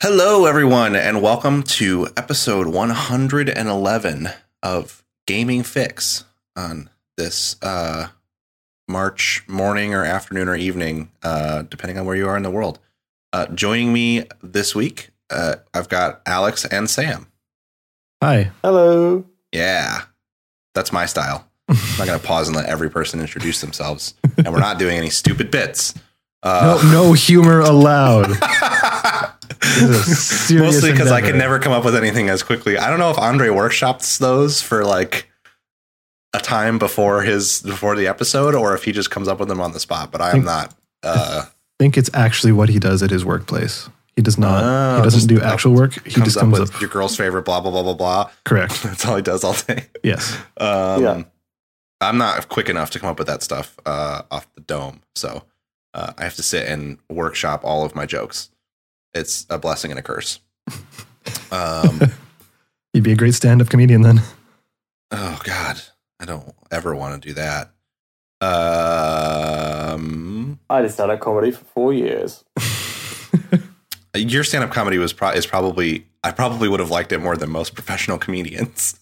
Hello, everyone, and welcome to episode 111 of Gaming Fyx on this uh, March morning or afternoon or evening, uh, depending on where you are in the world. Uh, joining me this week, uh, I've got Alex and Sam. Hi. Hello. Yeah, that's my style. I'm not going to pause and let every person introduce themselves, and we're not doing any stupid bits. Uh, No, no humor allowed. This is a serious Mostly because I endeavor. could never come up with anything as quickly. I don't know if Andre workshops those for like a time before his before the episode, or if he just comes up with them on the spot. But I am think- not. Uh, think it's actually what he does at his workplace. He does not. Oh, he doesn't do actual work. He comes just up comes with up. your girl's favorite, blah blah blah blah blah. Correct. That's all he does all day. Yes. Um, Yeah. I'm not quick enough to come up with that stuff uh, off the dome, so uh, I have to sit and workshop all of my jokes. It's a blessing and a curse. Um, You'd be a great stand-up comedian then. Oh God, I don't ever want to do that. Um, I did stand up comedy for four years. your stand-up comedy was pro- is probably I probably would have liked it more than most professional comedians,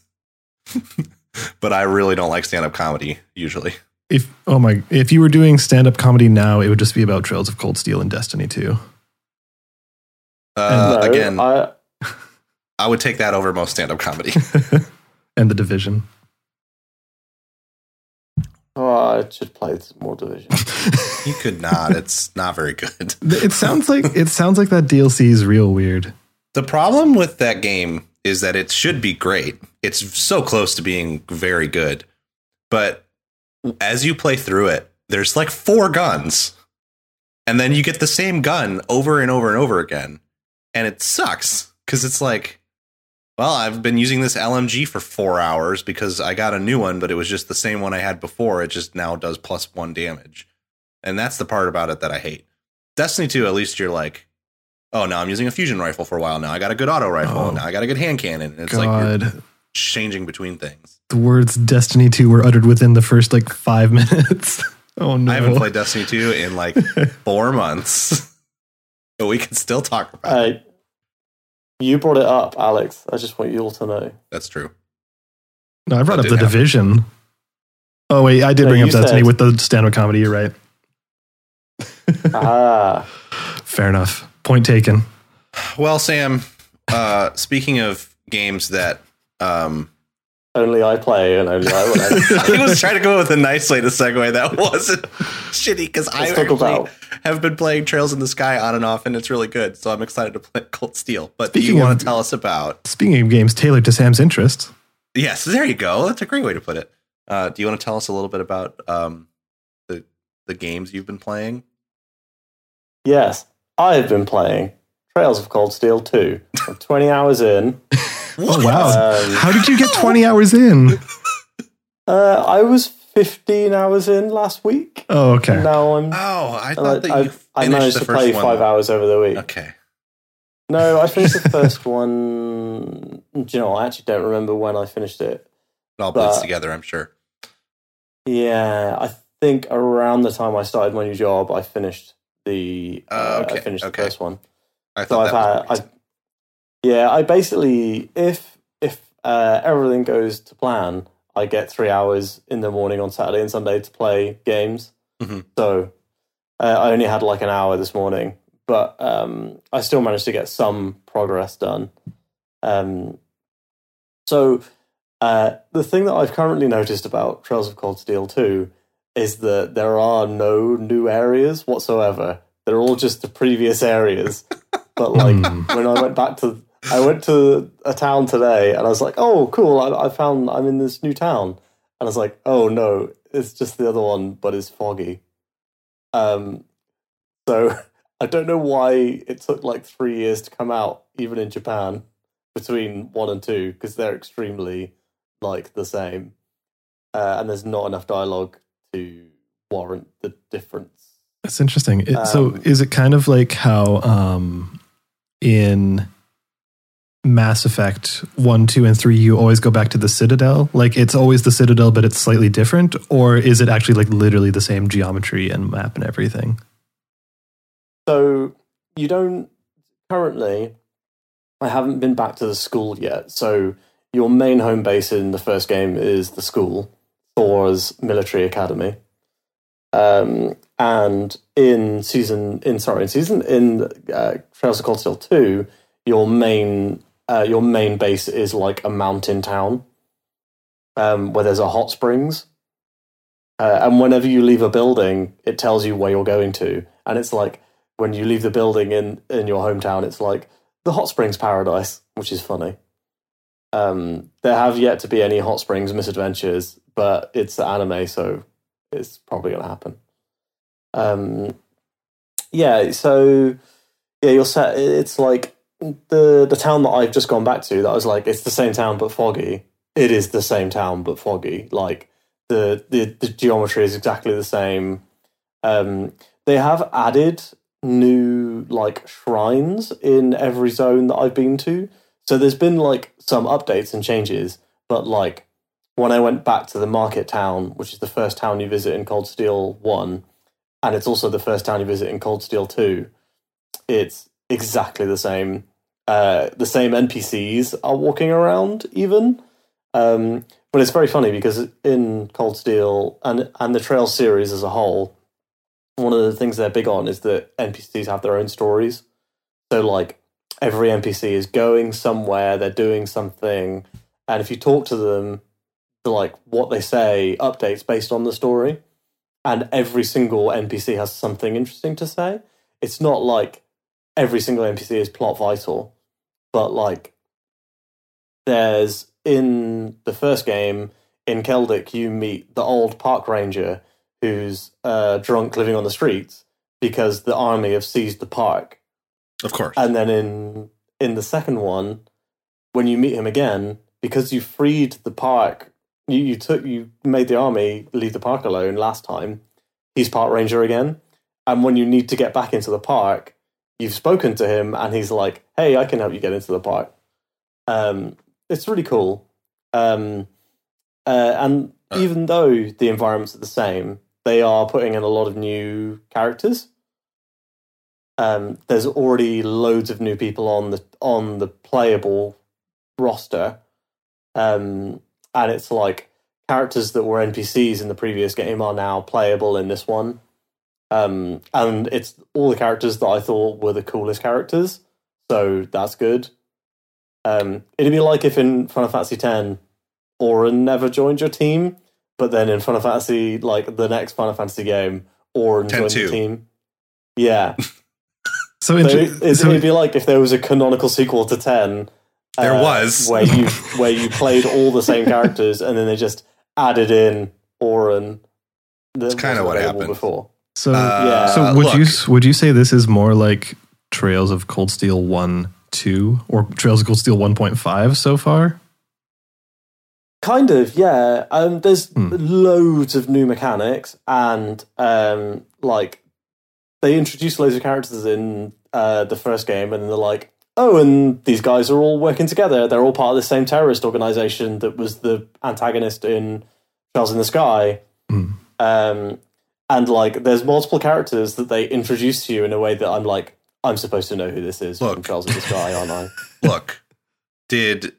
but I really don't like stand-up comedy usually. If oh my, if you were doing stand-up comedy now, it would just be about Trails of Cold Steel and Destiny 2. Uh, no, again, I, I, would take that over most stand-up comedy. and the Division. oh, I should play some more Division. you could not; it's not very good. it sounds like it sounds like that DLC is real weird. The problem with that game is that it should be great. It's so close to being very good. But as you play through it, there's like four guns. And then you get the same gun over and over and over again. And it sucks because it's like, well, I've been using this LMG for four hours because I got a new one, but it was just the same one I had before. It just now does plus one damage. And that's the part about it that I hate. Destiny 2, at least you're like, oh, now I'm using a fusion rifle for a while. Now I got a good auto rifle. Oh. Now I got a good hand cannon. And it's like you're changing between things. the words Destiny 2 were uttered within the first like five minutes. oh no! I haven't played Destiny 2 in like four months, but we can still talk about it. Hey, you brought it up, Alex. I just want you all to know. That's true. No, I brought That up the happen. division. Oh wait, I did No, bring up you Destiny said- with the stand-up comedy. You're right. ah, Fair enough. Point taken. Well, Sam, uh, speaking of games that um, only I play and only I will. I was trying to come up with a nice way to segue that wasn't shitty because I talk actually about- have been playing Trails in the Sky on and off, and it's really good. So I'm excited to play Cold Steel. But do you want to tell us about? Speaking of games tailored to Sam's interests, Yes, there you go. That's a great way to put it. Uh, do you want to tell us a little bit about um, the the games you've been playing? yes, I have been playing Trails of Cold Steel 2. I'm 20 hours in. Oh wow, Um, how did you get 20 hours in? Uh, I was 15 hours in last week. Oh okay. And now I'm. Oh, I I, thought that you I, finished I managed the to first play one. five hours over the week. Okay. No, I finished the first one. Do you know? I actually don't remember when I finished it. It all bleeds But- together, I'm sure. Yeah, I think around the time I started my new job, I finished the. Uh, uh, okay, I finished okay. the first one. I So thought I've that had. Was I, yeah, I basically if if uh, everything goes to plan, I get three hours in the morning on Saturday and Sunday to play games. Mhm. So uh, I only had like an hour this morning, but um, I still managed to get some progress done. Um, so uh, the thing that I've currently noticed about Trails of Cold Steel 2 is that there are no new areas whatsoever. They're all just the previous areas. But like Hmm. when I went back to, I went to a town today, and I was like, "Oh, cool! I, I found I'm in this new town." And I was like, "Oh no, it's just the other one, but it's foggy." Um, so I don't know why it took like three years to come out, even in Japan, between one and two, because they're extremely like the same, uh, and there's not enough dialogue to warrant the difference. That's interesting. It, so Um, is it kind of like how um, in Mass Effect 1, 2, and 3, you always go back to the Citadel? Like it's always the Citadel, but it's slightly different? Or is it actually like literally the same geometry and map and everything? So you don't currently I haven't been back to the school yet. So your main home base in the first game is the school, Thor's military academy. Um, and in season, in sorry, in season in uh, Trails of Cold Steel two, your main uh, your main base is like a mountain town, um, where there's a hot springs. Uh, and whenever you leave a building, it tells you where you're going to, and it's like when you leave the building in in your hometown, it's like the hot springs paradise, which is funny. Um, there have yet to be any hot springs misadventures, but it's the anime, so it's probably going to happen. Um, yeah, so yeah, you're set. It's like the the town that I've just gone back to. That was like it's the same town but foggy. It is the same town but foggy. Like the the, the geometry is exactly the same. Um, they have added new like shrines in every zone that I've been to. So there's been like some updates and changes, but like when I went back to the market town, which is the first town you visit in Cold Steel 1, and it's also the first town you visit in Cold Steel 2, it's exactly the same. Uh, the same NPCs are walking around, even. Um, but it's very funny because in Cold Steel and, and the Trail series as a whole, one of the things they're big on is that NPCs have their own stories. So, like, every NPC is going somewhere, they're doing something, and if you talk to them, like what they say updates based on the story, and every single NPC has something interesting to say. It's not like every single NPC is plot vital, but like there's in the first game in Celdic, you meet the old park ranger who's uh, drunk living on the streets because the army have seized the park. Of course. And then in in the second one, when you meet him again, because you freed the park you, you took you made the army leave the park alone last time. He's park ranger again, and when you need to get back into the park, you've spoken to him, and he's like, "Hey, I can help you get into the park." Um, it's really cool, um, uh, and Uh. even though the environments are the same, they are putting in a lot of new characters. Um, there's already loads of new people on the on the playable roster. Um, and it's like characters that were NPCs in the previous game are now playable in this one. Um, and it's all the characters that I thought were the coolest characters, so that's good. Um, it'd be like if in Final Fantasy X, Auron never joined your team, but then in Final Fantasy, like the next Final Fantasy game, Auron joined 10-2. the team. Yeah, So, so it, it'd, so- it'd be like if there was a canonical sequel to Ten. There uh, was. where you where you played all the same characters and then they just added in Auron. That's kinda what happened. before. So, Uh, so would you would you say this is more like Trails of Cold Steel one, two, or Trails of Cold Steel one point five so far? Kind of, yeah. Um, there's Hmm. loads of new mechanics, and um, like they introduced loads of characters in uh, the first game, and they're like, oh, and these guys are all working together. They're all part of the same terrorist organization that was the antagonist in Trails in the Sky. Hmm. Um, and like, there's multiple characters that they introduce to you in a way that I'm like, I'm supposed to know who this is from Look. Trails in the Sky, aren't I? Look, did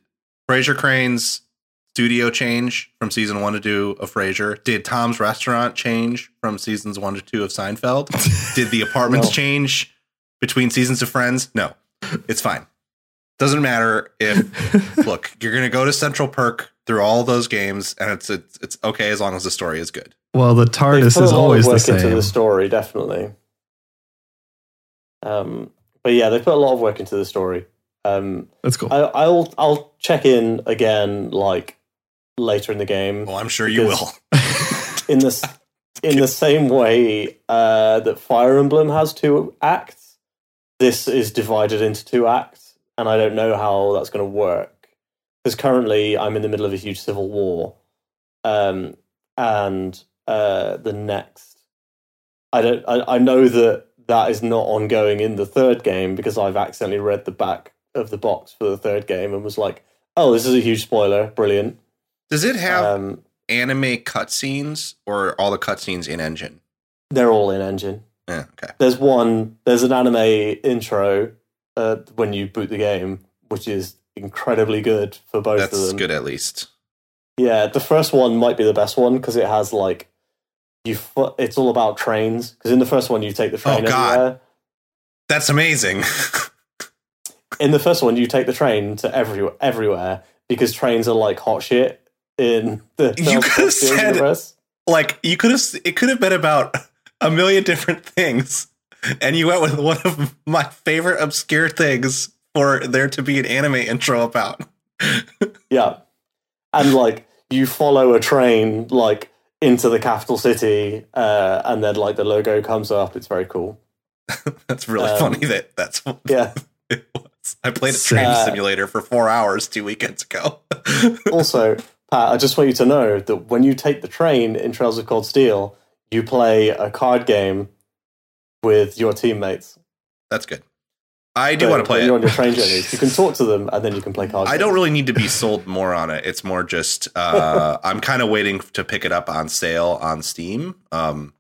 Frasier Crane's studio change from season one to two of Frasier? Did Tom's restaurant change from seasons one to two of Seinfeld? Did the apartments No. change between seasons of Friends? No, it's fine. Doesn't matter if look, you're gonna go to Central Perk through all those games, and it's it's, it's okay as long as the story is good. Well, the They've TARDIS put is a lot always of the work into same. the story, definitely. Um, but yeah, they put a lot of work into the story. Um, That's cool. I, I'll I'll check in again, like later in the game, Well, I'm sure you will. in this in the same way uh, that Fire Emblem has two acts. This is divided into two acts, and I don't know how that's going to work because currently I'm in the middle of a huge civil war, um, and uh, the next, I don't, I, I know that that is not ongoing in the third game because I've accidentally read the back of the box for the third game and was like, oh, this is a huge spoiler, brilliant. Does it have Um, anime cutscenes or all the cutscenes in engine? they're all in engine. Yeah, okay. there's one there's an anime intro uh, when you boot the game which is incredibly good for both of That's good at least. Yeah, the first one might be the best one because it has like you. Fu- it's all about trains because in the first one you take the train Oh, God. everywhere. That's amazing. In the first one, you take the train to every everywhere because trains are like hot shit in the. You could've said- universe. like you could have it could have been about a million different things and you went with one of my favorite obscure things for there to be an anime intro about Yeah, and like you follow a train like into the capital city, uh, and then like the logo comes up. It's very cool. that's really Um, funny that that's what Yeah. it was i played a train Uh, simulator for four hours two weekends ago also, Pat, I just want you to know that when you take the train in Trails of Cold Steel, you play a card game with your teammates. that's good i do want to play when You're on it your train journeys. You can talk to them, and then you can play cards. I don't really need to be sold more on it. It's more just uh, I'm kind of waiting to pick it up on sale on Steam. Um,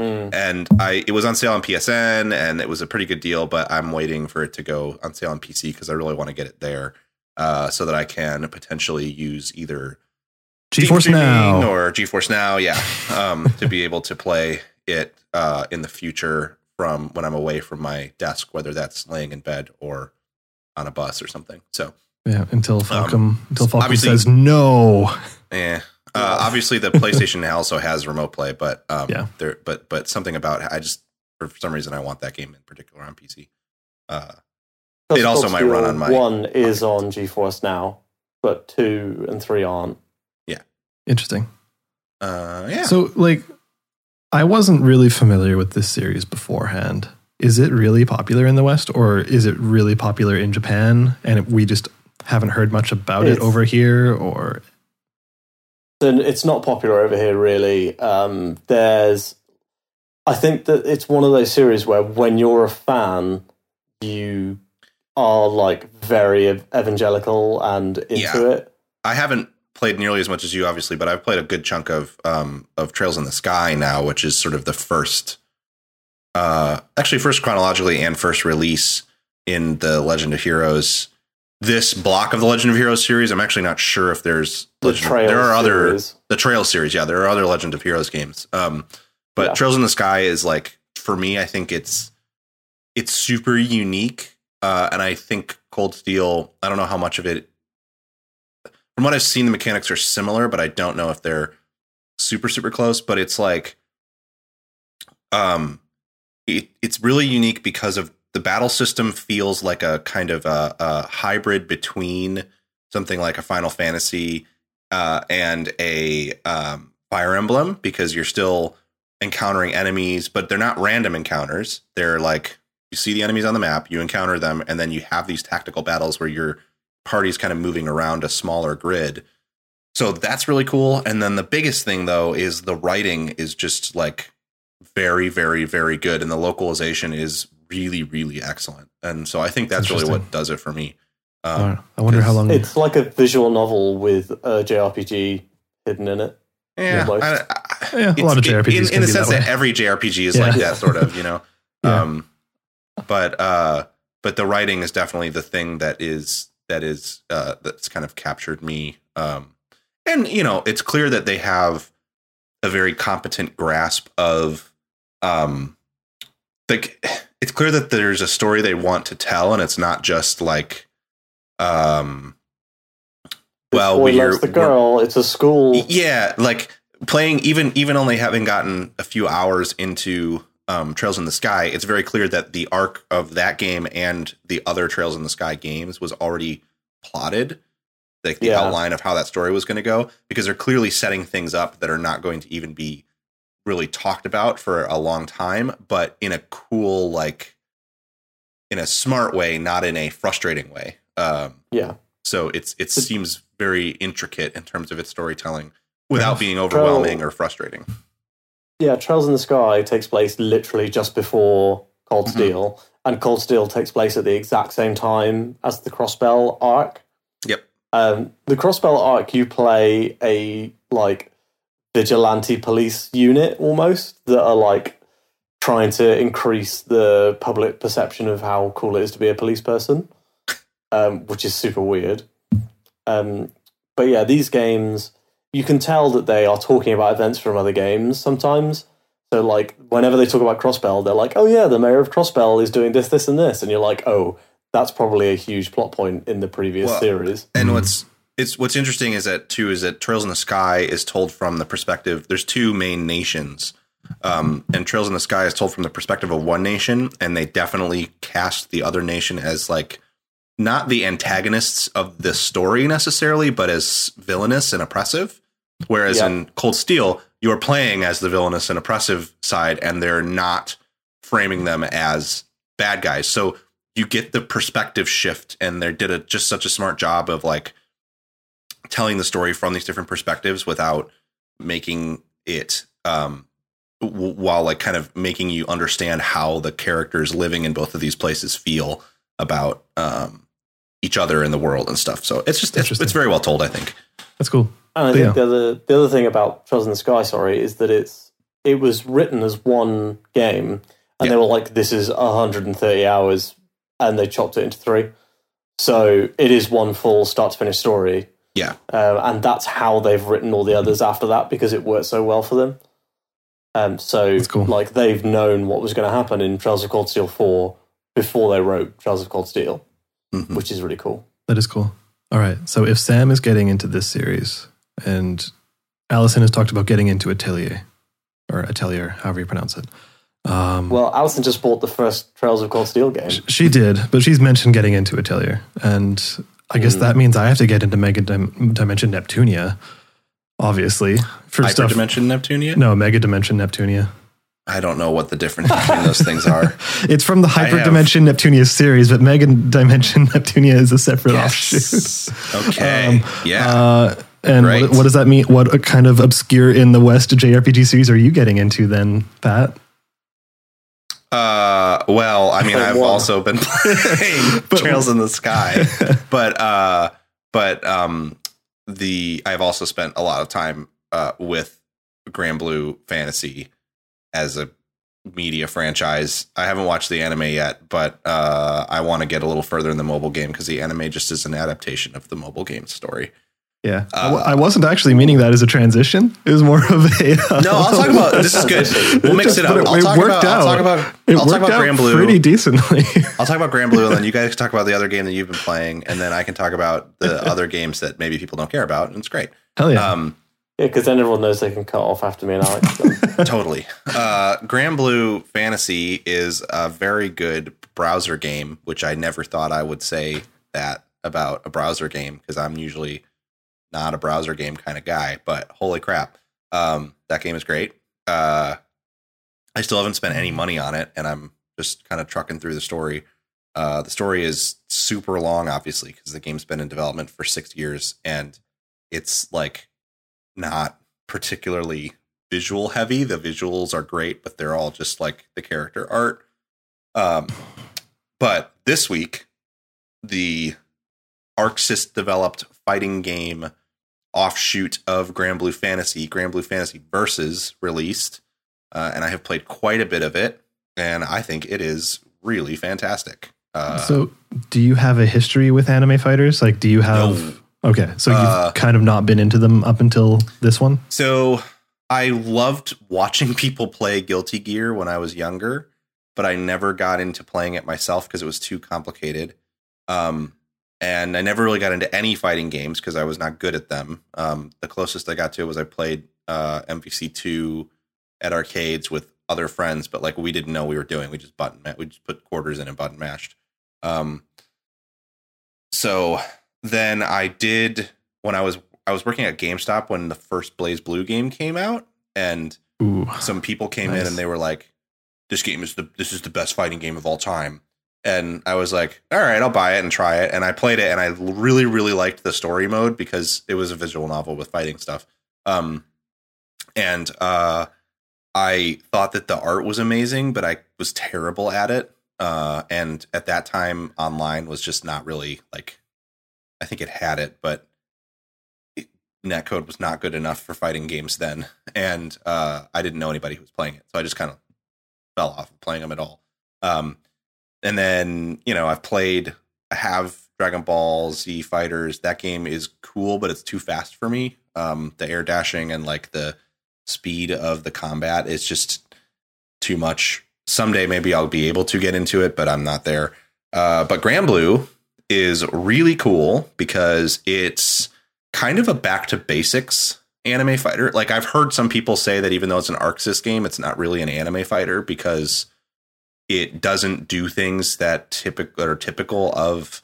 Mm. and I it was on sale on PSN and it was a pretty good deal, but I'm waiting for it to go on sale on PC because I really want to get it there uh, so that I can potentially use either Steam GeForce streaming Now. or GeForce Now, yeah, um, to be able to play it uh, in the future from when I'm away from my desk, whether that's laying in bed or on a bus or something. So, yeah, until Falcom until Falcom Um, obviously- says no. eh. Uh, obviously, the PlayStation also has remote play, but um, Yeah. there, but but something about I just for some reason I want that game in particular on PC. Uh, It also might run on my- One is on GeForce now, but two and three aren't. Yeah, interesting. uh, yeah. So, like, I wasn't really familiar with this series beforehand. Is it really popular in the West, or is it really popular in Japan, and we just haven't heard much about it over here? Or then it's not popular over here really um, there's i think that it's one of those series where when you're a fan you are like very evangelical and into Yeah. it I haven't played nearly as much as you, obviously, but I've played a good chunk of um, of Trails in the Sky now, which is sort of the first, uh, actually first chronologically and first release in the Legend of Heroes. This block of the Legend of Heroes series, I'm actually not sure if there's the Legend- trail there are other series. the Trail series. Yeah, there are other Legend of Heroes games. Um, but Yeah. Trails in the Sky is like for me. I think it's it's super unique, uh, and I think Cold Steel. I don't know how much of it. From what I've seen, the mechanics are similar, but I don't know if they're super super close. But it's like, um, it, it's really unique because of the battle system feels like a kind of a, a hybrid between something like a Final Fantasy uh, and a um, Fire Emblem because you're still encountering enemies, but they're not random encounters. They're like you see the enemies on the map, you encounter them, and then you have these tactical battles where your party's kind of moving around a smaller grid. So that's really cool. And then the biggest thing though is the writing is just like very, very, very good, and the localization is really, really excellent. And so I think that's really what does it for me. I Um, don't. I wonder how long. it's like a visual novel with a jrpg hidden in it yeah, I- I- Yeah, a lot of in- JRPGs in, in the sense that that, every JRPG is Yeah. like that, sort of, you know. Yeah. Um, but uh, but the writing is definitely the thing that is that is uh, that's kind of captured me. Um, and you know, it's clear that they have a very competent grasp of um, like it's clear that there's a story they want to tell, and it's not just like um. Well, boy we're, loves the girl it's a school yeah, like playing even even only having gotten a few hours into um, Trails in the Sky, it's very clear that the arc of that game and the other Trails in the Sky games was already plotted, like the Yeah. outline of how that story was going to go, because they're clearly setting things up that are not going to even be really talked about for a long time, but in a cool, like in a smart way, not in a frustrating way. Um, yeah so it's it seems very intricate in terms of its storytelling without being overwhelming or frustrating. Yeah, Trails in the Sky takes place literally just before Cold Mhm. Steel, and Cold Steel takes place at the exact same time as the Crossbell arc. Yep. Um, the Crossbell arc, you play a like vigilante police unit almost that are like trying to increase the public perception of how cool it is to be a police person. um, which is super weird. Um, but yeah, these games you can tell that they are talking about events from other games sometimes. So like whenever they talk about Crossbell, they're like, "Oh yeah, the mayor of Crossbell is doing this, this, and this," and you're like, "Oh, that's probably a huge plot point in the previous Well, series." And what's it's what's interesting is that too is that Trails in the Sky is told from the perspective. There's two main nations, um, and Trails in the Sky is told from the perspective of one nation, and they definitely cast the other nation as like not the antagonists of the story necessarily, but as villainous and oppressive. Whereas Yeah. in Cold Steel, you are playing as the villainous and oppressive side, and they're not framing them as bad guys. So you get the perspective shift, and they did a just such a smart job of like telling the story from these different perspectives without making it um w- while like kind of making you understand how the characters living in both of these places feel about um each other in the world and stuff so it's just it's, it's very well told i think That's cool. And I But think yeah. the other the other thing about Trails in the Sky, sorry, is that it's it was written as one game, and they were like, "This is 130 hours," and they chopped it into three. So it is one full start to finish story, yeah um, and that's how they've written all the others after that because it worked so well for them. Um, so cool. like they've known what was going to happen in Trails of Cold Steel 4 before they wrote Trails of Cold Steel, Mhm. which is really cool. That is cool. All right. So if Sam is getting into this series and Allison has talked about getting into Atelier or Atelier, however you pronounce it. Um, Well, Allison just bought the first Trails of Cold Steel game. she did, but she's mentioned getting into Atelier. And I guess Hmm. that means I have to get into Mega Dim- Dimension Neptunia, obviously. For stuff. hyperdimension neptunia No, Mega Dimension Neptunia. i don't know what the difference between those things are It's from the Hyper have- Hyperdimension Neptunia series, but Mega Dimension Neptunia is a separate offshoot. Yes. okay yeah Uh, and Right. what, what does that mean? What kind of obscure in the West JRPG series are you getting into then, Pat? Uh, well, I mean, Like I've one. also been playing But- Trails in the Sky, but uh, but um, the I've also spent a lot of time uh with Granblue Fantasy as a media franchise. I haven't watched the anime yet, but uh, I want to get a little further in the mobile game because the anime just is an adaptation of the mobile game story. Yeah, I Uh, w- I wasn't actually meaning that as a transition. It was more of a. uh, No, I'll talk about this is good. We'll mix it up. It- I'll talk worked about. I'll talk out. about. It I'll talk worked about out Granblue. pretty decently. I'll talk about Granblue, and then you guys can talk about the other game that you've been playing, and then I can talk about the other games that maybe people don't care about, and it's great. Hell yeah! Um, Yeah, because then everyone knows they can cut off after me and Alex. totally. Uh, Granblue Fantasy is a very good browser game, which I never thought I would say that about a browser game because I'm usually not a browser game kind of guy. But holy crap, um, that game is great. Uh, I still haven't spent any money on it, and I'm just kind of trucking through the story. Uh, the story is super long, obviously, because the game's been in development for six years, and it's like not particularly visual heavy. The visuals are great, but they're all just like the character art. Um, but this week, the ArcSys developed fighting game offshoot of Granblue Fantasy, Granblue Fantasy Versus, released, uh, and I have played quite a bit of it, and I think it is really fantastic. Uh, so, do you have a history with anime fighters? Like, do you have? No. Okay, so you've Uh, kind of not been into them up until this one. So I loved watching people play Guilty Gear when I was younger, but I never got into playing it myself because it was too complicated. Um, and I never really got into any fighting games because I was not good at them. Um, the closest I got to was I played uh, MVC2 at arcades with other friends, but like we didn't know we were doing. We just button we just put quarters in and button mashed. Um, so then I did when I was I was working at GameStop when the first BlazBlue game came out, and Ooh, some people came Nice. in and they were like, "This game is the this is the best fighting game of all time." And I was like, "All right, I'll buy it and try it." And I played it, and I really really liked the story mode because it was a visual novel with fighting stuff. Um, and uh, I thought that the art was amazing, but I was terrible at it. Uh, and at that time, online was just not really like. I think it had it, but netcode was not good enough for fighting games then, and uh, I didn't know anybody who was playing it, so I just kind of fell off of playing them at all. Um, and then you know I've played, I have Dragon Ball Z Fighters. That game is cool, but it's too fast for me. Um, the air dashing and like the speed of the combat is just too much. Someday maybe I'll be able to get into it, but I'm not there. Uh, but Granblue is really cool because it's kind of a back to basics anime fighter. Like I've heard some people say that even though it's an ArcSys game, it's not really an anime fighter because it doesn't do things that typical are typical of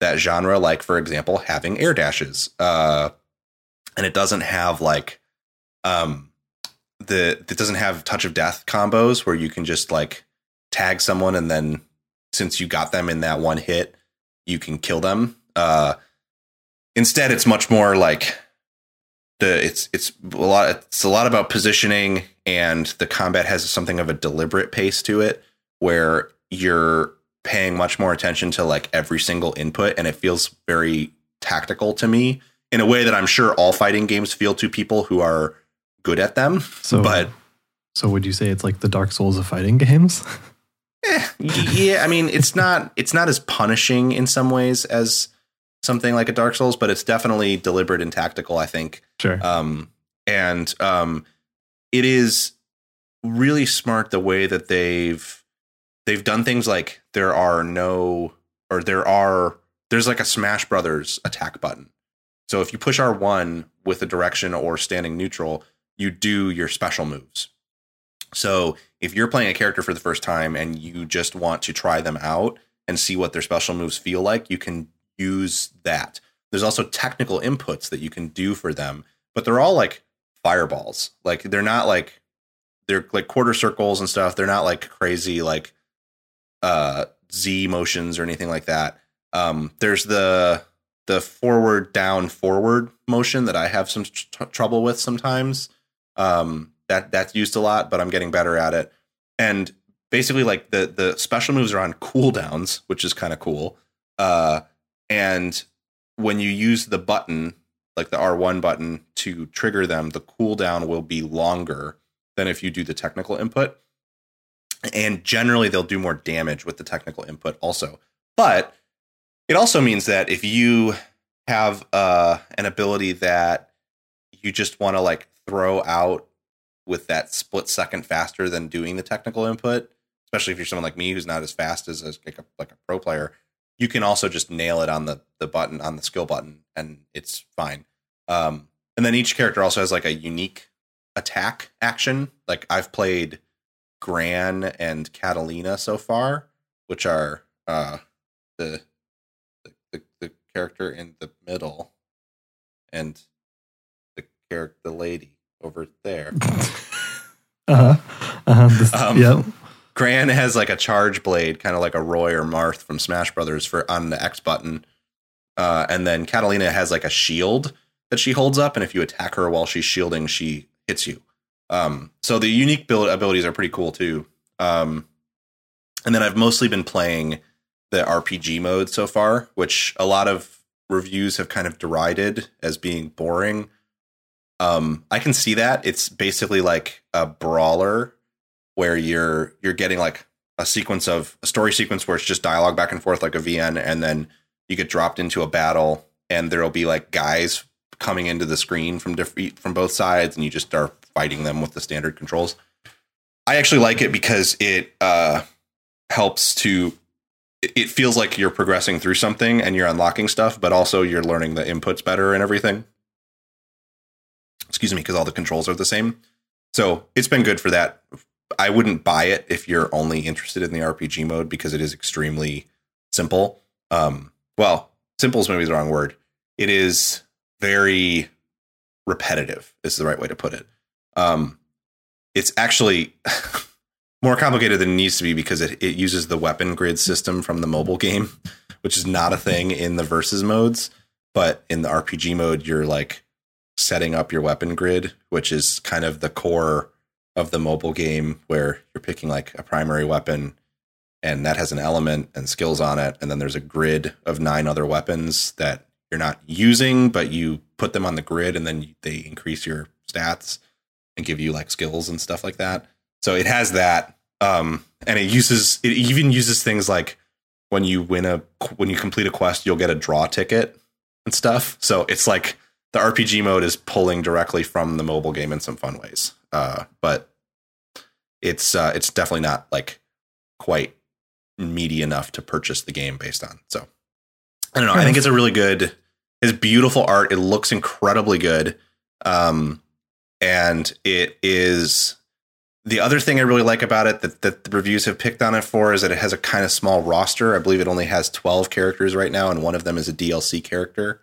that genre. Like for example, having air dashes, uh, and it doesn't have like um the it doesn't have touch of death combos where you can just like tag someone and then since you got them in that one hit, you can kill them. Uh, instead, it's much more like the it's it's a lot it's a lot about positioning and the combat has something of a deliberate pace to it where you're paying much more attention to like every single input and it feels very tactical to me in a way that I'm sure all fighting games feel to people who are good at them. So, but so would you say it's like the Dark Souls of fighting games? eh, yeah, I mean, it's not it's not as punishing in some ways as something like a Dark Souls, but it's definitely deliberate and tactical. I think. Sure. Um, and um, it is really smart the way that they've they've done things like there are no or there are there's like a Smash Brothers attack button. So if you push R1 with a direction or standing neutral, you do your special moves. So if you're playing a character for the first time and you just want to try them out and see what their special moves feel like, you can use that. There's also technical inputs that you can do for them, but they're all like fireballs. Like they're not like they're like quarter circles and stuff. They're not like crazy like uh Z motions or anything like that. Um there's the the forward down forward motion that I have some tr- trouble with sometimes. Um that that's used a lot, but I'm getting better at it. And basically, like the the special moves are on cooldowns, which is kind of cool. Uh, and when you use the button, like the R1 button, to trigger them, the cooldown will be longer than if you do the technical input. And generally, they'll do more damage with the technical input, also. But it also means that if you have uh, an ability that you just want to like throw out with that split second faster than doing the technical input, especially if you're someone like me who's not as fast as, like, a, like a pro player, you can also just nail it on the the button on the skill button and it's fine. Um, and then each character also has like a unique attack action. Like I've played Gran and Catalina so far, which are uh, the, the the character in the middle and the character the lady over there. uh huh. Uh-huh. Um, yeah. Gran has like a charge blade, kind of like a Roy or Marth from Smash Brothers for on the X button. Uh, and then Catalina has like a shield that she holds up, and if you attack her while she's shielding, she hits you. Um, so the unique build abilities are pretty cool too. Um, and then I've mostly been playing the RPG mode so far, which a lot of reviews have kind of derided as being boring. Um, I can see that it's basically like a brawler where you're you're getting like a sequence of a story sequence where it's just dialogue back and forth like a VN, and then you get dropped into a battle, and there'll be like guys coming into the screen from different from both sides, and you just start fighting them with the standard controls. I actually like it because it uh, helps to. It feels like you're progressing through something and you're unlocking stuff, but also you're learning the inputs better and everything. Excuse me, because all the controls are the same. So it's been good for that. I wouldn't buy it if you're only interested in the RPG mode because it is extremely simple. Um, well, simple is maybe the wrong word. It is very repetitive. Is the right way to put it. Um, it's actually more complicated than it needs to be because it, it uses the weapon grid system from the mobile game, which is not a thing in the versus modes. But in the RPG mode, you're like setting up your weapon grid, which is kind of the core of the mobile game where you're picking like a primary weapon and that has an element and skills on it. And then there's a grid of nine other weapons that you're not using, but you put them on the grid and then they increase your stats and give you like skills and stuff like that. So it has that. Um, and it uses, it even uses things like when you win a when you complete a quest, you'll get a draw ticket and stuff. So it's like the RPG mode is pulling directly from the mobile game in some fun ways. Uh, but it's uh, it's definitely not like quite meaty enough to purchase the game based on. So I don't know. I think it's a really good. It's beautiful art. It looks incredibly good. Um, and it is the other thing I really like about it that, that the reviews have picked on it for is that it has a kind of small roster. I believe it only has 12 characters right now, and one of them is a DLC character.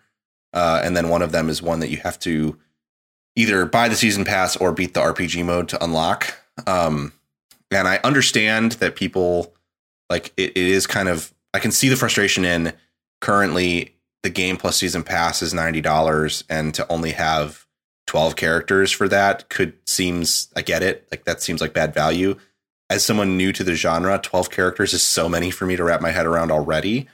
Uh, and then one of them is one that you have to either buy the season pass or beat the RPG mode to unlock. Um, and I understand that people like it, it is kind of, I can see the frustration in currently the game plus season pass is $90 and to only have 12 characters for that could seems I get it. Like that seems like bad value. As someone new to the genre, 12 characters is so many for me to wrap my head around already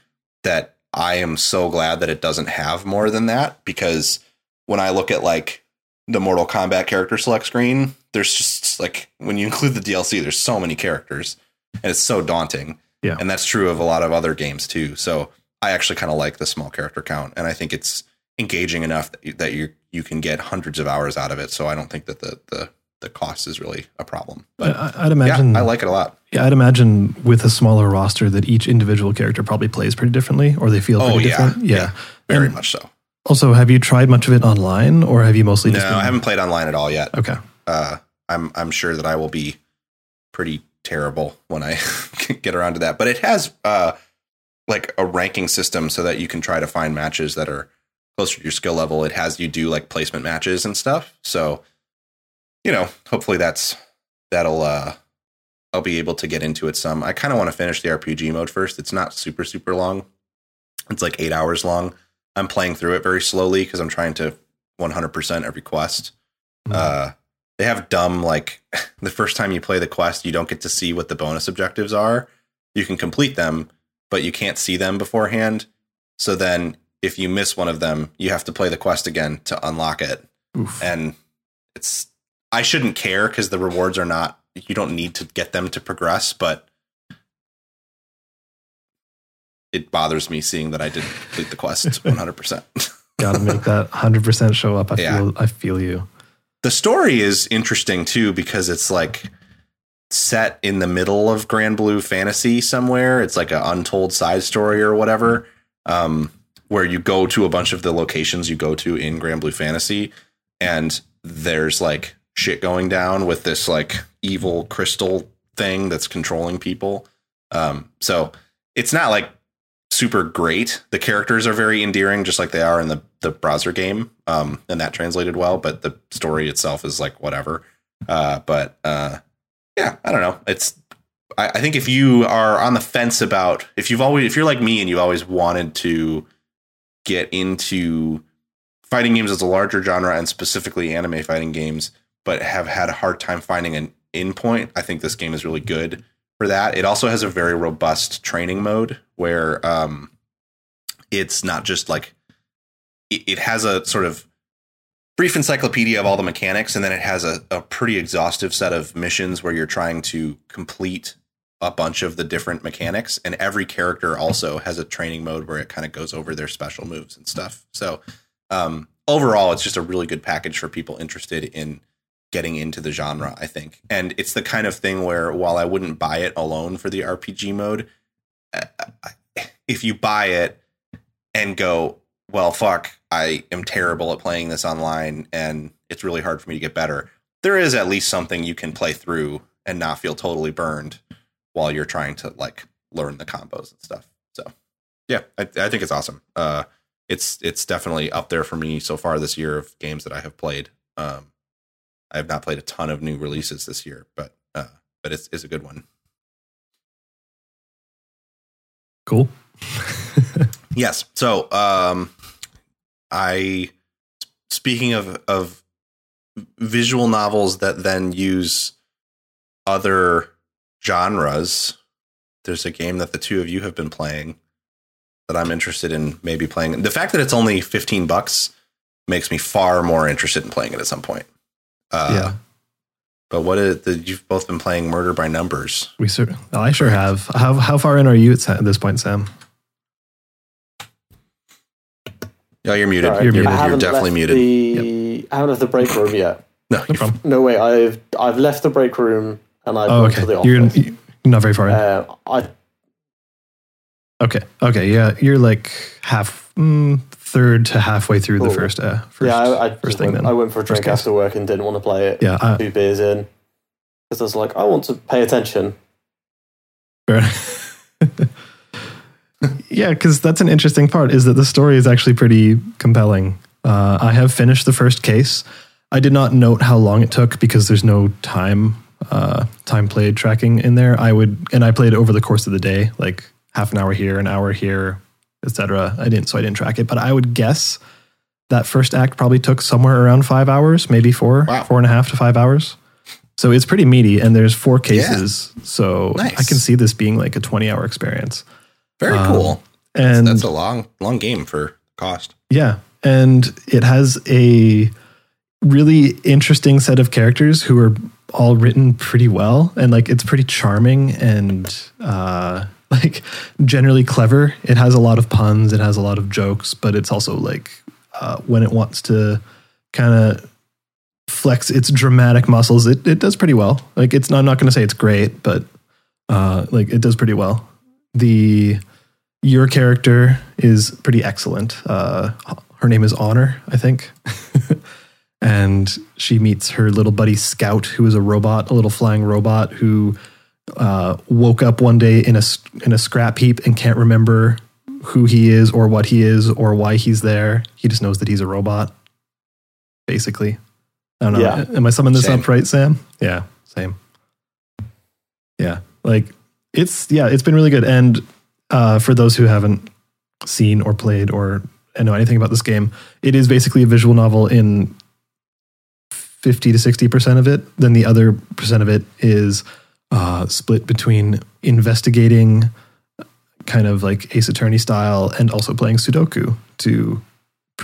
that I am so glad that it doesn't have more than that because when I look at like the Mortal Kombat character select screen, there's just like when you include the DLC, there's so many characters and it's so daunting. Yeah. And that's true of a lot of other games too. So I actually kind of like the small character count and I think it's engaging enough that you, that you you can get hundreds of hours out of it. So I don't think that the the the cost is really a problem. But I, would imagine yeah, I like it a lot. Yeah, I'd imagine with a smaller roster that each individual character probably plays pretty differently, or they feel pretty oh, yeah, different. Yeah, yeah very and much so. Also, have you tried much of it online, or have you mostly? No, just been... I haven't played online at all yet. Okay. Uh, I'm I'm sure that I will be pretty terrible when I get around to that. But it has uh, like a ranking system so that you can try to find matches that are closer to your skill level. It has you do like placement matches and stuff. So, you know, hopefully that's that'll uh I'll be able to get into it some. I kind of want to finish the RPG mode first. It's not super super long. It's like 8 hours long. I'm playing through it very slowly because I'm trying to 100% every quest. Mm-hmm. Uh they have dumb like the first time you play the quest, you don't get to see what the bonus objectives are. You can complete them, but you can't see them beforehand. So then if you miss one of them, you have to play the quest again to unlock it. Oof. And it's I shouldn't care because the rewards are not you don't need to get them to progress, but it bothers me seeing that I didn't complete the quest 100%. Got to make that 100% show up. I yeah. feel I feel you. The story is interesting too because it's like set in the middle of Granblue Fantasy somewhere. It's like an untold side story or whatever. Um, where you go to a bunch of the locations you go to in Granblue Fantasy, and there's like shit going down with this like evil crystal thing that's controlling people. Um, so it's not like super great. The characters are very endearing, just like they are in the the browser game, um, and that translated well. But the story itself is like whatever. Uh, but uh, yeah, I don't know. It's I, I think if you are on the fence about if you've always if you're like me and you've always wanted to get into fighting games as a larger genre and specifically anime fighting games, but have had a hard time finding an endpoint, I think this game is really good for that. It also has a very robust training mode where um, it's not just like it, it, has a sort of brief encyclopedia of all the mechanics, and then it has a, a pretty exhaustive set of missions where you're trying to complete a bunch of the different mechanics, and every character also has a training mode where it kind of goes over their special moves and stuff. So um, overall, it's just a really good package for people interested in getting into the genre. I think, and it's the kind of thing where while I wouldn't buy it alone for the RPG mode, uh, if you buy it and go, well, fuck, I am terrible at playing this online, and it's really hard for me to get better. There is at least something you can play through and not feel totally burned while you're trying to like learn the combos and stuff. So yeah, I, I think it's awesome. Uh, it's it's definitely up there for me so far this year of games that I have played. Um, I have not played a ton of new releases this year, but uh, but it's it's a good one. Cool. yes. So um, I speaking of of visual novels that then use other genres, there's a game that the two of you have been playing that I'm interested in maybe playing. The fact that it's only 15 bucks makes me far more interested in playing it at some point. Uh, yeah. But what is the, you've both been playing Murder by Numbers? We sure, I sure have. How how far in are you at, at this point, Sam? Oh, you're muted. Sorry, You're You're, muted. You're definitely muted. The, I haven't left the break room yet. No, No you're problem. No, wait. I've I've left the break room and I've Oh, okay. to the You're, office. you're not very far in. uh, I okay. Okay. Yeah, you're like half, mm, third to halfway through the first. Uh, first yeah, I, I, first thing went, then. I went for a drink after work and didn't want to play it. yeah. I, Two beers in because I was like, I want to pay attention. Yeah, because that's an interesting part is that the story is actually pretty compelling. Uh, I have finished the first case. I did not note how long it took because there's no time uh, time played tracking in there. I would and I played over the course of the day, like half an hour here, an hour here, etc. I didn't, so I didn't track it, but I would guess that first act probably took somewhere around five hours, maybe four, Wow. four and a half to five hours. So it's pretty meaty, and there's four cases. So Nice. I can see this being like a 20 hour experience. Very Um, cool. And That's a long, long game for cost. yeah, and it has a really interesting set of characters who are all written pretty well, and like it's pretty charming and uh, like generally clever. It has a lot of puns, it has a lot of jokes, but it's also like uh, when it wants to kind of flex its dramatic muscles, it it does pretty well. Like it's not, I'm not going to say it's great, but uh, like it does pretty well. The your character is pretty excellent. Uh, her name is Honor, I think. and she meets her little buddy Scout, who is a robot, a little flying robot who uh, woke up one day in a in a scrap heap and can't remember who he is or what he is or why he's there. He just knows that he's a robot, basically. I don't know. Yeah. Am I summing this Same. up right, Sam? Yeah, same. Yeah, like it's yeah, it's been really good. And uh, for those who haven't seen or played or know anything about this game, it is basically a visual novel in 50 to 60% of it. Then the other percent of it is uh, split between investigating, kind of like Ace Attorney style, and also playing Sudoku to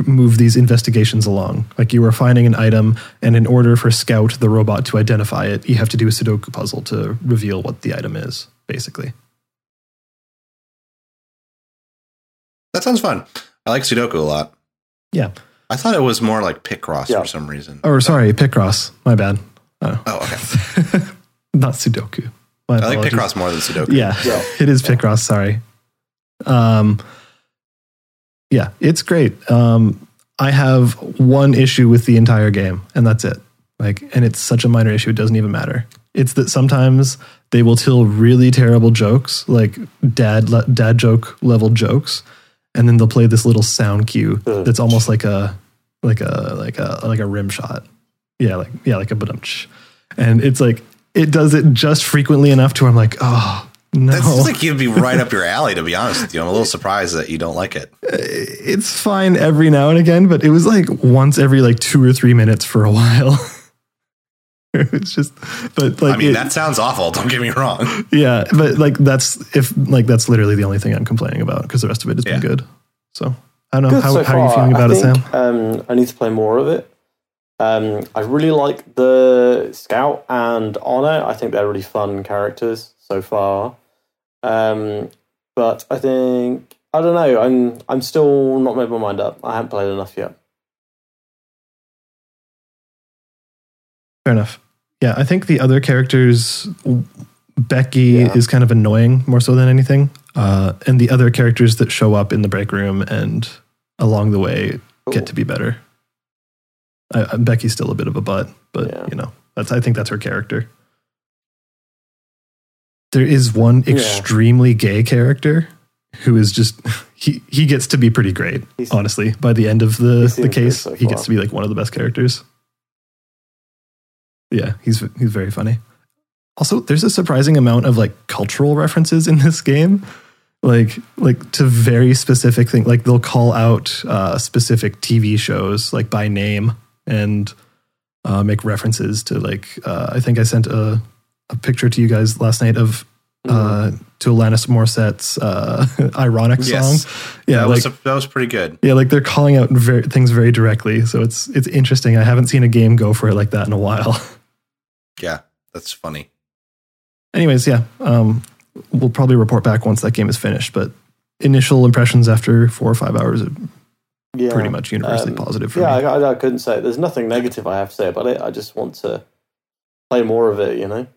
move these investigations along. Like you are finding an item, and in order for Scout, the robot, to identify it, you have to do a Sudoku puzzle to reveal what the item is, basically. That sounds fun. I like Sudoku a lot. Yeah. I thought it was more like Picross Yeah. for some reason. Or sorry, Picross. My bad. Oh. Oh, okay. Not Sudoku. My I like apologies. Picross more than Sudoku. Yeah, Yeah. it is Picross. Sorry. Um, yeah, it's great. Um, I have one issue with the entire game, and that's it. Like, and it's such a minor issue; it doesn't even matter. It's that sometimes they will tell really terrible jokes, like dad le- dad joke level jokes, and then they'll play this little sound cue that's almost like a like a like a like a rim shot. Yeah, like yeah, like a badumch. And it's like it does it just frequently enough to where I'm like, oh no. That seems like you'd be right up your alley, to be honest with you. I'm a little surprised that you don't like it. it's fine every now and again, but it was like once every like two or three minutes for a while. it's just, but like, I mean, it- that sounds awful. Don't get me wrong. yeah, but like that's if like that's literally the only thing I'm complaining about because the rest of it has Yeah. been good. So I don't know Good how, so how are you feeling about I it, Sam? Um, I need to play more of it. Um, I really like the Scout and Honor. I think they're really fun characters so far. Um, but I think I don't know. I'm I'm still not made my mind up. I haven't played enough yet. Fair enough. Yeah, I think the other characters, Becky Yeah. is kind of annoying more so than anything, uh, and the other characters that show up in the break room and along the way get Cool. to be better. I, I- Becky's still a bit of a butt, but Yeah. you know that's I think that's her character. There is one Yeah. extremely gay character who is just he he gets to be pretty great. He's- honestly, by the end of the the case, he gets to be like one of the best characters. Yeah, he's he's very funny. Also, there's a surprising amount of like cultural references in this game, like like to very specific things. Like they'll call out uh, specific TV shows like by name and uh, make references to like uh, I think I sent a a picture to you guys last night of uh, to Alanis Morissette's uh, ironic Yes. song. Yeah, that, like was, that was pretty good. yeah, like they're calling out very, things very directly. So it's it's interesting. I haven't seen a game go for it like that in a while. Yeah, that's funny. Anyways, yeah, um, we'll probably report back once that game is finished. But initial impressions after four or five hours are Yeah, pretty much universally um, positive for yeah, me. I, I, I couldn't say. There's nothing negative I have to say about it. I just want to play more of it. You know,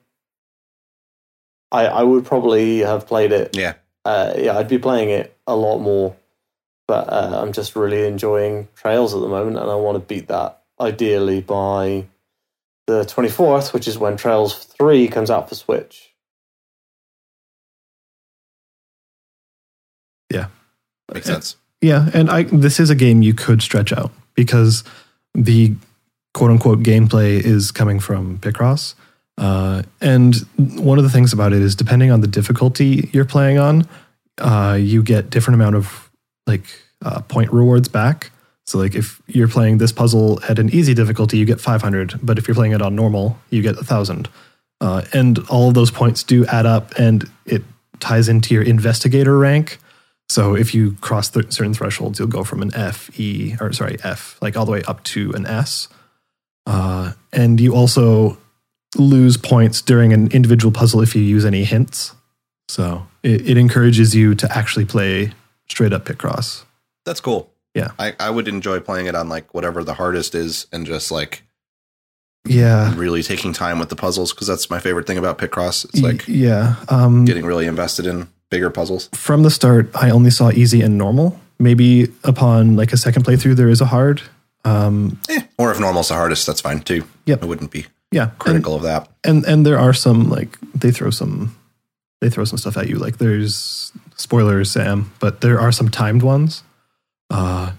I I would probably have played it. Yeah. Uh, yeah, I'd be playing it a lot more, but uh, I'm just really enjoying Trails at the moment, and I want to beat that ideally by the 24th, which is when Trails 3 comes out for Switch. Yeah. Makes sense. Yeah, and I this is a game you could stretch out because the quote unquote gameplay is coming from Picross. Uh, and one of the things about it is depending on the difficulty you're playing on, uh, you get different amount of like uh, point rewards back. So like if you're playing this puzzle at an easy difficulty, you get 500, but if you're playing it on normal, you get 1000. Uh, and all of those points do add up and it ties into your investigator rank. So if you cross th- certain thresholds, you'll go from an F, E, or sorry, F, like all the way up to an S. Uh, and you also lose points during an individual puzzle if you use any hints. So it, it encourages you to actually play straight up Picross. That's cool. Yeah. I, I would enjoy playing it on like whatever the hardest is and just like Yeah. really taking time with the puzzles because that's my favorite thing about Picross. It's Y- like yeah. Um, getting really invested in bigger puzzles. from the start, I only saw easy and normal. Maybe upon like a second playthrough, there is a hard. Um, Eh, or if normal's the hardest, that's fine too. Yep. I wouldn't be yeah. And- critical of that. and and there are some like they throw some they throw some stuff at you like there's spoilers sam but there are some timed ones uh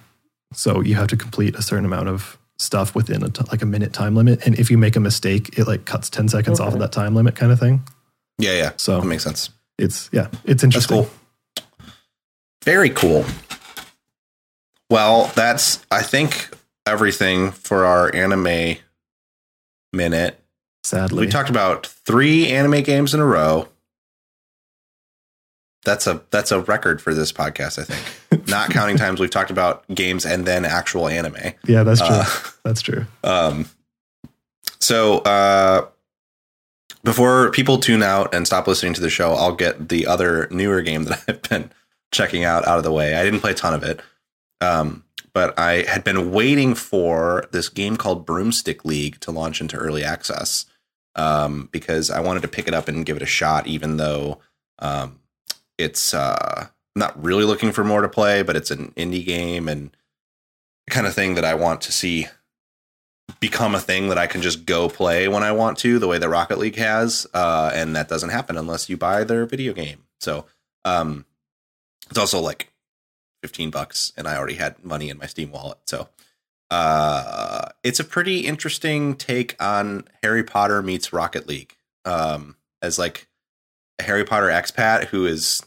so you have to complete a certain amount of stuff within a t- like a minute time limit and if you make a mistake it like cuts 10 seconds off of that time limit kind of thing Yeah, yeah. so That makes sense. it's yeah it's That's interesting cool. Very cool. Well, that's I think everything for our anime minute. sadly We talked about three anime games in a row. That's a that's a record for this podcast, I think. Not counting times we've talked about games and then actual anime. yeah that's true Uh, that's true Um, so uh, before people tune out and stop listening to the show, I'll get the other newer game that I've been checking out out of the way. I didn't play a ton of it, um, but I had been waiting for this game called Broomstick League to launch into early access um, because I wanted to pick it up and give it a shot, even though um, it's uh, not really looking for more to play, but it's an indie game and kind of thing that I want to see become a thing that I can just go play when I want to, the way that Rocket League has, uh, and that doesn't happen unless you buy their video game. So um, it's also like fifteen bucks, and I already had money in my Steam wallet. So uh, it's a pretty interesting take on Harry Potter meets Rocket League, um, as like Harry Potter expat who is.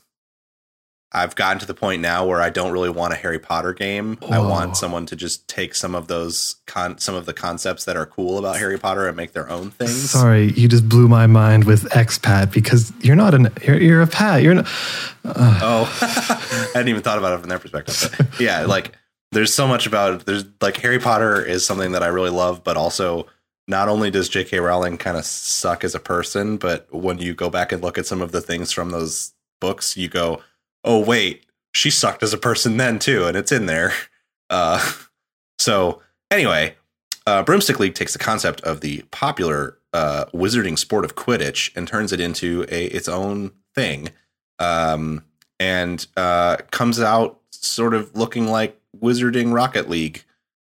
I've gotten to the point now where I don't really want a Harry Potter game. I Oh. want someone to just take some of those con- some of the concepts that are cool about Harry Potter and make their own things. sorry you just blew my mind with expat because you're not an you're, you're a pat you're not uh, Oh, I hadn't even thought about it from that perspective. But yeah, like there's so much about there's like Harry Potter is something that I really love, but also not only does J.K. Rowling kind of suck as a person, but when you go back and look at some of the things from those books, you go, "Oh wait, she sucked as a person then too," and it's in there. Uh, so anyway, uh, Broomstick League takes the concept of the popular uh, wizarding sport of Quidditch and turns it into a its own thing, um, and uh, comes out sort of looking like Wizarding Rocket League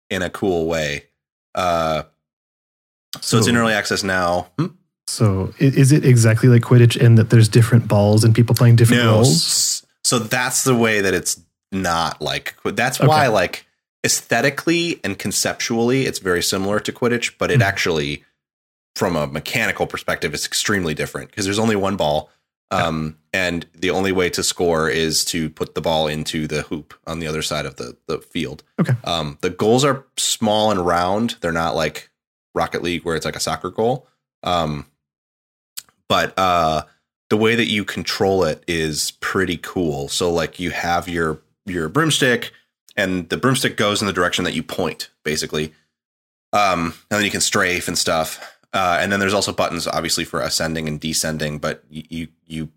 in a cool way. So it's in early access now. Hmm? So is it exactly like Quidditch in that there's different balls and people playing different No, roles? so that's the way that it's not like. That's Okay. why, like aesthetically and conceptually, it's very similar to Quidditch, but it Mhm. actually, from a mechanical perspective, is extremely different because there's only one ball, um, and the only way to score is to put the ball into the hoop on the other side of the the field. Okay. Um, the goals are small and round. They're not like Rocket League where it's like a soccer goal. Um, but uh, the way that you control it is pretty cool. So like you have your your broomstick, and the broomstick goes in the direction that you point, basically. Um, and then you can strafe and stuff. Uh, and then there's also buttons, obviously, for ascending and descending. But you, you, you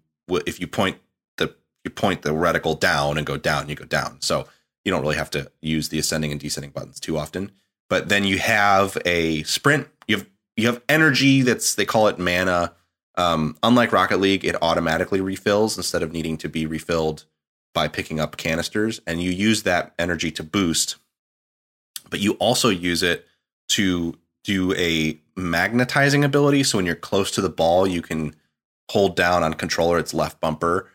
if you point the you point the reticle down and go down, you go down. So you don't really have to use the ascending and descending buttons too often. But then you have a sprint. You have you have energy that's they call it mana. Um, unlike Rocket League, it automatically refills instead of needing to be refilled by picking up canisters, and you use that energy to boost. But you also use it to do a magnetizing ability. So when you're close to the ball, you can hold down on controller its left bumper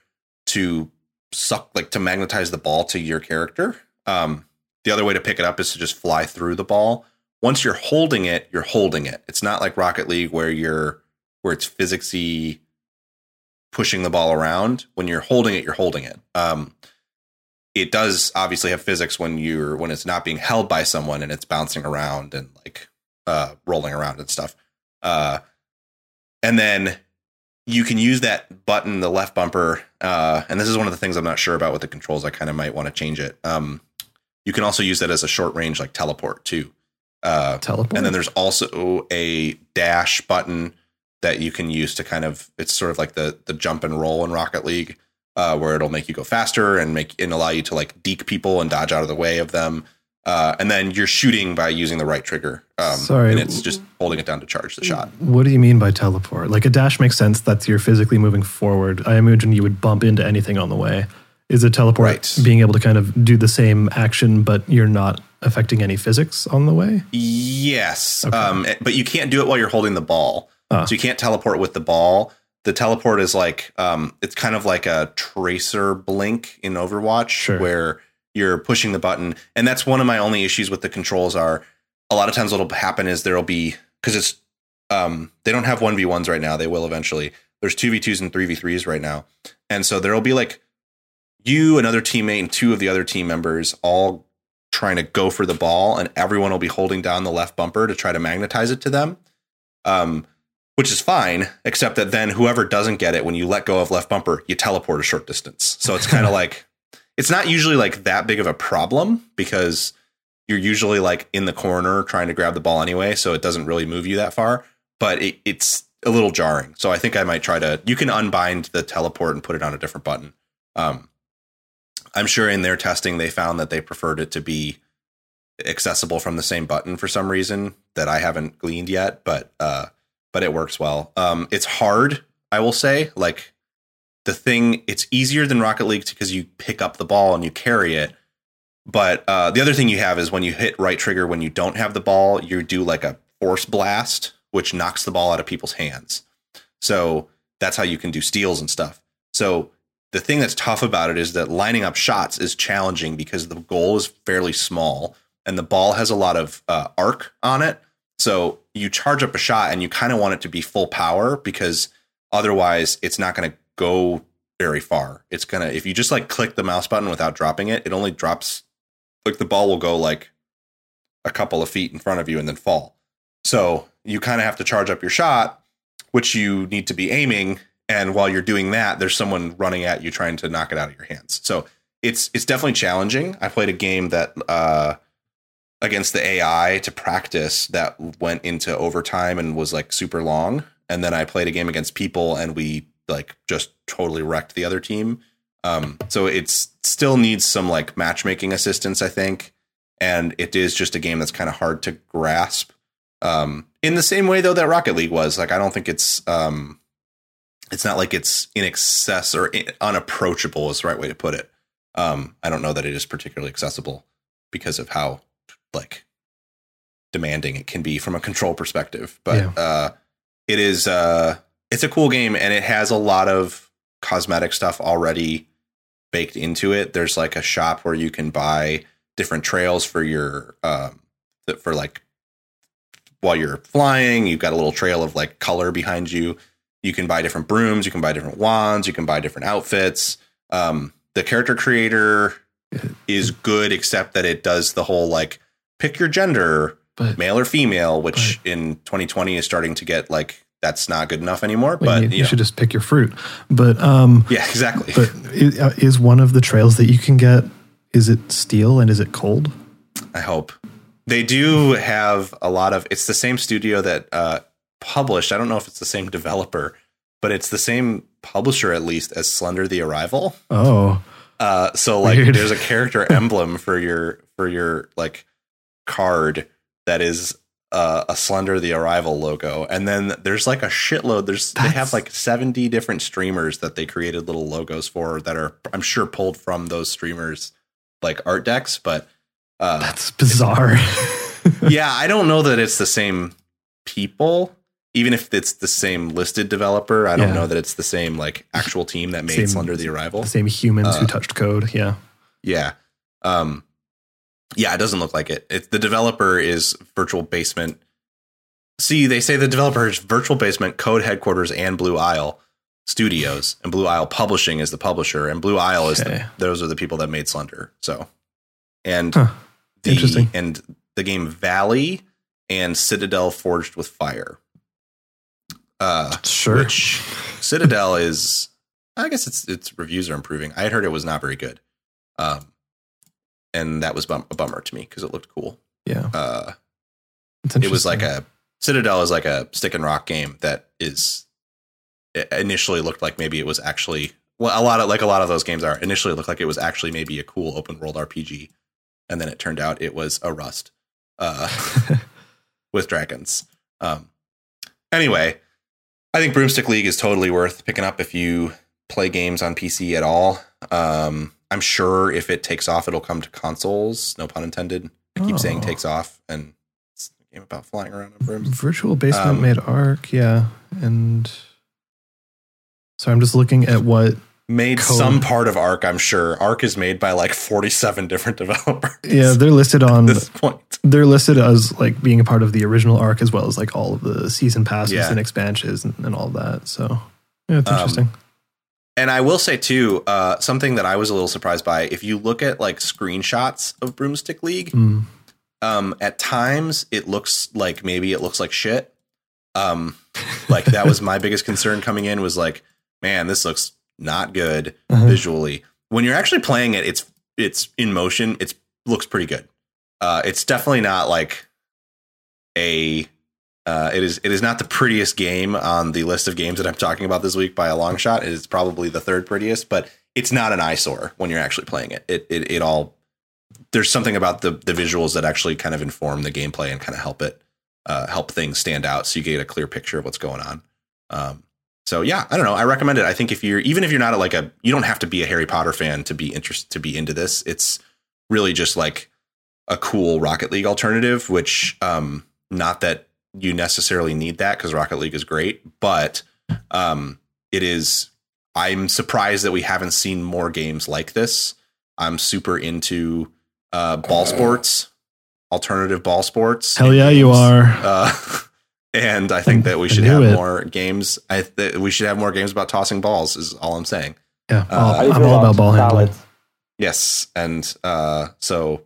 to suck like to magnetize the ball to your character. Um, the other way to pick it up is to just fly through the ball. Once you're holding it, you're holding it. It's not like Rocket League where you're where it's physicsy pushing the ball around. When you're holding it, you're holding it. Um, it does obviously have physics when you're when it's not being held by someone and it's bouncing around and like uh, rolling around and stuff. Uh, and then you can use that button, the left bumper. Uh, and this is one of the things I'm not sure about with the controls. I kind of might want to change it. Um, you can also use that as a short range, like teleport too. Uh, Teleport. and then there's also a dash button that you can use to kind of it's sort of like the the jump and roll in Rocket League, uh, where it'll make you go faster and make and allow you to like deke people and dodge out of the way of them. Uh, and then you're shooting by using the right trigger. Um, Sorry. and it's just holding it down to charge the shot. What do you mean by teleport? Like a dash makes sense that you're physically moving forward. I imagine you would bump into anything on the way. Is a teleport Right. being able to kind of do the same action, but you're not affecting any physics on the way? Yes, Okay. um, but you can't do it while you're holding the ball. Ah. So you can't teleport with the ball. The teleport is like um, it's kind of like a tracer blink in Overwatch, Sure. where you're pushing the button, and that's one of my only issues with the controls. Are a lot of times what'll happen is there'll be because it's um, they don't have one v ones right now. They will eventually. There's two v twos and three v threes right now, and so there'll be like you, another teammate, and two of the other team members all trying to go for the ball, and everyone will be holding down the left bumper to try to magnetize it to them. Um, which is fine, except that then whoever doesn't get it, when you let go of left bumper, you teleport a short distance. So it's kind of like it's not usually like that big of a problem because you're usually like in the corner trying to grab the ball anyway, so it doesn't really move you that far. But it, it's a little jarring. So I think I might try to. You can unbind the teleport and put it on a different button. Um, I'm sure in their testing they found that they preferred it to be accessible from the same button for some reason that I haven't gleaned yet, but uh, but it works well. Um, it's hard, I will say. Like the thing, it's easier than Rocket League because you pick up the ball and you carry it. But uh, the other thing you have is when you hit right trigger when you don't have the ball, you do like a force blast, which knocks the ball out of people's hands. So that's how you can do steals and stuff. So the thing that's tough about it is that lining up shots is challenging because the goal is fairly small and the ball has a lot of uh, arc on it. So you charge up a shot and you kind of want it to be full power because otherwise it's not going to go very far. It's going to, if you just like click the mouse button without dropping it, it only drops, like the ball will go like a couple of feet in front of you and then fall. So you kind of have to charge up your shot, which you need to be aiming. And while you're doing that, there's someone running at you trying to knock it out of your hands. So it's it's definitely challenging. I played a game that uh, against the AI to practice that went into overtime and was like super long. And then I played a game against people and we like just totally wrecked the other team. Um, so it's still needs some like matchmaking assistance, I think. And it is just a game that's kind of hard to grasp. Um, in the same way though that Rocket League was, like I don't think it's um it's not like it's inaccess or in- unapproachable is the right way to put it. Um, I don't know that it is particularly accessible because of how like demanding it can be from a control perspective. But Yeah. uh, it is uh, it's a cool game and it has a lot of cosmetic stuff already baked into it. There's like a shop where you can buy different trails for your um, for like while you're flying. You've got a little trail of like color behind you. You can buy different brooms. You can buy different wands. You can buy different outfits. Um, the character creator is good, except that it does the whole like pick your gender, But male or female, which in 2020 is starting to get like that's not good enough anymore. But you, you you know, should just pick your fruit. But um, yeah, exactly. but uh, is one of the trails that you can get? Is it steel and is it cold? I hope they do have a lot of. It's the same studio that uh, published. I don't know if it's the same developer, but it's the same publisher at least as Slender the Arrival. Oh, Uh, so like Weird. there's a character emblem for your for your like card that is uh, a Slender the Arrival logo, and then there's like a shitload. There's they have like 70 different streamers that they created little logos for that are I'm sure pulled from those streamers like art decks, but uh, that's bizarre. yeah, I don't know that it's the same people. Even if it's the same listed developer, I don't Yeah. know that it's the same like actual team that made Same- Slender the Arrival. the same humans who Uh, touched code. Yeah. Yeah. Um yeah, it doesn't look like it. It's the developer is Virtual Basement. See, they say the developer is Virtual Basement, Code Headquarters, and Blue Isle Studios, and Blue Isle Publishing is the publisher, and Blue Isle is Okay. the, those are the people that made Slender. So, and Huh. the Interesting. and the game Valley and Citadel Forged with Fire. Uh, Sure. which Citadel is, I guess its its reviews are improving. I had heard it was not very good, um, and that was bum- a bummer to me because it looked cool. yeah. Uh, it was like a Citadel is like a stick and rock game that is it initially looked like maybe it was actually well a lot of like a lot of those games are initially looked like it was actually maybe a cool open world RPG, and then it turned out it was a Rust uh, with dragons. Um, anyway, I think Broomstick League is totally worth picking up if you play games on PC at all. Um, I'm sure if it takes off, it'll come to consoles. No pun intended. I keep saying Oh. takes off, and it's a game about flying around on brooms. Virtual Basement Um, made ARK, yeah, and so I'm just looking at what. Made Code. some part of ARK, I'm sure. ARK is made by like 47 different developers. Yeah, they're listed on. this point. They're listed as like being a part of the original ARK as well as like all of the season passes Yeah. and expansions and, and all that. So yeah, it's Um, interesting. And I will say too, uh, something that I was a little surprised by. If you look at like screenshots of Broomstick League, Mm. um, at times it looks like maybe it looks like shit. Um, like that was my biggest concern coming in was like, man, this looks not good Uh-huh. visually. When you're actually playing it, it's it's in motion. It's looks pretty good. Uh, it's definitely not like a. Uh, it is it is not the prettiest game on the list of games that I'm talking about this week by a long shot. It is probably the third prettiest, but it's not an eyesore when you're actually playing it. It it, it all there's something about the the visuals that actually kind of inform the gameplay and kind of help it uh, help things stand out, so you get a clear picture of what's going on. Um, so yeah, I don't know. I recommend it. I think if you're even if you're not a, like a you don't have to be a Harry Potter fan to be interested to be into this. It's really just like a cool Rocket League alternative. Which um, not that you necessarily need that because Rocket League is great, but um, it is. I'm surprised that we haven't seen more games like this. I'm super into uh, ball sports, alternative ball sports. Hell yeah, you are. Uh, and I think that we should have it. more games. I th- we should have more games about tossing balls. Is all I'm saying. Yeah, uh, all- How I'm all about ball handling. ballads? Yes, and uh, so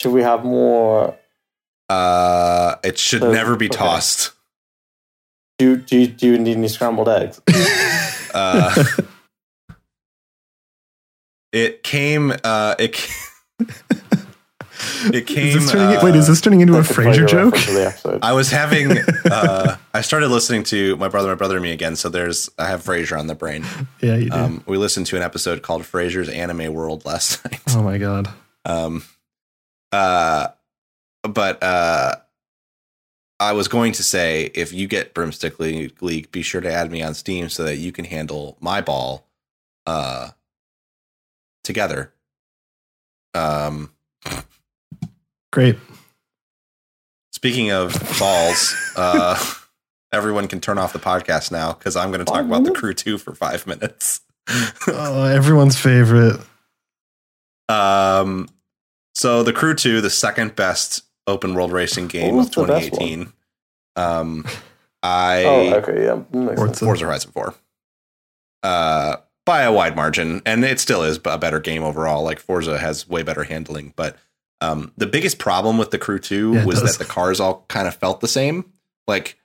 Should we have more? uh, it should So, never be okay. tossed. Do, do, you- do you need any scrambled eggs? Uh, it came. Uh, it. ca- It came. Is turning, uh, wait, is this turning into a That's Frasier Frasier joke? reference of the episode. I was having. Uh, I started listening to my brother, my brother, and me again. So there's. I have Frasier on the brain. Yeah, you do. Um, we listened to an episode called Frasier's Anime World last night. oh my god. Um, uh, but uh, I was going to say if you get Broomstick League, League, be sure to add me on Steam so that you can handle my ball, uh, together. Um, Great. speaking of balls, uh, everyone can turn off the podcast now because I'm going to talk about the crew two for five minutes. Oh, everyone's favorite. Um, so the Crew 2, the second best open world racing game of 2018. Um, I oh, okay, yeah. Forza. Forza Horizon 4. Uh, by a wide margin, and it still is a better game overall. Like Forza has way better handling, but um, the biggest problem with the Crew 2 Yeah, was does. that the cars all kind of felt the same. Like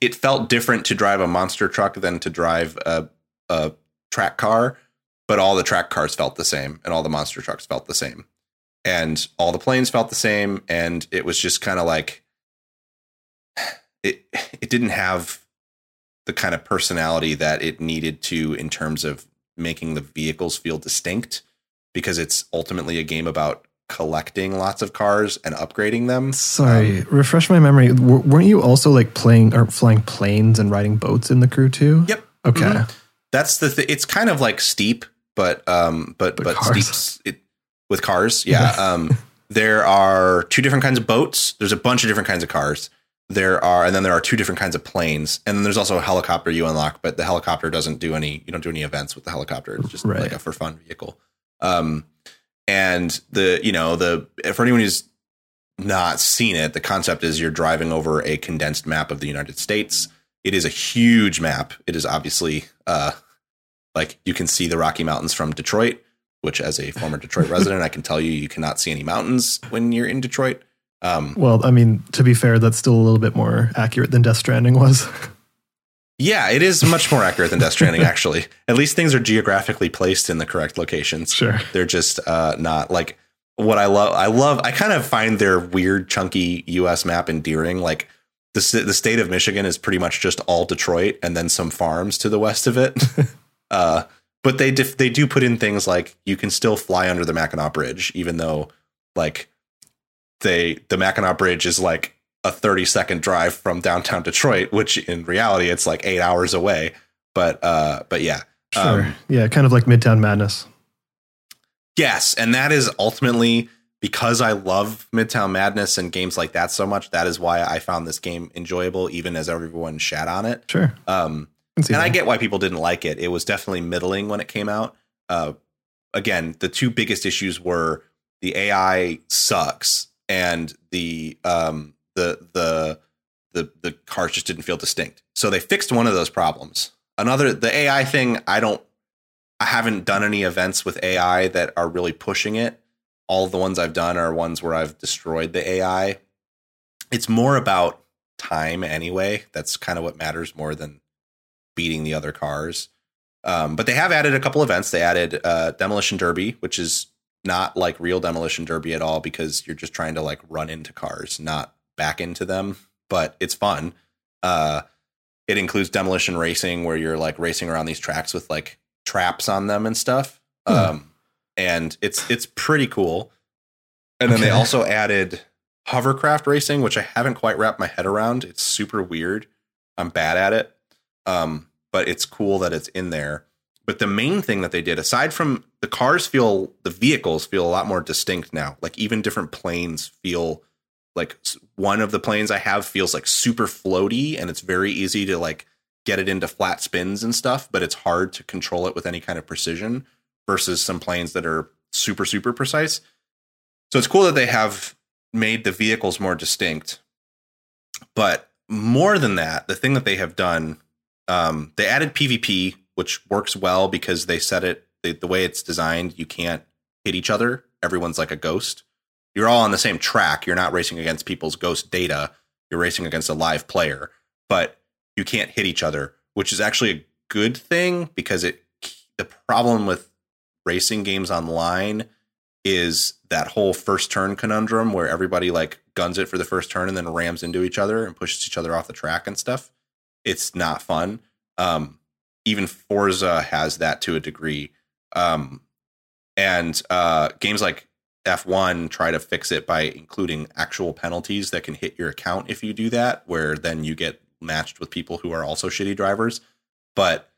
it felt different to drive a monster truck than to drive a, a track car, but all the track cars felt the same, and all the monster trucks felt the same, and all the planes felt the same, and it was just kind of like it it didn't have the kind of personality that it needed to in terms of making the vehicles feel distinct because it's ultimately a game about collecting lots of cars and upgrading them. Sorry, um, refresh my memory. W- weren't you also like playing or flying planes and riding boats in the Crew 2? Yep. Okay. Mm-hmm. That's the th- it's kind of like steep, but um but but, but steep it, with cars. Yeah. um there are two different kinds of boats. There's a bunch of different kinds of cars. There are and then there are two different kinds of planes. And then there's also a helicopter you unlock, but the helicopter doesn't do any you don't do any events with the helicopter. It's just right. like a for fun vehicle. Um and the you know the for anyone who's not seen it, the concept is you're driving over a condensed map of the United States. It is a huge map. It is obviously uh, like you can see the Rocky Mountains from Detroit, which, as a former Detroit resident, I can tell you, you cannot see any mountains when you're in Detroit. Um, well, I mean, to be fair, that's still a little bit more accurate than Death Stranding was. Yeah, it is much more accurate than Death Stranding, actually. At least things are geographically placed in the correct locations. Sure. They're just uh, not like what I love. I love, I kind of find their weird, chunky US map endearing. Like the, the state of Michigan is pretty much just all Detroit and then some farms to the west of it. uh, but they dif- they do put in things like you can still fly under the Mackinac Bridge, even though like they the Mackinac Bridge is like a 30 second drive from downtown Detroit, which in reality it's like eight hours away. But uh, but yeah, sure, um, yeah, kind of like Midtown Madness. Yes, and that is ultimately because I love Midtown Madness and games like that so much. That is why I found this game enjoyable, even as everyone shat on it. Sure. Um, and that. I get why people didn't like it. It was definitely middling when it came out. Uh, again, the two biggest issues were the AI sucks and the um, the the the the cars just didn't feel distinct. So they fixed one of those problems. Another the AI thing, I don't I haven't done any events with AI that are really pushing it. All the ones I've done are ones where I've destroyed the AI. It's more about time anyway. That's kind of what matters more than beating the other cars. Um, but they have added a couple events. They added uh, Demolition Derby, which is not like real Demolition Derby at all because you're just trying to like run into cars, not back into them, but it's fun. Uh, it includes demolition racing where you're like racing around these tracks with like traps on them and stuff. Hmm. Um, and it's it's pretty cool. And then okay. they also added hovercraft racing, which I haven't quite wrapped my head around. It's super weird. I'm bad at it. Um, but it's cool that it's in there. But the main thing that they did, aside from the cars feel the vehicles feel a lot more distinct now. Like even different planes feel like one of the planes I have feels like super floaty and it's very easy to like get it into flat spins and stuff, but it's hard to control it with any kind of precision versus some planes that are super super precise. So it's cool that they have made the vehicles more distinct. But more than that, the thing that they have done, um, they added PvP, which works well because they set it the, the way it's designed. You can't hit each other. Everyone's like a ghost you're all on the same track. You're not racing against people's ghost data. You're racing against a live player, but you can't hit each other, which is actually a good thing because it the problem with racing games online is that whole first turn conundrum where everybody like guns it for the first turn and then rams into each other and pushes each other off the track and stuff. It's not fun. Um, even Forza has that to a degree. Um, and uh, games like F1 try to fix it by including actual penalties that can hit your account if you do that, where then you get matched with people who are also shitty drivers. But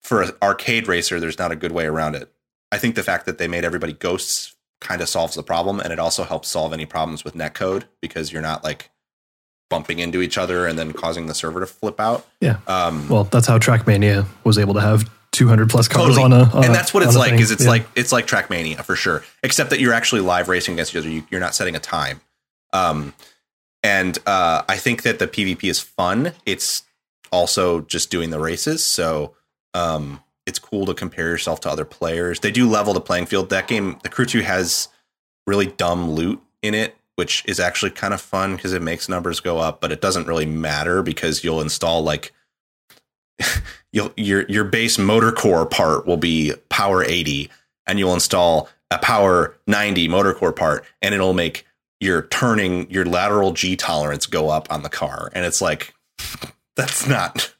for an arcade racer, there's not a good way around it. I think the fact that they made everybody ghosts kind of solves the problem, and it also helps solve any problems with netcode because you're not like bumping into each other and then causing the server to flip out. Yeah. Um, well, that's how Trackmania was able to have 200 plus cars totally. on a on and that's what it's like is it's yeah. like it's like trackmania for sure except that you're actually live racing against each other. You, are not setting a time. Um and uh i think that the pvp is fun. It's also just doing the races. So um it's cool to compare yourself to other players. They do level the playing field. That game the crew 2 has really dumb loot in it which is actually kind of fun because it makes numbers go up but it doesn't really matter because you'll install like your your base motor core part will be power 80 and you'll install a power 90 motor core part and it'll make your turning your lateral g tolerance go up on the car and it's like that's not.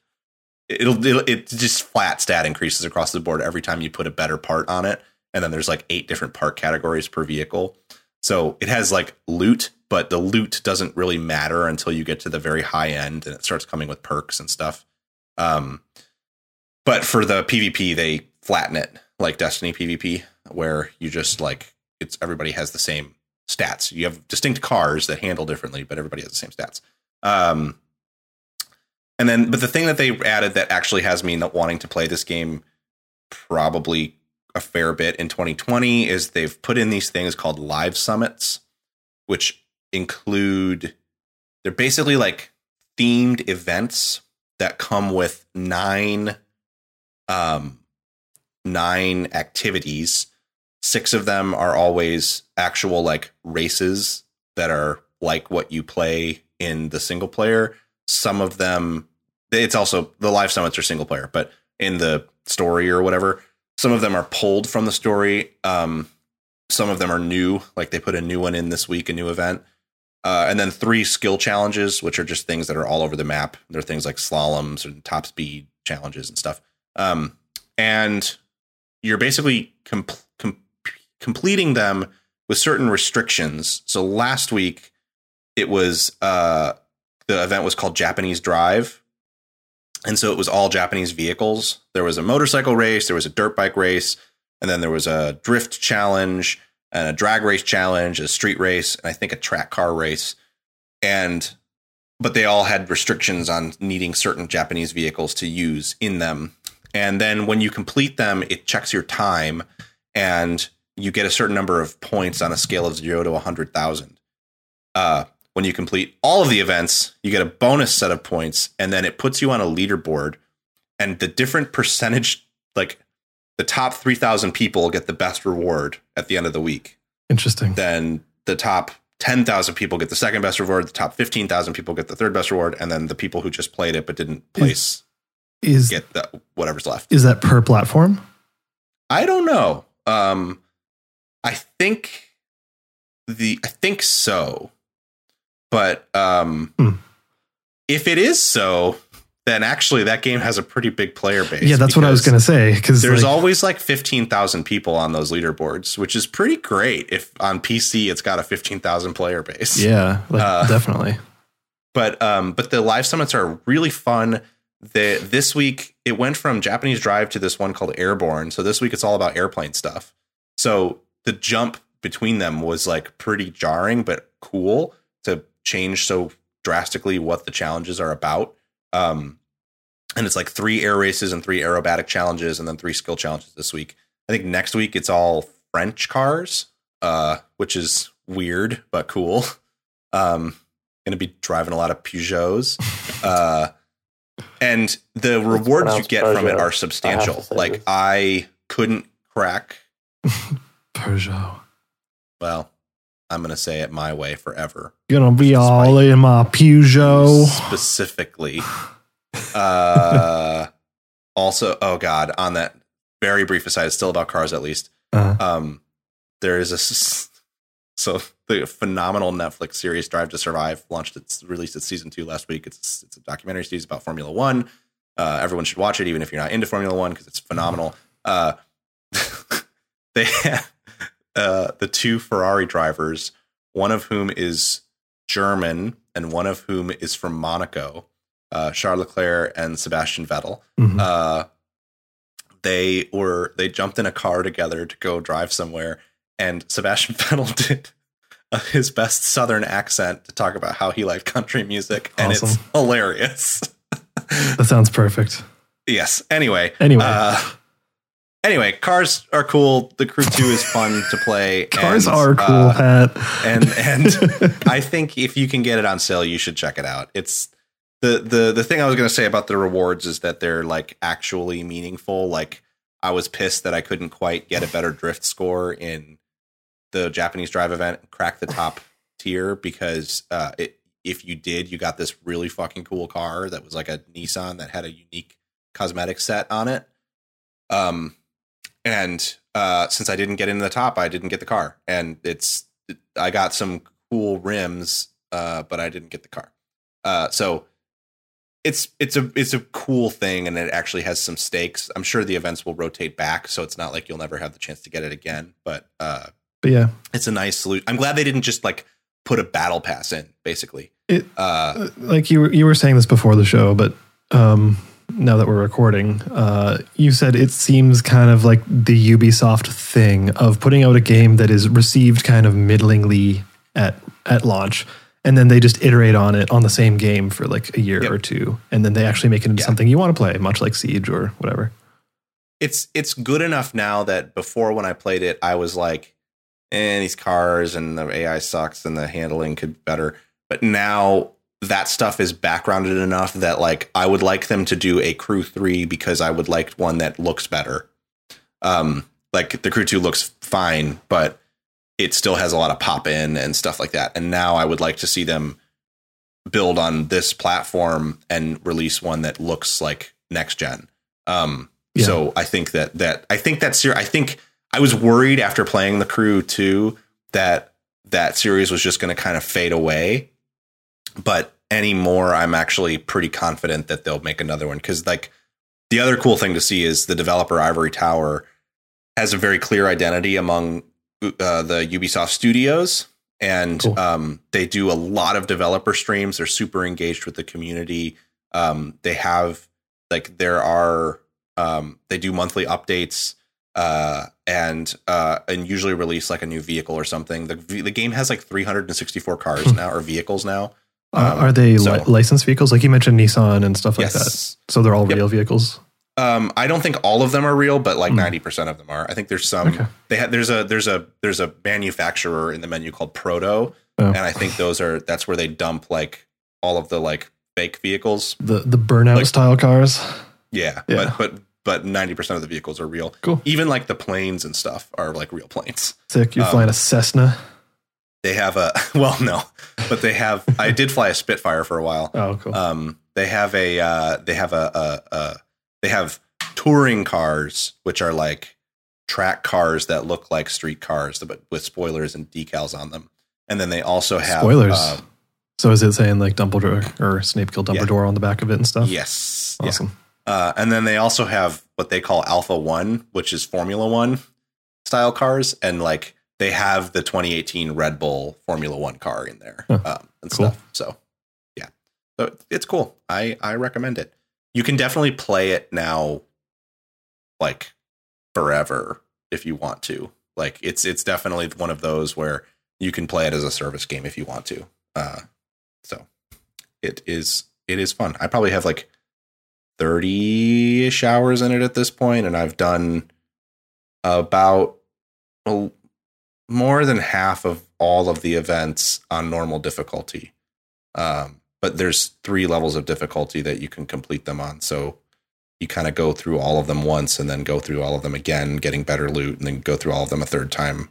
It'll, it'll it just flat stat increases across the board every time you put a better part on it, and then there's like eight different part categories per vehicle. So it has like loot, but the loot doesn't really matter until you get to the very high end, and it starts coming with perks and stuff. Um, but for the PvP, they flatten it like Destiny PvP, where you just like it's everybody has the same stats. You have distinct cars that handle differently, but everybody has the same stats. Um, and then, but the thing that they added that actually has me not wanting to play this game probably a fair bit in 2020 is they've put in these things called live summits, which include they're basically like themed events that come with nine um nine activities. Six of them are always actual like races that are like what you play in the single player. Some of them it's also the live summits are single player but in the story or whatever some of them are pulled from the story. Um some of them are new like they put a new one in this week a new event uh, and then three skill challenges, which are just things that are all over the map. They're things like slaloms and top speed challenges and stuff. Um, and you're basically com- completing them with certain restrictions. So last week, it was uh, the event was called Japanese Drive, and so it was all Japanese vehicles. There was a motorcycle race, there was a dirt bike race, and then there was a drift challenge and a drag race challenge, a street race, and I think a track car race. And but they all had restrictions on needing certain Japanese vehicles to use in them. And then when you complete them, it checks your time and you get a certain number of points on a scale of zero to 100,000. Uh, when you complete all of the events, you get a bonus set of points, and then it puts you on a leaderboard. And the different percentage, like the top 3,000 people get the best reward at the end of the week. Interesting. Then the top 10,000 people get the second best reward, the top 15,000 people get the third best reward, and then the people who just played it but didn't place Is get the, whatever's left. is that per platform? I don't know. Um, I think the I think so, but um, Hmm. if it is so, then actually that game has a pretty big player base. Yeah, that's what I was going to say. Because There's like, always like fifteen thousand people on those leaderboards, which is pretty great. If on PC it's got a fifteen thousand player base, yeah, like, uh, definitely. but um but the live summits are really fun the this week it went from japanese drive to this one called airborne so this week it's all about airplane stuff so the jump between them was like pretty jarring but cool to change so drastically what the challenges are about um and it's like three air races and three aerobatic challenges and then three skill challenges this week i think next week it's all french cars uh which is weird but cool um going to be driving a lot of Peugeots. Uh, and the rewards you get from it are substantial. say Like this. I couldn't crack. Peugeot. Well, I'm going to say it my way forever. Gonna be all in my Peugeot. Specifically. Uh, also, oh God, on that very brief aside, it's still about cars at least. Uh, Um, there is a. so the phenomenal Netflix series Drive to Survive launched its released its season two last week. It's it's a documentary series about Formula One. Uh, everyone should watch it, even if you're not into Formula One, because it's phenomenal. Uh, they have uh, the two Ferrari drivers, one of whom is German and one of whom is from Monaco, uh, Charles Leclerc and Sebastian Vettel mhm. uh, they were they jumped in a car together to go drive somewhere, and Sebastian Vettel did his best Southern accent to talk about how he liked country music, and it's hilarious. that sounds perfect. yes. Anyway. Anyway. Uh, anyway, cars are cool. The Crew Two is fun to play. Cars and, are cool, uh, Pat. and and I think if you can get it on sale, you should check it out. It's the the the thing I was going to say about the rewards is that they're like actually meaningful. Like I was pissed that I couldn't quite get a better drift score in the Japanese Drive event, and crack the top tier because uh, it, if you did, you got this really fucking cool car that was like a Nissan that had a unique cosmetic set on it. Um, and uh, since I didn't get into the top, I didn't get the car, and it's I got some cool rims, uh, but I didn't get the car. Uh, so it's it's a it's a cool thing and it actually has some stakes. I'm sure the events will rotate back, so it's not like you'll never have the chance to get it again. But uh, But yeah, it's a nice solution. I'm glad they didn't just like put a battle pass in. Basically, It- uh, like you were, you were saying this before the show, but um, now that we're recording, uh, you said it seems kind of like the Ubisoft thing of putting out a game that is received kind of middlingly at at launch, and then they just iterate on it on the same game for like a year Yep. or two, and then they actually make it into Yeah. something you want to play, much like Siege or whatever. it's it's good enough now that before when I played it, I was like, "Eh, these cars and the AI sucks and the handling could be better." But now that stuff is backgrounded enough that like I would like them to do a Crew Three because I would like one that looks better. Um, like the Crew Two looks fine, but it still has a lot of pop in and stuff like that. And now I would like to see them build on this platform and release one that looks like next gen. Um, Yeah. so I think that that I think that ser- I think I was worried after playing the crew two that that series was just going to kind of fade away. But anymore, I'm actually pretty confident that they'll make another one because like the other cool thing to see is the developer Ivory Tower has a very clear identity among uh, the Ubisoft studios. And Cool. um, they do a lot of developer streams. They're super engaged with the community. Um, they have like there are um, they do monthly updates uh, and uh, and usually release like a new vehicle or something. The the game has like 364 cars now or vehicles now. Uh, are they so- li- licensed vehicles? Like you mentioned, Nissan and stuff like that. yes. So they're all Yep. real vehicles. Um, I don't think all of them are real, but like Hmm. ninety percent of them are. I think there's some. Okay. They there's a there's a there's a manufacturer in the menu called Proto, Oh. and I think those are that's where they dump like all of the like fake vehicles. The the burnout Like- style cars. Yeah, Yeah. but but but ninety percent of the vehicles are real. Cool. Even like the planes and stuff are like real planes. Sick. You're Um, flying a Cessna. They have a well, no, but they have. I did fly a Spitfire for a while. Oh, cool. Um, they have a uh, they have a, a, a they have touring cars, which are like track cars that look like street cars, but with spoilers and decals on them. And then they also have Spoilers. uh, so is it saying like Dumbledore or Snape killed Yeah. Dumbledore on the back of it and stuff? yes, yeah. Awesome. Uh, and then they also have what they call Alpha One, which is Formula One style cars, and like they have the 2018 Red Bull Formula One car in there Huh. um, and Cool. stuff. So yeah, so it's cool. I I recommend it. You can definitely play it now, like forever if you want to. Like it's it's definitely one of those where you can play it as a service game if you want to. Uh, so it is it is fun. I probably have like 30 ish hours in it at this point, and I've done about well, more than half of all of the events on normal difficulty. Um, but there's three levels of difficulty that you can complete them on. So you kind of go through all of them once and then go through all of them again, getting better loot, and then go through all of them a third time,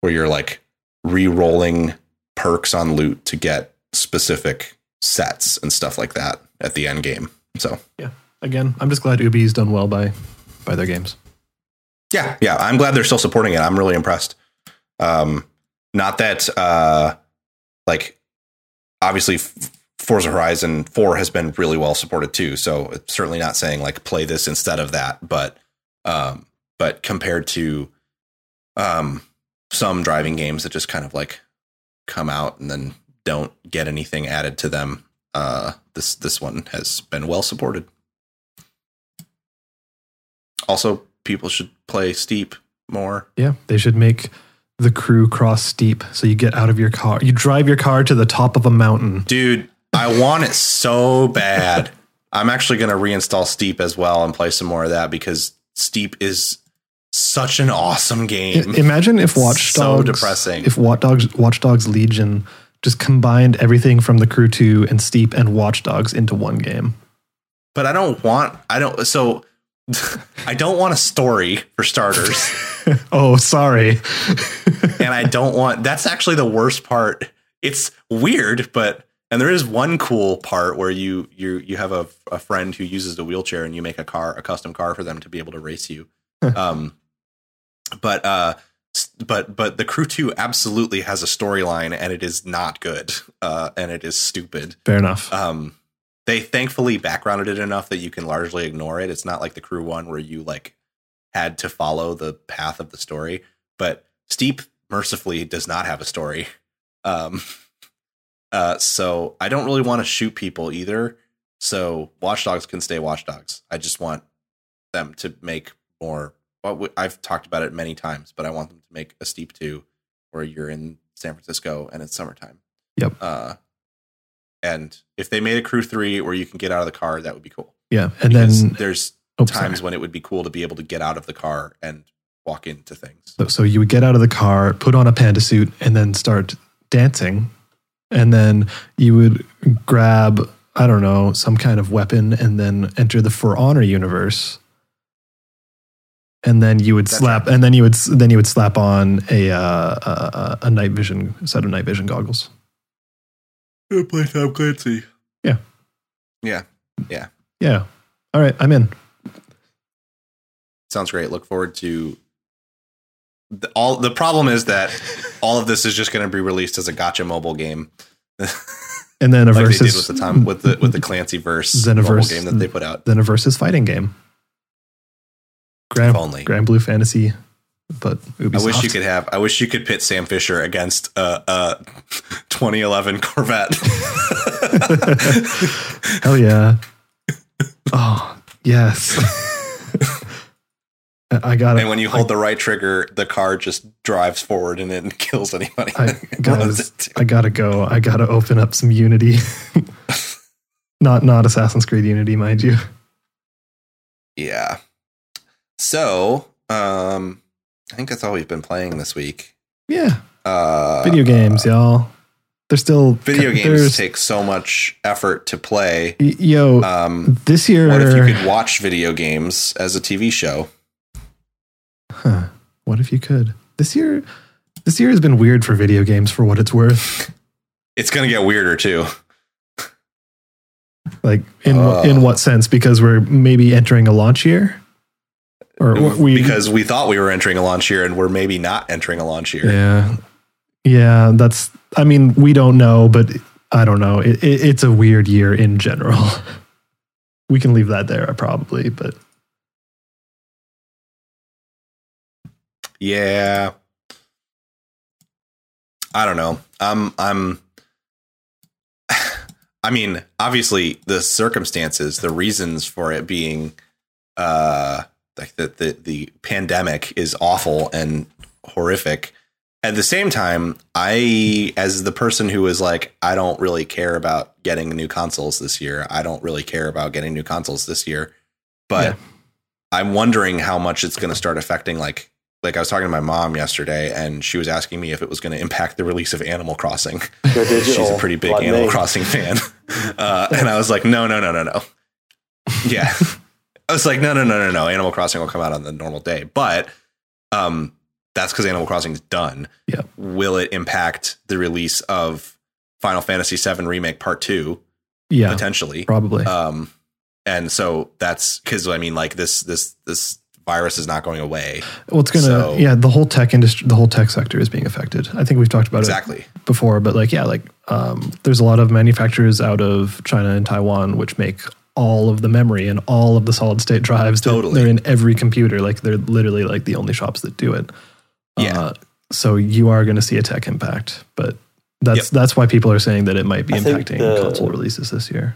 where you're like re rolling perks on loot to get specific sets and stuff like that at the end game. So yeah, Again, I'm just glad Ubi's done well by by their games. yeah, yeah, I'm glad they're still supporting it. I'm really impressed. Um, not that uh, like obviously Forza Horizon 4 has been really well supported too. So it's certainly not saying like play this instead of that, but um, but compared to um, some driving games that just kind of like come out and then don't get anything added to them, uh, this this one has been well supported. Also, people should play Steep more. Yeah, they should make the crew cross steep so you get out of your car. You drive your car to the top of a mountain. Dude, I want it so bad. I'm actually going to reinstall Steep as well and play some more of that because Steep is such an awesome I- game. Imagine if Watch So depressing. if Watch Dogs, Watch Dogs Legion just combined everything from the Crew 2 and Steep and Watch Dogs into one game. but I don't want, I don't, so I don't want a story for starters. oh, sorry. and I don't want, that's actually the worst part. It's weird, but, and there is one cool part where you, you, you have a, a friend who uses a wheelchair and you make a car, a custom car for them to be able to race you. um, but, uh, but but the crew 2 absolutely has a storyline and it is not good uh and it is stupid Fair enough. um they thankfully backgrounded it enough that you can largely ignore it. It's not like the crew one where you like had to follow the path of the story. But Steep mercifully does not have a story. Um, uh, so I don't really want to shoot people either. So Watchdogs can stay Watchdogs. I just want them to make more. Well, I've talked about it many times, but I want them to make a Steep two where you're in San Francisco and it's summertime. Yep. Uh, and if they made a crew three where you can get out of the car, that would be cool. Yeah, and Because then there's oh, times sorry. when it would be cool to be able to get out of the car and walk into things. So, so you would get out of the car, put on a panda suit, and then start dancing, and then you would grab I don't know some kind of weapon, and then enter the For Honor universe. And then you would That's slap, right. and then you would then you would slap on a uh, a, a night vision set of night vision goggles. Play Tom Clancy. Yeah. Yeah. Yeah. Yeah. All right, I'm in. Sounds great. Look forward to the, all. The problem is that all of this is just going to be released as a gacha mobile game. And then a like they did versus with the time with the with the Clancy verse Xenoverse. mobile game that they put out. then a versus fighting game. Grand, only. Granblue Fantasy, but Ubisoft. I wish you could have. I wish you could pit Sam Fisher against a, a 2011 Corvette. Hell yeah! Oh yes. I got it. and when you hold the right trigger, the car just drives forward and it kills anybody. I, guys, I gotta go. I gotta open up some Unity. not not Assassin's Creed Unity, mind you. yeah. So, um, I think that's all we've been playing this week. Yeah, Uh, video games, y'all. They're still Video games take so much effort to play. y- Yo, Um, this year. what if you could watch video games as a TV show? Huh. What if you could? This year, this year has been weird for video games. For what it's worth, It's going to get weirder too. like in Uh. in what sense? Because we're maybe entering a launch year, or we because we thought we were entering a launch year and we're maybe not entering a launch year. yeah, yeah. That's. I mean, we don't know, but I don't know. It, it, it's a weird year in general. we can leave that there, probably, but Yeah. I don't know. I'm I'm I mean, obviously the circumstances, the reasons for it being uh like the the, the pandemic is awful and horrific. At the same time, I as the person who is like I don't really care about getting new consoles this year. I don't really care about getting new consoles this year. But Yeah. I'm wondering how much it's going to start affecting like like I was talking to my mom yesterday and she was asking me if it was going to impact the release of Animal Crossing. She's a pretty big Animal me. Crossing fan. Uh, and I was like, no, no, no, no, no. Yeah. I was like, no, no, no, no, no. Animal Crossing will come out on the normal day. But um, that's because Animal Crossing is done. Yeah. Will it impact the release of Final Fantasy VII Remake Part 2? yeah, Potentially. probably. Um, and so that's because I mean, like this, this, this virus is not going away. well, it's gonna. so- yeah, the whole tech industry, the whole tech sector is being affected. I think we've talked about it Exactly. before, but like, yeah, like um, there's a lot of manufacturers out of China and Taiwan which make all of the memory and all of the solid state drives. They're- They're, in every computer. Like they're literally like the only shops that do it. Yeah. Uh, so you are going to see a tech impact, but that's Yep. that's why people are saying that it might be I impacting the- console releases this year.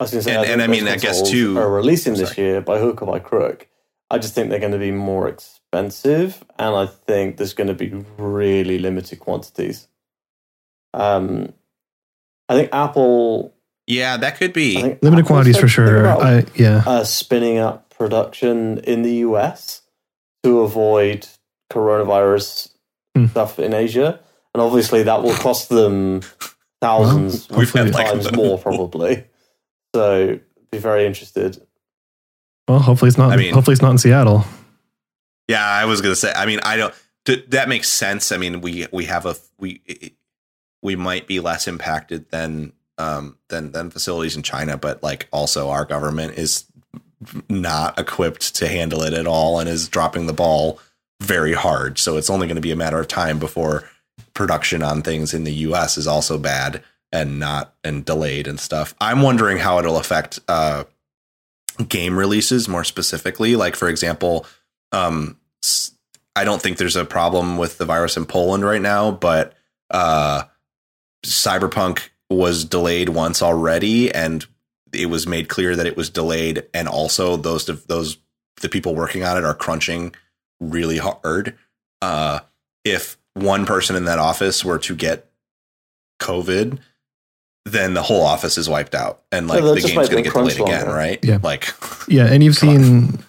I was going to say, And- think and I mean, I guess consoles too- are releasing this Sorry. year by hook or by crook. I just think they're going to be more expensive, and I think there's going to be really limited quantities. Um, I think Apple, Yeah, that could be. Limited quantities for sure. about, I yeah. uh, spinning up production in the US to avoid coronavirus Hmm. stuff in Asia, and obviously that will cost them thousands, Well, We've had, like, times more probably. So, be very interested. Well, hopefully it's not. I mean- hopefully it's not in Seattle. Yeah, I was gonna say. I mean, I don't. th- That makes sense. I mean, we we have a we we might be less impacted than um than than facilities in China, but like also our government is not equipped to handle it at all and is dropping the ball very hard. So it's only going to be a matter of time before production on things in the U.S. is also bad. and not and delayed and stuff. I'm wondering how it'll affect uh, game releases more specifically. Like for example, um, I don't think there's a problem with the virus in Poland right now, but uh, Cyberpunk was delayed once already, and it was made clear that it was delayed, and also those of those the people working on it are crunching really hard. Uh, if one person in that office were to get COVID, then the whole office is wiped out, and like the game's going to get delayed again, right? Yeah, like yeah, and you've seen.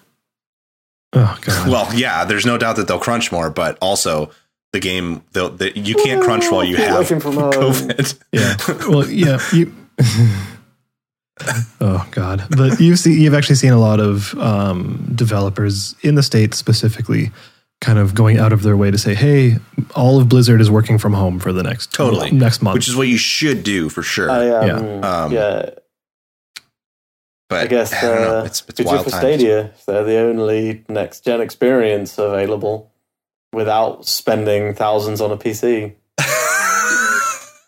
Oh god. Well, yeah, there's no doubt that they'll crunch more, but also the game, the, you can't crunch while you have COVID. Yeah. Well, yeah, you. oh God! But you've seen, you've actually seen a lot of um, developers in the states specifically, kind of going out of their way to say, "Hey, all of Blizzard is working from home for the next totally next month," which is what you should do for sure. I, um, yeah, um, yeah. But I guess I uh, it's, it's good for times. Stadia. They're the only next gen experience available without spending thousands on a PC.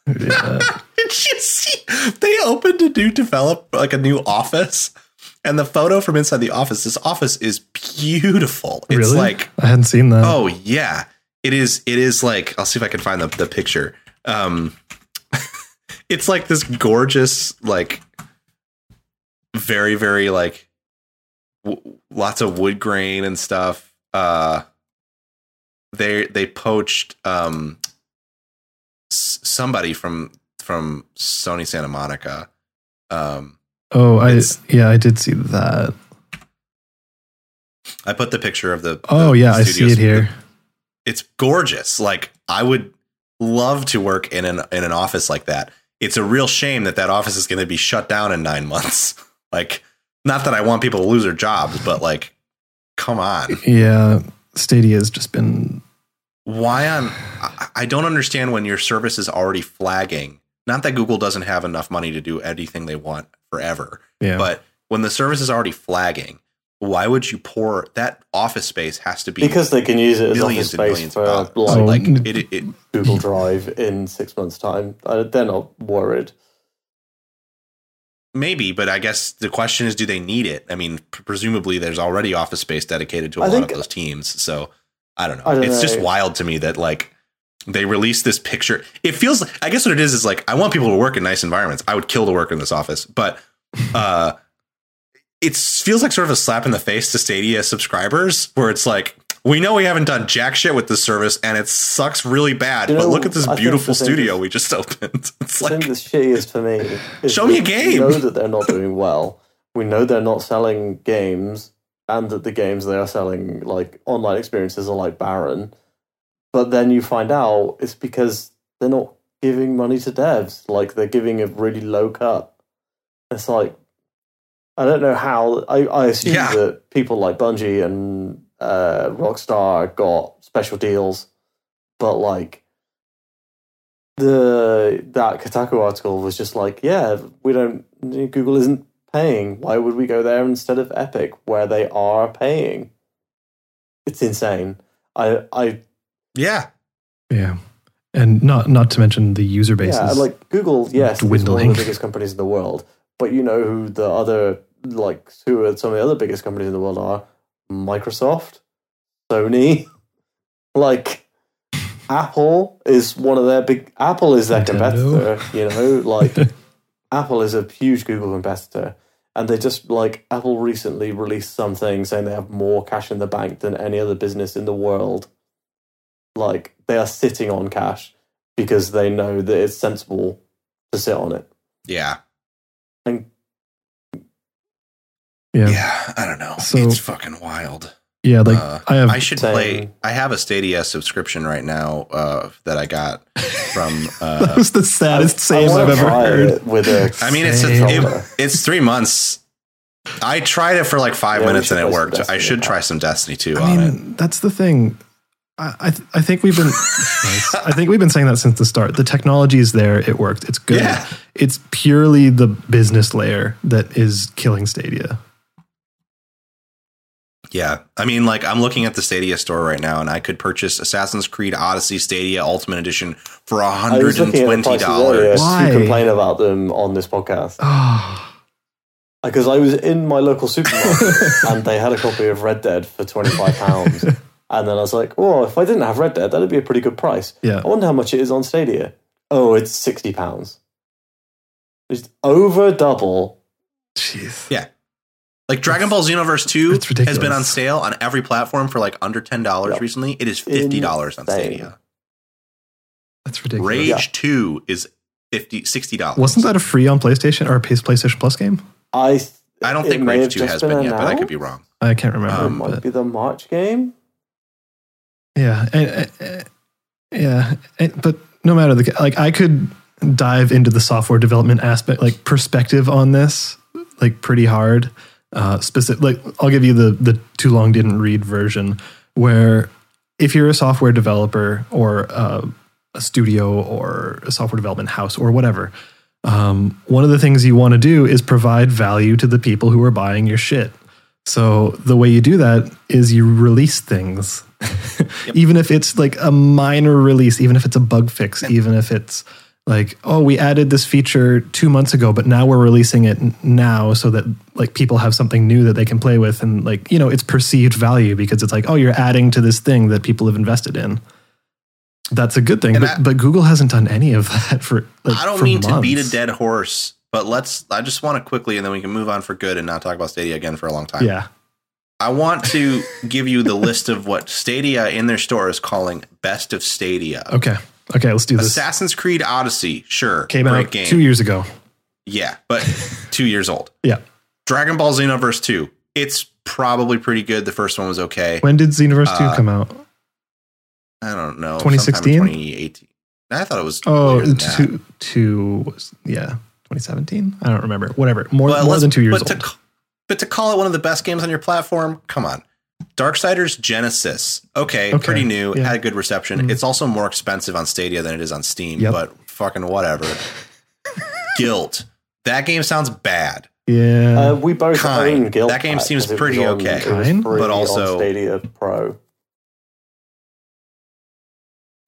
yeah. Did you see? They opened a new develop like a new office, and the photo from inside the office. This office is beautiful. It's really? like I hadn't seen that. Oh yeah, it is. It is like I'll see if I can find the the picture. Um, it's like this gorgeous, like very very like w- lots of wood grain and stuff. Uh, they they poached um somebody from from Sony Santa Monica. Um, oh, I yeah, I did see that. I put the picture of the. Oh the yeah, I see it here. It's gorgeous. Like I would love to work in an in an office like that. It's a real shame that that office is going to be shut down in nine months. like, not that I want people to lose their jobs, but like, come on. Yeah, Stadia has just been. Why on? I don't understand when your service is already flagging not that Google doesn't have enough money to do anything they want forever, yeah. but when the service is already flagging, why would you pour that office space has to be because they can use it as office space for oh, like, like it, it, Google Drive in six months' time. They're not worried. Maybe, but I guess the question is, do they need it? I mean, presumably there's already office space dedicated to a I lot think, of those teams. So I don't know. I don't it's know. just wild to me that like they release this picture. It feels I guess what it is is like I want people to work in nice environments. I would kill to work in this office, but uh it feels like sort of a slap in the face to Stadia subscribers where it's like we know we haven't done jack shit with this service and it sucks really bad, you know, but look at this I beautiful studio we just opened. It's I like the shittiest for me show me a game. We know that they're not doing well. We know they're not selling games and that the games they are selling like online experiences are like barren but then you find out it's because they're not giving money to devs. Like they're giving a really low cut. It's like I don't know how. I, I assume yeah. that people like Bungie and uh, Rockstar got special deals, but like the that Kotaku article was just like, yeah, we don't. Google isn't paying. Why would we go there instead of Epic, where they are paying? It's insane. I I yeah. Yeah. And not not to mention the user base. Yeah, like Google, yes, dwindling. one of the biggest companies in the world. But you know who the other like who are some of the other biggest companies in the world are? Microsoft, Sony, like Apple is one of their big Apple is their Nintendo. competitor, you know, like Apple is a huge Google competitor. And they just like Apple recently released something saying they have more cash in the bank than any other business in the world like they are sitting on cash because they know that it's sensible to sit on it. Yeah. And yeah, yeah I don't know. So, it's fucking wild. Yeah, like uh, I have. I should same. play. I have a Stadia subscription right now uh, that I got from. Uh, that was the saddest save I've ever heard. With a, I mean, it's it, it's three months. I tried it for like five yeah, minutes and it worked. I should try some Destiny 2 I mean, it. That's the thing. I, th- I think we've been I think we've been saying that since the start. The technology is there, it worked, it's good. Yeah. It's purely the business layer that is killing Stadia. Yeah. I mean, like, I'm looking at the Stadia store right now, and I could purchase Assassin's Creed Odyssey Stadia Ultimate Edition for I was looking at the prices earlier $120. Why? to complain about them on this podcast ah. because I was in my local supermarket and they had a copy of Red Dead for twenty five pounds, and then I was like, "Oh, if I didn't have Red Dead, that'd be a pretty good price." yeah. I wonder how much it is on Stadia. Oh, it's sixty pounds. It's over double. Jeez. Yeah. Like Dragon Ball Xenoverse 2 has been on sale on every platform for like under $10 Yep. recently. It is $50 on Insane. Stadia. That's ridiculous. Rage Yeah. 2 is 50 $60. Wasn't that a free on PlayStation or a PS- PlayStation Plus game? I I don't think Rage 2 has been yet, but I could be wrong. I can't remember. It Um, might but- be the March game. Yeah, and, yeah, and- but no matter the like, I could dive into the software development aspect, like perspective on this, like pretty hard. Uh, specific, like I'll give you the the too long didn't read version, where if you're a software developer or uh, a studio or a software development house or whatever, um, one of the things you want to do is provide value to the people who are buying your shit. So the way you do that is you release things, even if it's like a minor release, even if it's a bug fix, even if it's like, oh, we added this feature two months ago, but now we're releasing it now so that like people have something new that they can play with, and like you know, it's perceived value because it's like, oh, you're adding to this thing that people have invested in. That's a good thing, but I- but Google hasn't done any of that for. Like, I don't mean to beat a dead horse, but let's I just want to quickly and then we can move on for good and not talk about Stadia again for a long time. Yeah, I want to give you the list of what Stadia in their store is calling best of Stadia. okay, okay, let's do this. Assassin's Creed Odyssey, sure, Came great out game. two years ago. Yeah, but two years old. Yeah. Dragon Ball Xenoverse 2. It's probably pretty good. The first one was okay. When did Xenoverse Uh, 2 come out? I don't know. 2016? 2018. I thought it was Oh, later than that. two, two was, yeah, 2017? I don't remember. Whatever. More, But more than two years but old. To, but to call it one of the best games on your platform, come on. Darksiders Genesis. Okay, Okay, pretty new. yeah. Had good reception. Mhm. It's also more expensive on Stadia than it is on Steam, Yep. but fucking whatever. Gylt. That game sounds bad. yeah. Uh, we both Kind. own Gylt That game Pack, seems 'cause it was pretty on- okay. it Kind, free but also- Stadia Pro.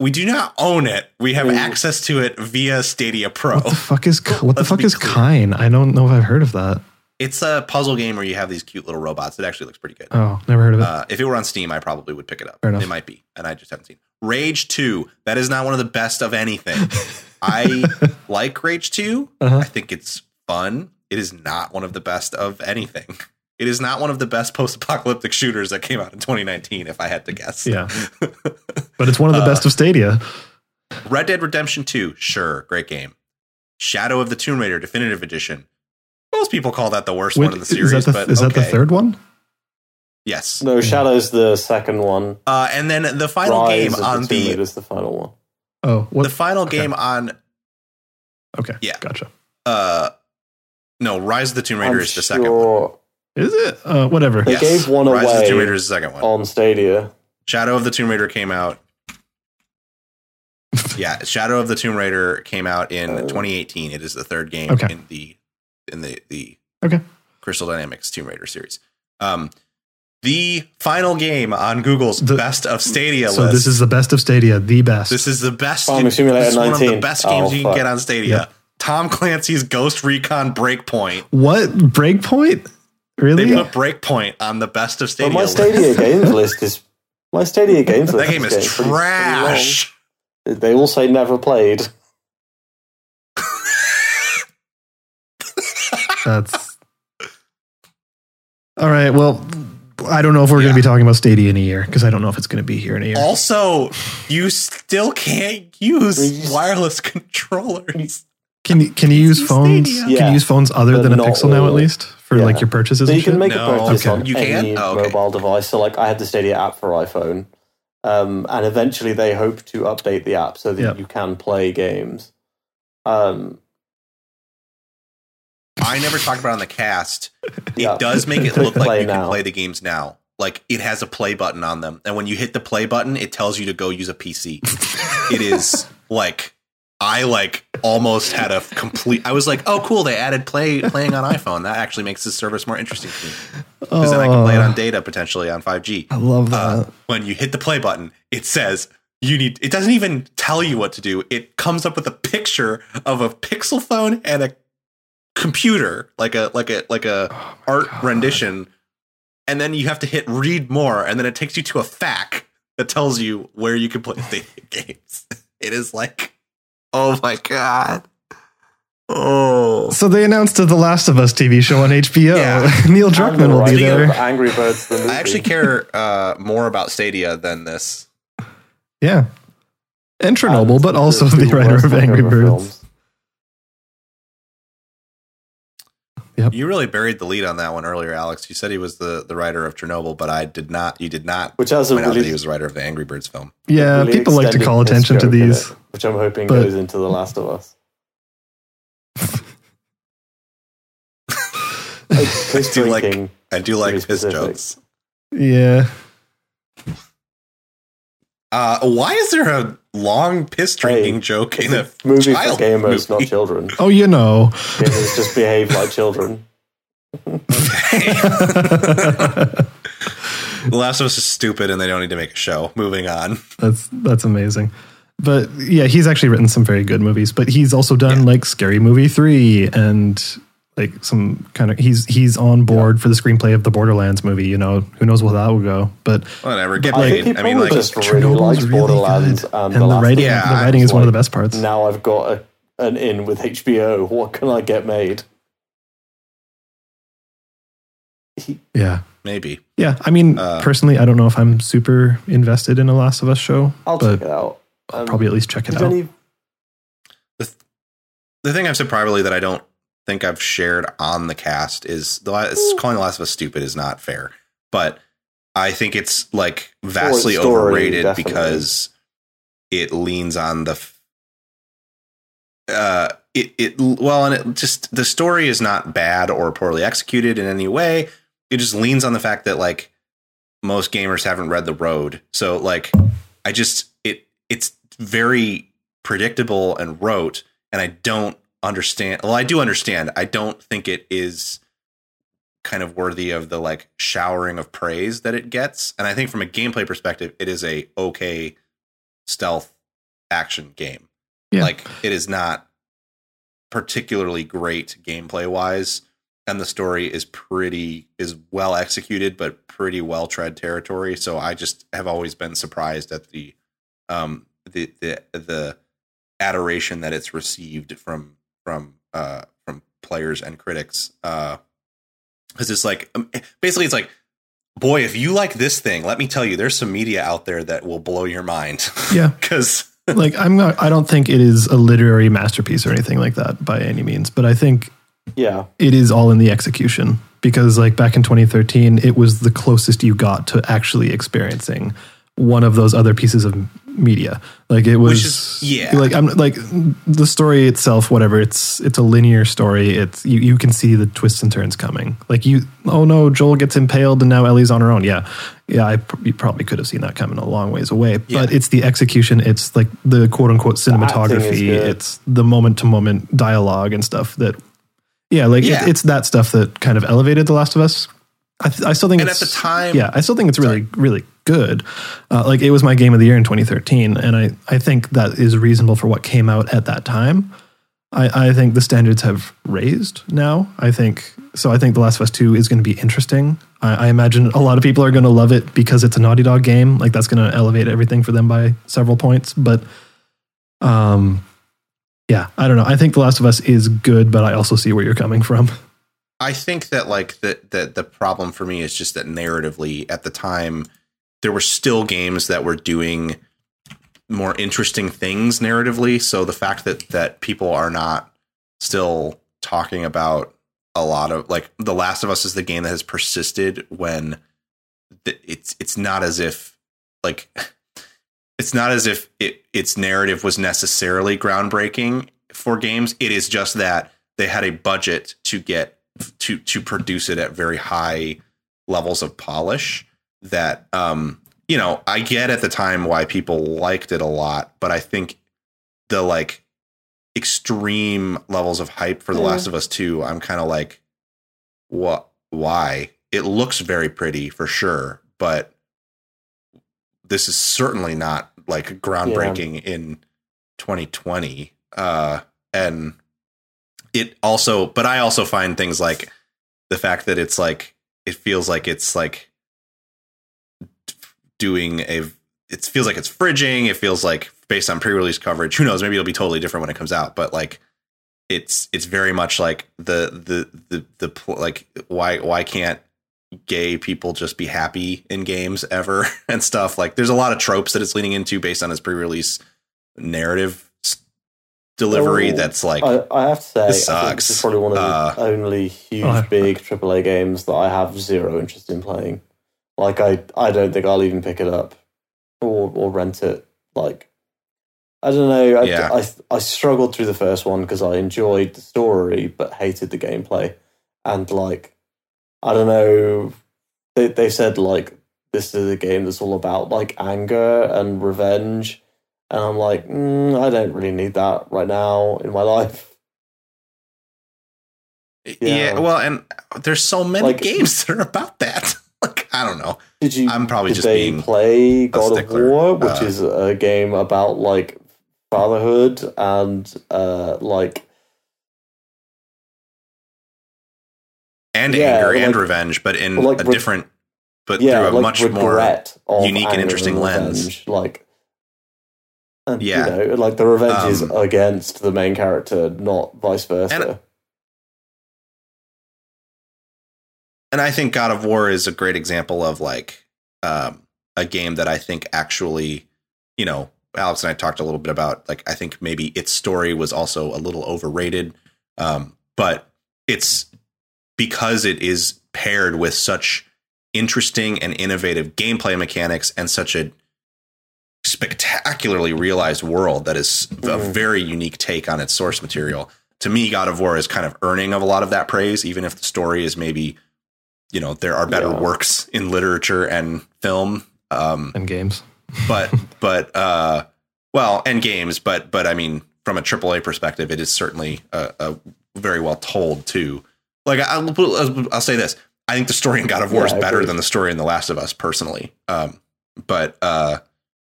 We do not own it. We have Mm. access to it via Stadia Pro. what the fuck is what the Let's fuck is clear. Kine? I don't know if I've heard of that. It's a puzzle game where you have these cute little robots. It actually looks pretty good. Oh, never heard of it. Uh, if it were on Steam, I probably would pick it up. Fair enough. It might be, and I just haven't seen. Rage Two. That is not one of the best of anything. I like Rage 2 Uh-huh. I think it's fun. It is not one of the best of anything. It is not one of the best post-apocalyptic shooters that came out in 2019. If I had to guess, yeah, but it's one of the Uh, best of Stadia. Red Dead Redemption 2. Sure, great game. Shadow of the Tomb Raider Definitive Edition. Most people call that the worst Wait, one in the is series, that the, but is that the third one? Yes. No, Shadow's the second one. Uh, and then the final Rise game on the Tomb the Raider's the final one. Oh, what? the final okay. game on okay, yeah. gotcha. uh no Rise of the Tomb Raider I'm is the second one. Is it? Uh, whatever. They gave one Rise of the away. Tomb Raider is the second one. on Stadia. Shadow of the Tomb Raider came out. yeah, Shadow of the Tomb Raider came out in Uh, 2018. It is the third game Okay. in the in the the Okay. Crystal Dynamics Tomb Raider series. Um, the final game on Google's The- best of Stadia list. So list. this is the best of Stadia, the best. this is the best. Farming Simulator this is one of the 19. best Oh, games you can fuck. get on Stadia. Yeah. Tom Clancy's Ghost Recon Breakpoint. what Breakpoint? Really? They put Breakpoint on the best of But Stadia. my list. Stadia games list is my Stadia games list. that game is getting pretty- pretty trash. They all say never played. That's all right. Well, I don't know if we're going to be talking about Stadia in a year because I don't know if it's going to be here in a year. Also, you still can't use wireless controllers. Can you can you use phones? Stadia. Can you use phones other but than a not Pixel now at least for Yeah. like your purchases So and you can shit? make No, a purchase okay. on You can? any Oh, okay. mobile device. So, like, I have the Stadia app for iPhone, um, and eventually they hope to update the app so that Yep. you can play games. Um, I never talked about it on the cast. It Yeah. does make it look like you can play the games now. Like it has a play button on them, and when you hit the play button, it tells you to go use a PC. it is like I like almost had a complete. I was like, "Oh, cool! They added play playing on iPhone. That actually makes this service more interesting to me because then I can play it on data potentially on 5G. I love that. Uh, when you hit the play button, it says you need. It doesn't even tell you what to do. It comes up with a picture of a Pixel phone and a computer, like a like a like a art God. rendition, and then you have to hit read more, and then it takes you to a FAQ that tells you where you can play the games. It is like, oh my god. Oh, so they announced the Last of Us TV show on HBO. Yeah. Neil And Druckmann will be there. of Angry Birds the movie. I actually care uh, more about Stadia than this. Yeah. And Chernobyl, And but also the the writer of Angry Birds. films. You really buried the lead on that one earlier, Alex. You said he was the, the writer of Chernobyl, but I did not. You did not Which has a point out that really, he was the writer of the Angry Birds film. Yeah, really people like to call attention to these. it, which I'm hoping but- goes into The Last of Us. Like, piss do like- I do like Very piss specific. jokes. Yeah. Uh, why is there a long piss drinking Hey, joke in a a movie for gamers, movie. not children. Oh, you know. Gamers just behave like children. The Last of Us is stupid and they don't need to make a show. Moving on. That's that's amazing. But yeah, he's actually written some very good movies. But he's also done like Scary Movie three and like some kind of he's he's on board for the screenplay of the Borderlands movie. You know, who knows where that will go? But Whatever. Get I paid. I mean, like, just really Chernobyl's likes really Borderlands good. and, and The the writing Yeah, the writing is was one of the best parts. now I've got a, an in with HBO. What can I get made? Yeah. maybe. Yeah, I mean, Uh, personally, I don't know if I'm super invested in a Last of Us show, I'll but check it out. I'll Um, probably at least check it out. any- The thing I've said privately that I don't think I've shared on the cast is the la- calling The Last of Us stupid is not fair. But I think it's like vastly Story, overrated definitely. because it leans on the uh it it well and it just the story is not bad or poorly executed in any way. It just leans on the fact that like most gamers haven't read the road. So like I just it it's very predictable and rote and I don't understand. Well, I do understand. I don't think it is kind of worthy of the like showering of praise that it gets. And I think from a gameplay perspective, it is a okay stealth action game. Yeah. Like it is not particularly great gameplay wise and the story is pretty is well executed but pretty well tread territory so i just have always been surprised at the um the the the adoration that it's received from from uh from players and critics uh because it's like um, basically it's like boy if you like this thing let me tell you there's some media out there that will blow your mind Yeah. because like I'm not I don't think it is a literary masterpiece or anything like that by any means, but I think yeah, it is all in the execution because like back in 2013 it was the closest you got to actually experiencing one of those other pieces of media. Like it was Which is- yeah. like i'm like the story itself whatever it's it's a linear story. It's you, you can see the twists and turns coming. Like you oh no joel gets impaled and now ellie's on her own. Yeah. Yeah i you probably could have seen that coming a long ways away. But it's the execution. It's like the quote unquote cinematography. it's the moment to moment dialogue and stuff that yeah, like Yeah. It, it's that stuff that kind of elevated The Last of Us. I, th- I still think and it's at the time yeah, I still think it's really really good. Uh, like it was my game of the year in 2013, and I I think that is reasonable for what came out at that time. I, I think the standards have raised now. I think so. I think The Last of Us Two is going to be interesting. I, I imagine a lot of people are going to love it because it's a Naughty Dog game. Like that's going to elevate everything for them by several points. But um, yeah, I don't know. I think The Last of Us is good, but I also see where you're coming from. I think that like the, the the problem for me is just that narratively at the time there were still games that were doing more interesting things narratively. So the fact that that people are not still talking about a lot of like The Last of Us is the game that has persisted when the, it's it's not as if like it's not as if it its narrative was necessarily groundbreaking for games. It is just that they had a budget to get to to produce it at very high levels of polish that um you know I get at the time why people liked it a lot but I think the like extreme levels of hype for The Yeah. Last of Us 2, I'm kind of like, what? Why? It looks very pretty for sure, but this is certainly not like groundbreaking in 2020. Uh, and it also, but I also find things like the fact that it's like, it feels like it's like doing a, it feels like it's fridging. It feels like based on pre-release coverage. Who knows? Maybe it'll be totally different when it comes out. But like, it's it's very much like the the the the like why why can't gay people just be happy in games ever and stuff like there's a lot of tropes that it's leaning into based on its pre-release narrative delivery Oh, that's like I, I have to say, This I this sucks. is probably one of the Uh, only huge, Oh, big AAA games that I have zero interest in playing. Like, I, I don't think I'll even pick it up or or rent it. Like, I don't know. I, Yeah. I, I struggled through the first one because I enjoyed the story but hated the gameplay. And like, I don't know. They they said like this is a game that's all about like anger and revenge, and I'm like, mm, I don't really need that right now in my life. yeah. yeah. well and there's so many Like- games that are about that like i don't know Did you? i'm probably just they being play God of. War, which Uh, is a game about like fatherhood and uh like and Yeah, anger and like- revenge but in like a different but yeah, through a much more unique and interesting lens. like. And, Yeah. you know, like the revenge is Um, against the main character, not vice versa. and I think God of War is a great example of like um, a game that I think actually, you know, Alex and I talked a little bit about like I think maybe its story was also a little overrated, um, but it's because it is paired with such interesting and innovative gameplay mechanics and such a spectacularly realized world that is a Mhm. very unique take on its source material. To me, God of War is kind of earning of a lot of that praise, even if the story is maybe, you know, there are better Yeah. works in literature and film. Um, and games. but but uh, well, and games, but but I mean, from a AAA perspective, it is certainly a, a very well told too. Like I'll, I'll say this: I think the story in God of War Yeah, is better than the story in The Last of Us, personally. Um, but uh,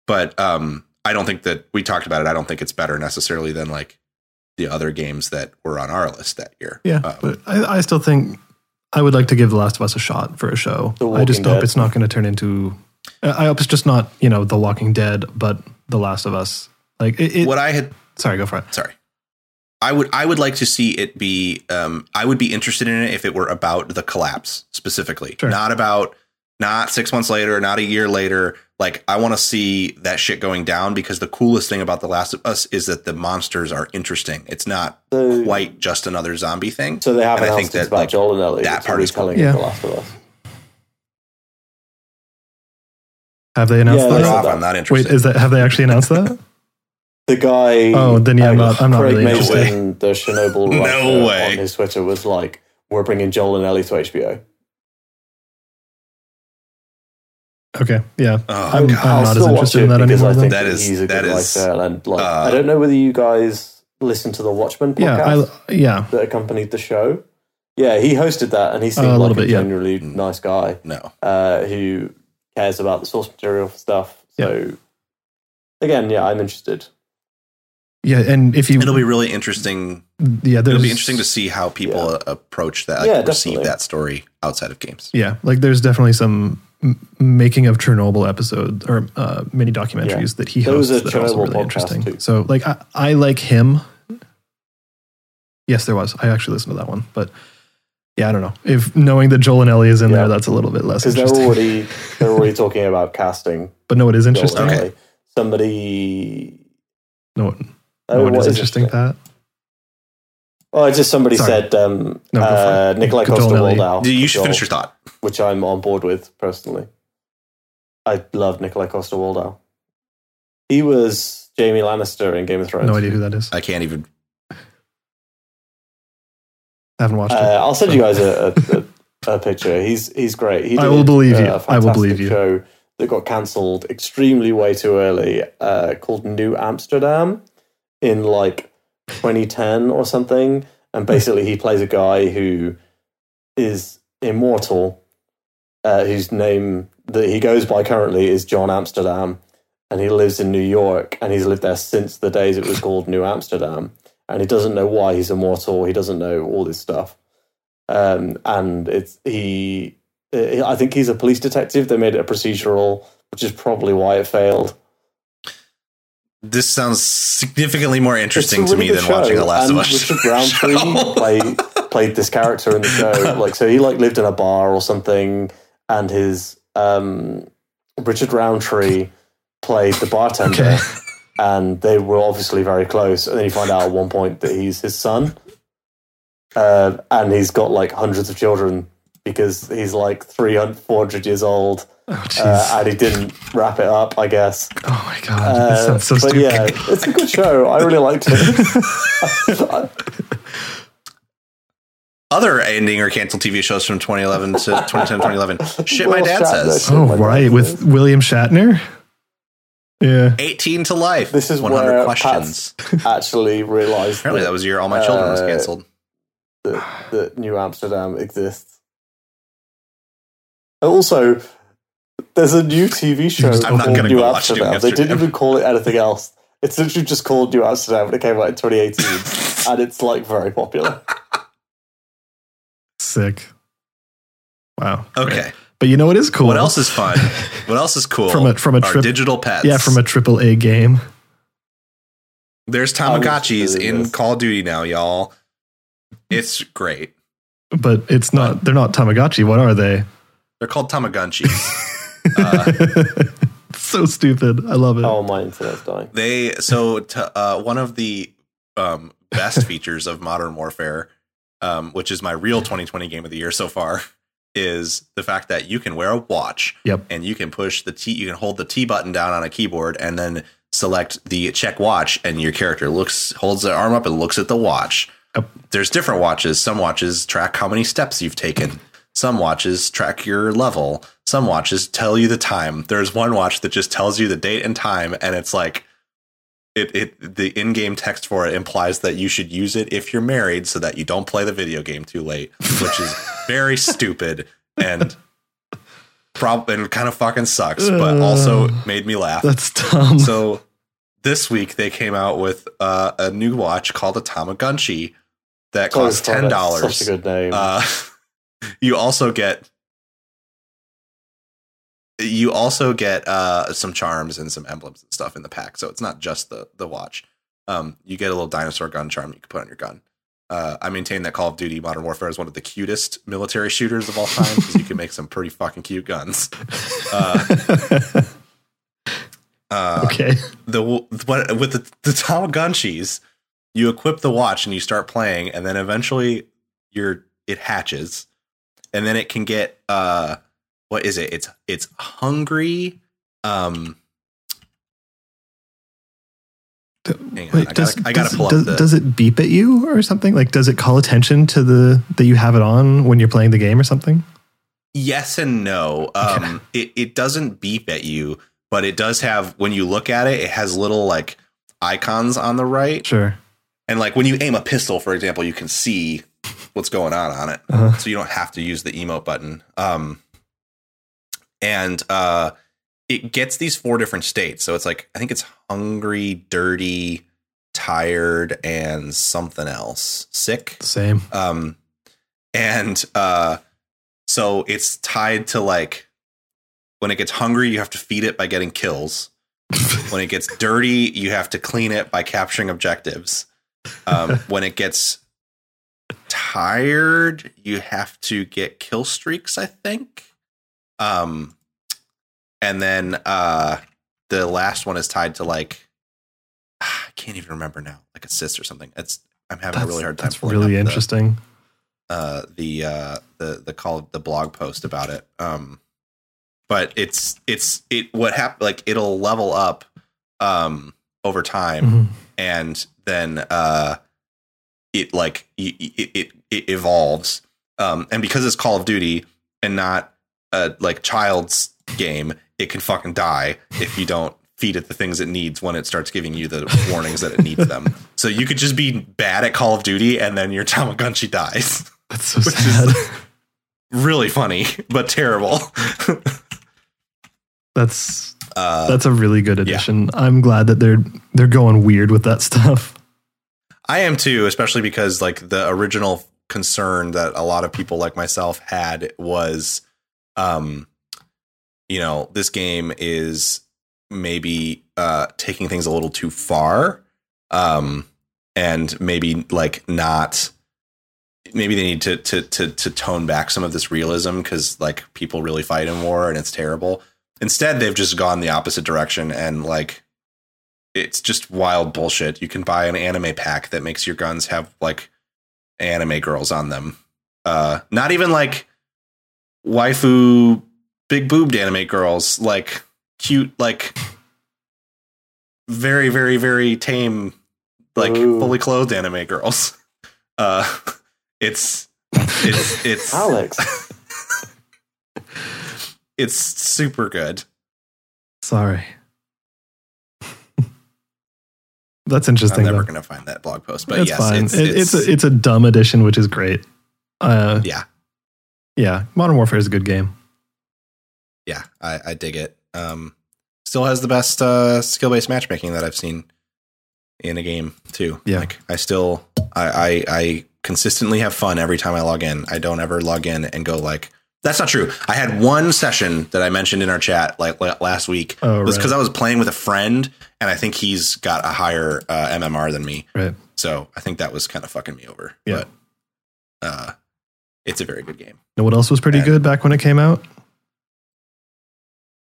but um, I don't think that we talked about it. I don't think it's better necessarily than like the other games that were on our list that year. Yeah, Um, but I, I still think I would like to give The Last of Us a shot for a show. I just Walking hope Dead. it's not going to turn into. I hope it's just not you know The Walking Dead, but The Last of Us. Like it. it what I had sorry, go for it. sorry i would i would like to see it be um i would be interested in it if it were about the collapse specifically Sure. not about not six months later not a year later like i want to see that shit going down because the coolest thing about the last of us is that the monsters are interesting it's not So, quite just another zombie thing so they have and I think it's that, about like, Joel and Ellie. that part is cool. retelling Yeah. The Last of Us. Have they announced Yeah, Fuck they that? off, that. i'm not interested. Wait, interested is that have they actually announced that? The guy. Oh, then yeah, I'm not- I'm not Craig really Mazin, interested. the Chernobyl No way. on his Twitter was like, "We're bringing Joel and Ellie to HBO." Okay, yeah. oh I'm- I'm not as interested in that because anymore, I think though. That that is- he's a that good is, writer, and like, uh, I don't know whether you guys listen to the Watchmen Yeah, podcast I, yeah. that accompanied the show. Yeah, he hosted that, and he seemed Uh, a like little a bit, yeah. genuinely Mm. nice guy no uh, who cares about the source material for stuff. So, again, yeah, I'm interested. Yeah, and if you, it'll be really interesting yeah, it'll be interesting to see how people Yeah. uh, approach that like, Yeah, receive definitely. that story outside of games Yeah, like there's definitely some m- making of Chernobyl episodes or uh, mini documentaries that he There was hosts a that are also really interesting. too. So like I, I like him. Yes, there was. I actually listened to that one, but yeah, I don't know if knowing that Joel and Ellie is in Yeah. there, that's a little bit less Because they're already they're already talking about casting. but no, it is interesting. Okay. Somebody. No, Oh, no, it what is is interesting. Pat. Oh, it's just somebody Sorry. said um, No, uh, it. Nikolaj Joel Coster and Ellie. Waldau. you should Joel, finish your thought which I'm on board with personally. I love Nikolaj Coster-Waldau. He was Jamie Lannister in Game of Thrones. No idea who that is. i can't even I haven't watched Uh. I'll send you guys a, a, a, a picture. He's he's great. He I will believe you. uh, a I will believe fantastic you. Show that got cancelled extremely way too early, uh, called New Amsterdam, in like 2010 or something, and basically he plays a guy who is immortal, uh, whose name that he goes by currently is John Amsterdam, and he lives in New York, and he's lived there since the days it was called New Amsterdam, and he doesn't know why he's immortal. He doesn't know all this stuff, um, and it's he. I think he's a police detective. They made it a procedural, which is probably why it failed. This sounds significantly more interesting a to me than watching show, a Last and of Us. Richard Roundtree play, played this character in the show. Like, so he like lived in a bar or something, and his um, Richard Roundtree played the bartender, Okay. and they were obviously very close. And then you find out at one point that he's his son, uh, and he's got like hundreds of children because he's like 300, 400 years old, Oh, uh, and he didn't wrap it up, I guess. oh my god. Uh, sounds so but stupid. yeah, it's a good show. I really liked it. Other ending or canceled TV shows from 2011 to 2010, 2011. Shit, my dad Shatner. says. Oh, my dad right. With says. William Shatner? Yeah. 18 to life. This is 100 where questions. actually realised Apparently, that, that was your All My Children was uh, canceled. that, that New Amsterdam exists. Also, there's a new TV show I'm not called gonna New go watch New Amsterdam. They didn't even call it anything else. It's literally just called New Amsterdam, and it came out in 2018, and it's like very popular. Sick. Wow. Okay. But you know what is cool? What else is fun? What else is cool? From a- from a Our trip- digital pets. Yeah, from a triple A game. There's Tamagotchis doing in. Call of Duty now, y'all. It's great. But it's not they're not Tamagotchi. What are they? They're called Tomogunchis. uh, so stupid. I love it. Oh, my internet's dying. they so to, uh, one of the um, best features of Modern Warfare, um, which is my real 2020 game of the year so far, is the fact that you can wear a watch Yep. and you can push the T, you can hold the T button down on a keyboard and then select the check watch, and your character looks holds their arm up and looks at the watch. Yep. There's different watches. Some watches track how many steps you've taken. Some watches track your level. Some watches tell you the time. There's one watch that just tells you the date and time, and it's like it, it the in-game text for it implies that you should use it if you're married so that you don't play the video game too late, which is very stupid and prob and kind of fucking sucks, but also made me laugh. That's dumb. So this week they came out with uh, a new watch called a Tomogunchi that costs Oh, ten that's dollars. Such a good name. Uh, you also get you also get uh, some charms and some emblems and stuff in the pack. So it's not just the the watch. Um, you get a little dinosaur gun charm you can put on your gun. Uh, I maintain that Call of Duty Modern Warfare is one of the cutest military shooters of all time because you can make some pretty fucking cute guns. Uh, uh, okay. the what with the, the Tomogunchis, you equip the watch and you start playing, and then eventually your it hatches, and then it can get uh what is it? It's it's hungry. Um, hang on, I gotta, I gotta does, pull up does, the. does it beep at you or something? Like, does it call attention to the that you have it on when you're playing the game or something? Yes and no. Um, it, it doesn't beep at you, but it does have when you look at it, it has little like icons on the right, Sure. and like when you aim a pistol, for example, you can see what's going on on it, Uh-huh. so you don't have to use the emote button. Um, and uh, it gets these four different states. So it's like I think it's hungry, dirty, tired, and something else. Sick. Same. Um, and uh, so it's tied to like when it gets hungry, you have to feed it by getting kills. when it gets dirty, you have to clean it by capturing objectives. Um, when it gets tired, you have to get kill streaks, I think. Um, and then uh, the last one is tied to like I can't even remember now, like assists or something. It's I'm having a really hard time. That's really up the- interesting. uh, the uh, the the call the blog post about it. Um, but it's it's it what happened like it'll level up um over time Mhm. and then uh it like it, it it evolves um and because it's Call of Duty and not a like child's game it can fucking die if you don't feed it the things it needs when it starts giving you the warnings that it needs them. So you could just be bad at Call of Duty and then your Tamagotchi dies. That's so Which sad. is- really funny, but terrible. that's Uh, that's a really good addition. I'm glad that they're they're going weird with that stuff. I am too, especially because like the original concern that a lot of people like myself had was um you know, this game is maybe uh taking things a little too far um and maybe like not maybe they need to to to to tone back some of this realism cuz like people really fight in war and it's terrible. Instead, they've just gone the opposite direction and like it's just wild bullshit. You can buy an anime pack that makes your guns have like anime girls on them. Uh not even like waifu big boobed anime girls, like cute like very very very tame like Ooh. fully clothed anime girls. Uh it's it's it's Alex. it's super good. Sorry. That's interesting. I'm never though. going to find that blog post, but That's yes, fine. it's, It- it's, it's a, it's a dumb edition, which is great. Uh, yeah, yeah, Modern Warfare is a good game. yeah, I, I dig it. Um, still has the best uh, skill based matchmaking that I've seen in a game too. Yeah. like I still I, I I consistently have fun every time I log in. I don't ever log in and go like. That's not true. I had one session that I mentioned in our chat like last week. Oh, it was right. because I was playing with a friend, and I think he's got a higher uh, MMR than me. Right. So I think that was kind of fucking me over. Yeah. But uh, it's a very good game. Know what else was pretty And- good back when it came out?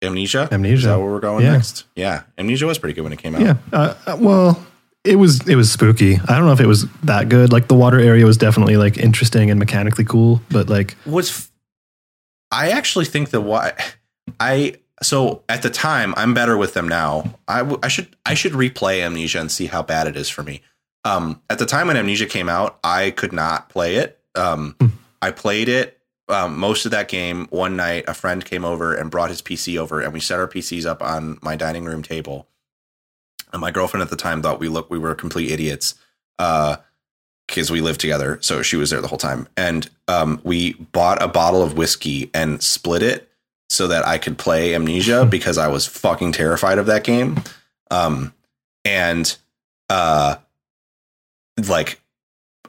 Amnesia. Is that Amnesia. where we're going Yeah. next? Yeah, Amnesia was pretty good when it came out. Yeah. Uh, uh, well, it was it was spooky. I don't know if it was that good. Like the water area was definitely like interesting and mechanically cool, but like Was I actually think that why I so at the time I'm better with them now. I, w- I should I should replay Amnesia and see how bad it is for me. Um, at the time when Amnesia came out, I could not play it. Um, Hmm. I played it um, most of that game one night. A friend came over and brought his PC over, and we set our PCs up on my dining room table. And my girlfriend at the time thought we look we were complete idiots. Uh, because we lived together. So she was there the whole time. And um, we bought a bottle of whiskey and split it so that I could play Amnesia because I was fucking terrified of that game. Um, and uh, like,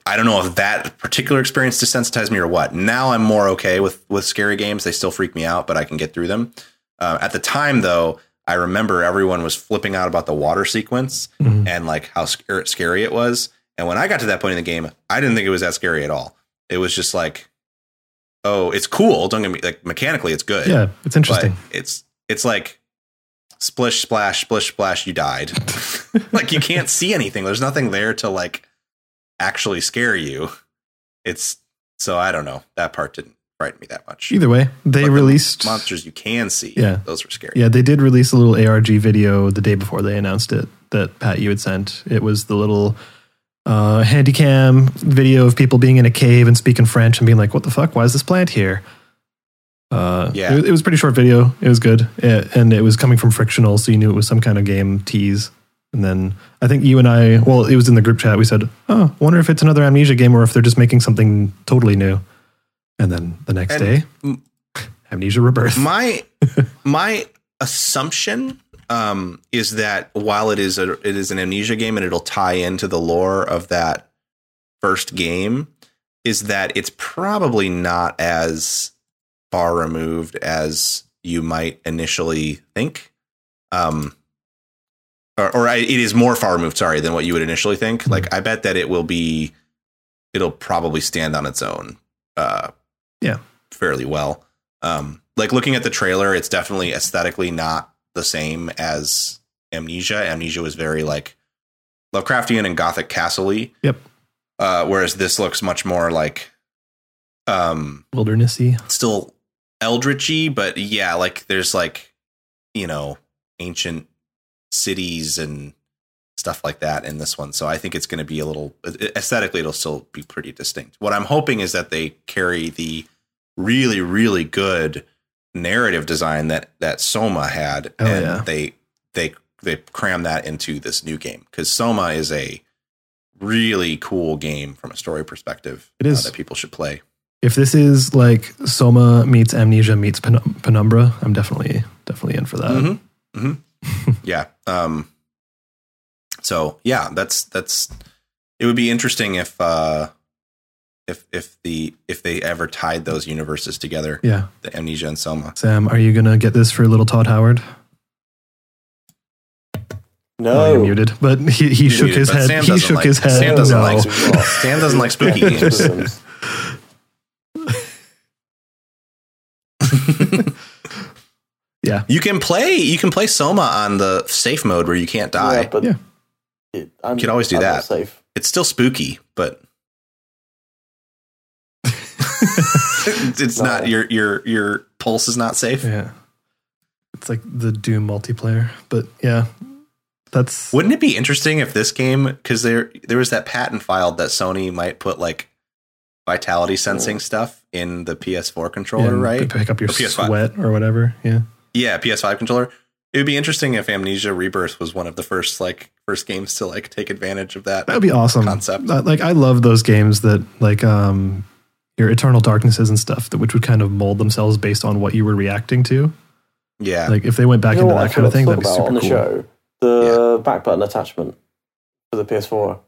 I don't know if that particular experience desensitized me or what. Now I'm more okay with with scary games. They still freak me out, but I can get through them. Uh, at the time, though, I remember everyone was flipping out about the water sequence mhm. and like how sc- scary it was. And when I got to that point in the game, I didn't think it was that scary at all. It was just like, oh, it's cool. Don't get me like mechanically, it's good. yeah, it's interesting. It's it's like splish splash splish splash. You died. like you can't see anything. There's nothing there to like actually scare you. It's so I don't know. That part didn't frighten me that much. Either way, they But the released monsters you can see. Yeah. those were scary. Yeah, they did release a little ARG video the day before they announced it that Pat you had sent. It was the little uh, handycam video of people being in a cave and speaking French and being like, "What the fuck? Why is this plant here?" Uh, Yeah. it, it was a pretty short video. It was good, It- and it was coming from Frictional, so you knew it was some kind of game tease. And then I think you and I, well, it was in the group chat. We said, "Oh, wonder if it's another Amnesia game or if they're just making something totally new." And then the next And day, Amnesia Rebirth. my my assumption um, is that while it is a it is an amnesia game and it'll tie into the lore of that first game, is that it's probably not as far removed as you might initially think. Um, or, or I, it is more far removed, sorry, than what you would initially think. Like, I bet that it will be, it'll probably stand on its own. Uh, Yeah. fairly well. Um, like looking at the trailer, it's definitely aesthetically not the same as Amnesia. Amnesia was very like Lovecraftian and Gothic castle-y. Yep. Uh, whereas this looks much more like, um, Wildernessy. still eldritchy, but yeah, like there's like, you know, ancient cities and stuff like that in this one. So I think it's going to be a little aesthetically, it'll still be pretty distinct. What I'm hoping is that they carry the really, really good narrative design that that Soma had, Oh, and yeah. they they they cram that into this new game because Soma is a really cool game from a story perspective. It is. uh, that people should play. If this is like Soma meets Amnesia meets Pen- Penumbra, I'm definitely definitely in for that. Mhm. Mhm. yeah. Um. So yeah, that's that's. It would be interesting if uh, if if the if they ever tied those universes together, Yeah, the Amnesia and Soma. Sam, are you gonna get this for little Todd Howard? Oh, you're No. muted, but he, he You're shook muted, his head. Sam He shook like- his head. Sam doesn't no. like Sam doesn't like spooky games. Yeah, You can play you can play Soma on the safe mode where you can't die. Yeah, but Yeah. it, You can always do I'm that. Safe. It's still spooky, but it's No. not your your your pulse is not safe. yeah. It's like the Doom multiplayer, but yeah, that's Wouldn't it be interesting if this game because there there was that patent filed that Sony might put like vitality sensing stuff in the PS4 controller, yeah, right? pick up your PS5. sweat or whatever. Yeah, Yeah, PS5 controller. It would be interesting if Amnesia Rebirth was one of the first like first games to like take advantage of that. that would be awesome. Concept. Uh, Like I love those games that like um your Eternal Darknesses and stuff that which would kind of mold themselves based on what you were reacting to. Yeah. Like if they went back You know into that kind of thing, that'd be super about cool. on the show? The back button attachment for the PS4.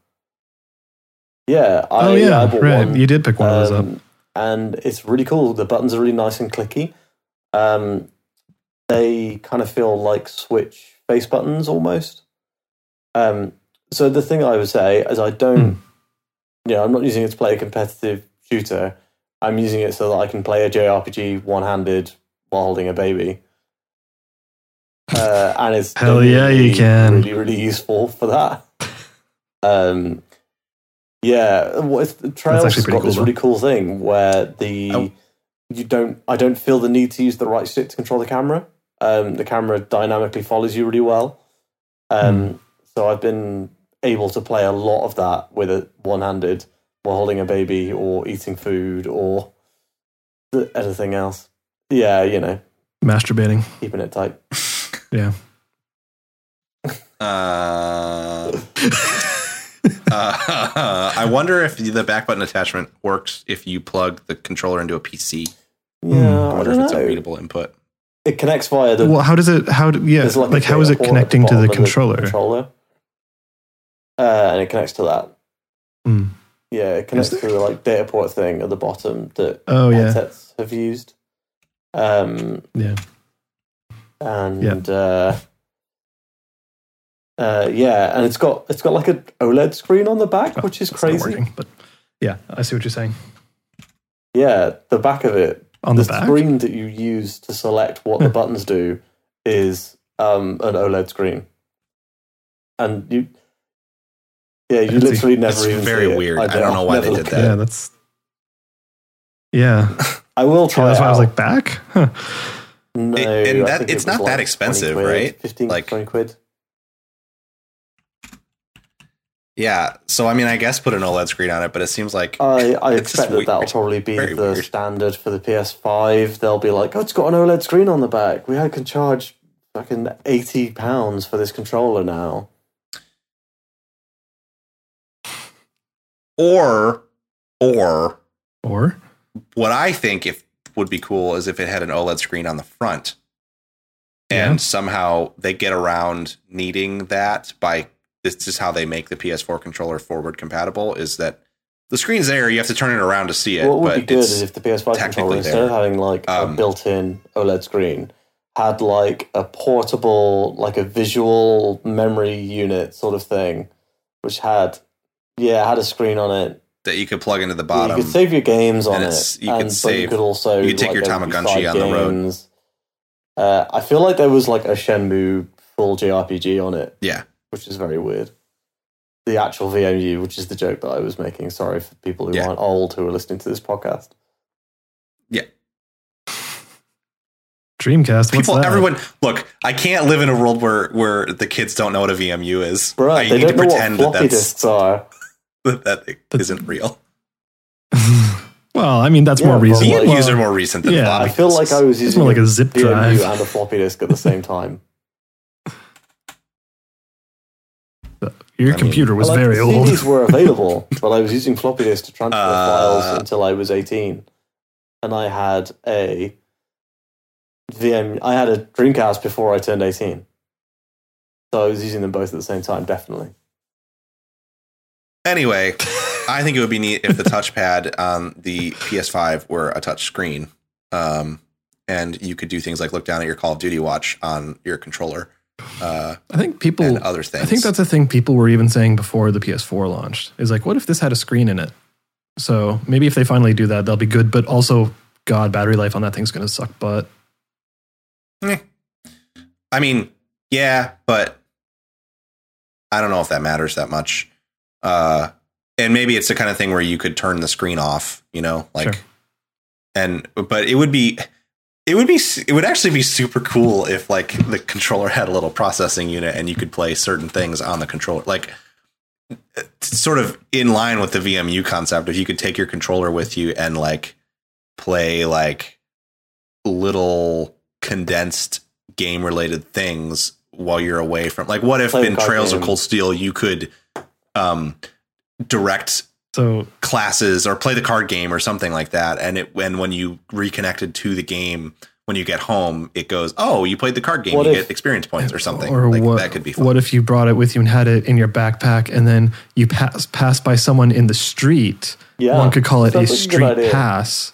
Yeah, I, oh yeah, I bought right. one. You did pick one of those up. Um, and it's really cool. The buttons are really nice and clicky. Um, they kind of feel like Switch face buttons almost. Um, so the thing I would say is I don't, you know, I'm not using it to play a competitive shooter. I'm using it so that I can play a JRPG one handed while holding a baby. Uh, and it's Hell yeah, you can. really really useful for that. Um, yeah, what is, Trails has pretty got this cool, really cool thing where the Oh. you don't I don't feel the need to use the right stick to control the camera. Um, the camera dynamically follows you really well. Um, Hmm. So I've been able to play a lot of that with it one handed while holding a baby or eating food or th- anything else. Yeah, you know, Masturbating. keeping it tight. Yeah. Uh, uh, I wonder if the back button attachment works if you plug the controller into a PC. Yeah. I I wonder don't if it's know. a readable input. It connects via the well, how does it? How? Do, yeah. There's Like, how is it connecting to the controller? controller. Uh, and it connects to that. Hmm. Yeah, it connects to the like data port thing at the bottom that Oh yeah. have used. Um, Yeah. and uh, uh, yeah, and it's got it's got like an OLED screen on the back, which is crazy. working, but yeah, I see what you're saying. Yeah, the back of it, On the, the, back. screen that you use to select what the buttons do is um, an OLED screen, and you. Yeah, you can see. literally never That's even. very see it. weird. I don't know why they did that. Yeah, that's. Yeah, I will yeah try. that's it why I was like back. Huh. no, It- and that- it's not that like 20 expensive, quid, right? 15, Like- 20 quid. Yeah, so I mean, I guess put an OLED screen on it, but it seems like I, I expect that weird. that'll probably be Very the weird. standard for the PS5. They'll be like, oh, it's got an OLED screen on the back. We can charge fucking eighty pounds for this controller now. or or Or what I think if would be cool is if it had an OLED screen on the front, and Yeah. somehow they get around needing that by this is how they make the PS4 controller forward compatible. Is that the screen's there? You have to turn it around to see it. what would but be good it's- is if the PS5 technically controller, instead there. of having like Um, a built-in OLED screen, had like a portable, like a visual memory unit sort of thing, which had, yeah, had a screen on it. that you could plug into the Yeah, bottom. you could save your games on it, you and, could save- you could also you could take like, your there Tamagotchi on the road. Uh, I feel like there was like a Shenmue full JRPG on it, yeah, which is very weird. The actual VMU, which is the joke that I was making. Sorry for people who Yeah. aren't old who are listening to this podcast. Yeah. Dreamcast. What's people, that? everyone, look. I can't live in a world where where the kids don't know what a VMU is. Bruh, I they need to don't know what pretend that floppy that's disks are. that, that isn't real. well, I mean that's Yeah, more but reasonable. like- VMUs are more recent than Yeah, floppy I feel like disks. I was It's using more like a zip VMU drive. and a floppy disk at the same time. Your I mean- computer was Well, like, very old. CDs were available, but I was using floppy disks to transfer Uh, files until I was 18. And I had a VM, I had a Dreamcast before I turned 18. So I was using them both at the same time, definitely. Anyway, I think it would be neat if the touchpad on the PS5 were a touch screen. Um, and you could do things like look down at your Call of Duty watch on your controller uh, I think people. and other things. I think that's a thing people were even saying before the PS4 launched. Is like, what if this had a screen in it? So maybe if they finally do that, they'll be good. But also, God, battery life on that thing's going to suck butt. I mean, yeah, but I don't know if that matters that much. Uh, and maybe it's the kind of thing where you could turn the screen off, you know, like, Sure. and but it would be, it would be, it would actually be super cool if like the controller had a little processing unit and you could play certain things on the controller, like sort of in line with the VMU concept. If you could take your controller with you and like play like little condensed game related things while you're away from like what if Play in Trails of. Cold Steel you could um direct So classes or play the card game or something like that and it when when you reconnected to the game when you get home it goes oh you played the card game What you if- get experience points or something Or like what, that could be fun What if you brought it with you and had it in your backpack, and then you pass pass by someone in the street? Yeah. One could call it a Sounds a good street idea. pass,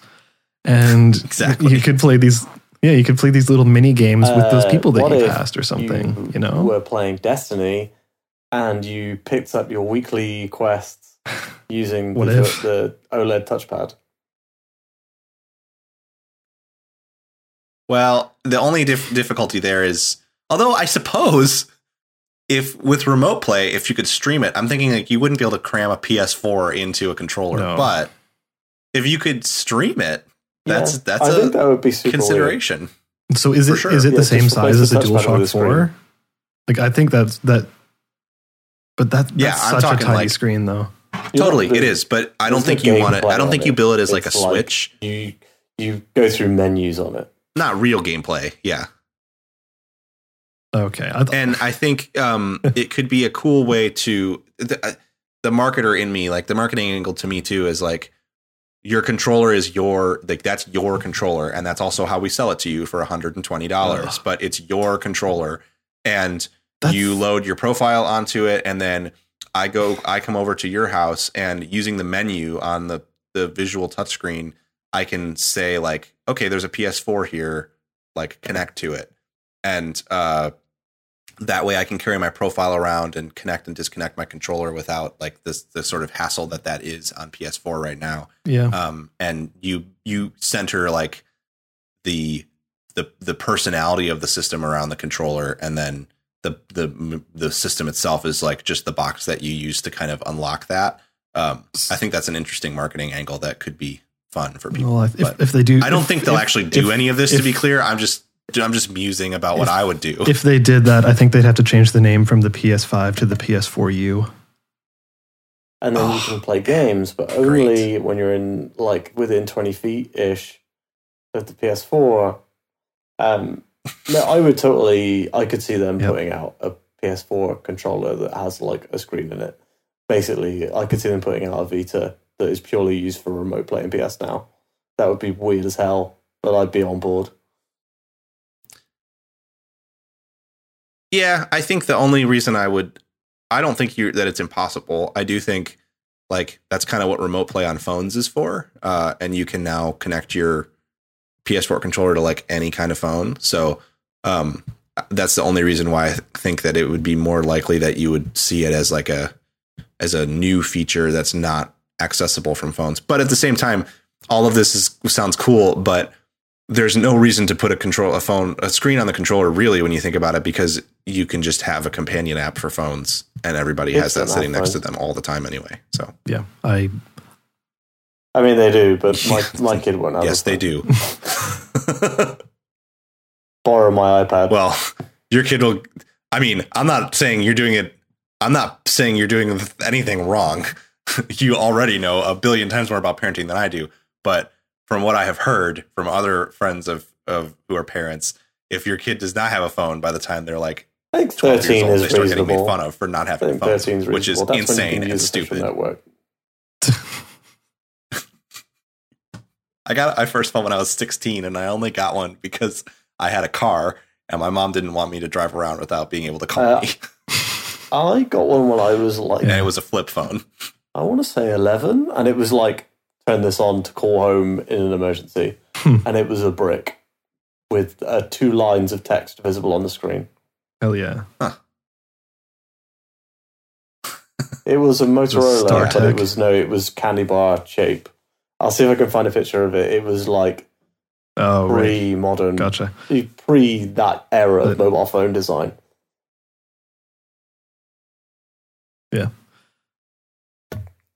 and Exactly. you could play these. Yeah, you could play these little mini games with those Uh, people that you passed or something. You, know, were playing Destiny and you picked up your weekly quests using What the, if? the OLED touchpad. Well, the only dif- difficulty there is, although I suppose if with remote play, if you could stream it, I'm thinking like you wouldn't be able to cram a PS4 into a controller. No. But if you could stream it, that's Yeah, that's I a think that would be super weird. consideration. so is for it is sure. it Yeah, the same size the as a touchpad with a DualShock. Four? Like I think that's that, but that that's Yeah, I'm such a tiny like- screen though. You're totally, not- it is. But I don't think you want it. I don't think you it. bill it as like a like- Switch. You you go through menus on it. Not real gameplay. Yeah. Okay, I th- and I think um, it could be a cool way to the, uh, the marketer in me, like the marketing angle to me too, is like your controller is your like that's your controller, and that's also how we sell it to you for hundred and twenty dollars. Ugh. But it's your controller, and That's- you load your profile onto it, and then I go, I come over to your house, and using the menu on the the visual touchscreen, I can say like, okay, there's a PS4 here, like connect to it, and uh, that way I can carry my profile around and connect and disconnect my controller without like this the sort of hassle that that is on PS4 right now. yeah. Um, and you you center like the the the personality of the system around the controller, and then the the the system itself is like just the box that you use to kind of unlock that. Um, I think that's an interesting marketing angle that could be fun for people. Well, if, but if they do, I don't if- think they'll if- actually do if- any of this. to be clear, I'm just I'm just musing about what If- I would do. If they did that, I think they'd have to change the name from the PS5 to the PS4U. And then you Oh, can play games, but great. only when you're in like within twenty feet ish of the PS4. Um, no, I would totally. I could see them Yep. putting out a PS4 controller that has like a screen in it. Basically, I could see them putting out a Vita that is purely used for remote play in PS now. That would be weird as hell, but I'd be on board. Yeah, I think the only reason I would, I don't think you that it's impossible. I do think like that's kind of what remote play on phones is for, uh, and you can now connect your PS4 controller to like any kind of phone. So um, that's the only reason why I think that it would be more likely that you would see it as like a as a new feature that's not accessible from phones. But at the same time, all of this is sounds cool, but there's no reason to put a control a phone a screen on the controller really when you think about it because you can just have a companion app for phones and everybody Kids has that sitting next to them all the time anyway. So Yeah, I I mean, they do, but my my kid won't have. yes, a they do. Borrow my iPad. well, your kid will I mean, I'm not saying you're doing it I'm not saying you're doing anything wrong. you already know a billion times more about parenting than I do, but from what I have heard from other friends of of who are parents, if your kid does not have a phone by the time they're like I think 12 years 13 old, is they start getting made reasonable. fun of for not having 13 is which is. That's insane and a stupid. network. I got my first phone when I was 16, and I only got one because I had a car, and my mom didn't want me to drive around without being able to call Uh, me. I got one when I was like, it was a flip phone. I want to say 11, and it was like, turn this on to call home in an emergency. Hmm. and it was a brick with uh, two lines of text visible on the screen. Hell yeah. It was a Motorola, but it was no, it was candy bar shape. I'll see if I can find a picture of it. It was like Oh, pre-modern, Gotcha. pre that era of mobile phone design.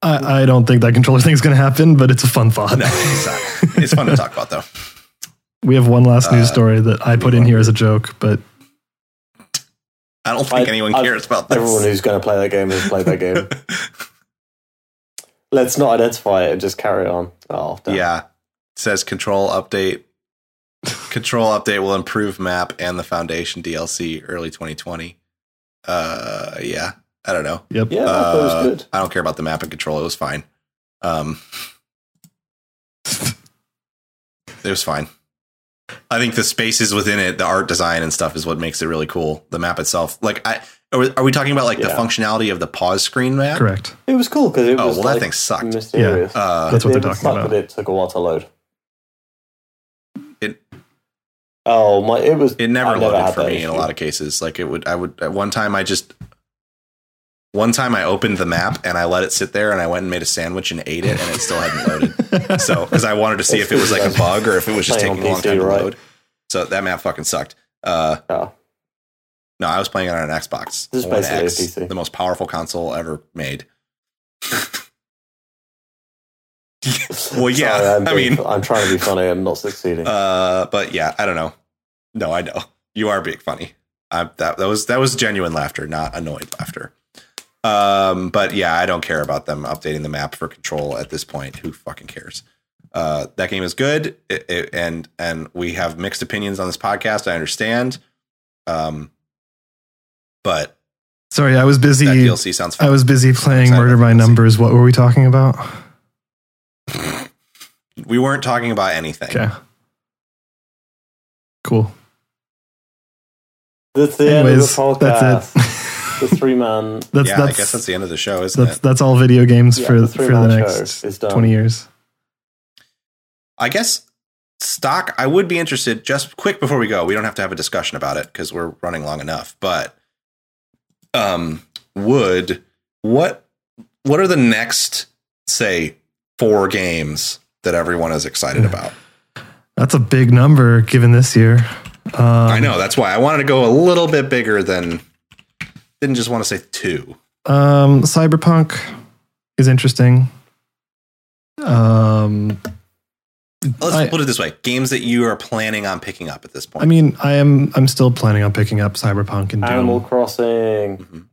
I, I don't think that controller thing is going to happen, but it's a fun thought. No, it's. It's fun to talk about, though. we have one last news Uh, story that I put in here as a joke, but I don't think I- anyone I've- cares about this. Everyone who's going to play that game has played that game. Let's not identify it and just carry on. Oh, damn. yeah. It says control update. Control update will improve map and the foundation DLC early 2020. Uh, yeah. I don't know. yep. yeah, I thought was Uh, good. I don't care about the map and control. It was fine. Um, it was fine. I think the spaces within it, the art design and stuff, is what makes it really cool. The map itself, like, I are we, are we talking about like the functionality of the pause screen map? Correct. It was cool because it Oh was well, like that thing sucked. mysterious. Uh, That's what they're was talking stuck, about. But it took a while to load. It- Oh my! It was. it never I loaded had for that me in a lot of cases. Like it would, I would at one time I just one time I opened the map and I let it sit there and I went and made a sandwich and ate it and it still hadn't loaded. So because I wanted to see It's if it was like a bug or if it was just taking a on long time PC, to right? load. So that map fucking sucked. Uh, Yeah. No, I was playing it on an Xbox. This is One basically a X, PC. the most powerful console ever made. well, yeah. Sorry, I'm I being- mean, I'm trying to be funny. I'm not succeeding. uh, but yeah, I don't know. No, I know you are being funny. I, that that was that was genuine laughter, not annoyed laughter. Um, but yeah, I don't care about them updating the map for control at this point. Who fucking cares? Uh, that game is good, it, it, and and we have mixed opinions on this podcast. I understand. Um, but Sorry, I was busy. that DLC sounds fun. I was busy playing Murder by DLC. Numbers. What were we talking about? we weren't talking about anything. Okay. Cool. that's the end of the podcast. that's it. the three man. that's yeah, I guess that's the end of the show, isn't that's it? that's all video games Yeah, for the for the next show is done. twenty years. I guess stock. I would be interested. Just quick before we go, we don't have to have a discussion about it because we're running long enough. But um, would what what are the next say four games that everyone is excited about? That's a big number given this year. Um, I know that's why I wanted to go a little bit bigger than didn't just want to say two. Um, Cyberpunk is interesting. Um, Let's I- put it this way: games that you are planning on picking up at this point. I mean, I am. I'm still planning on picking up Cyberpunk and Animal Doom. Crossing. Mhm.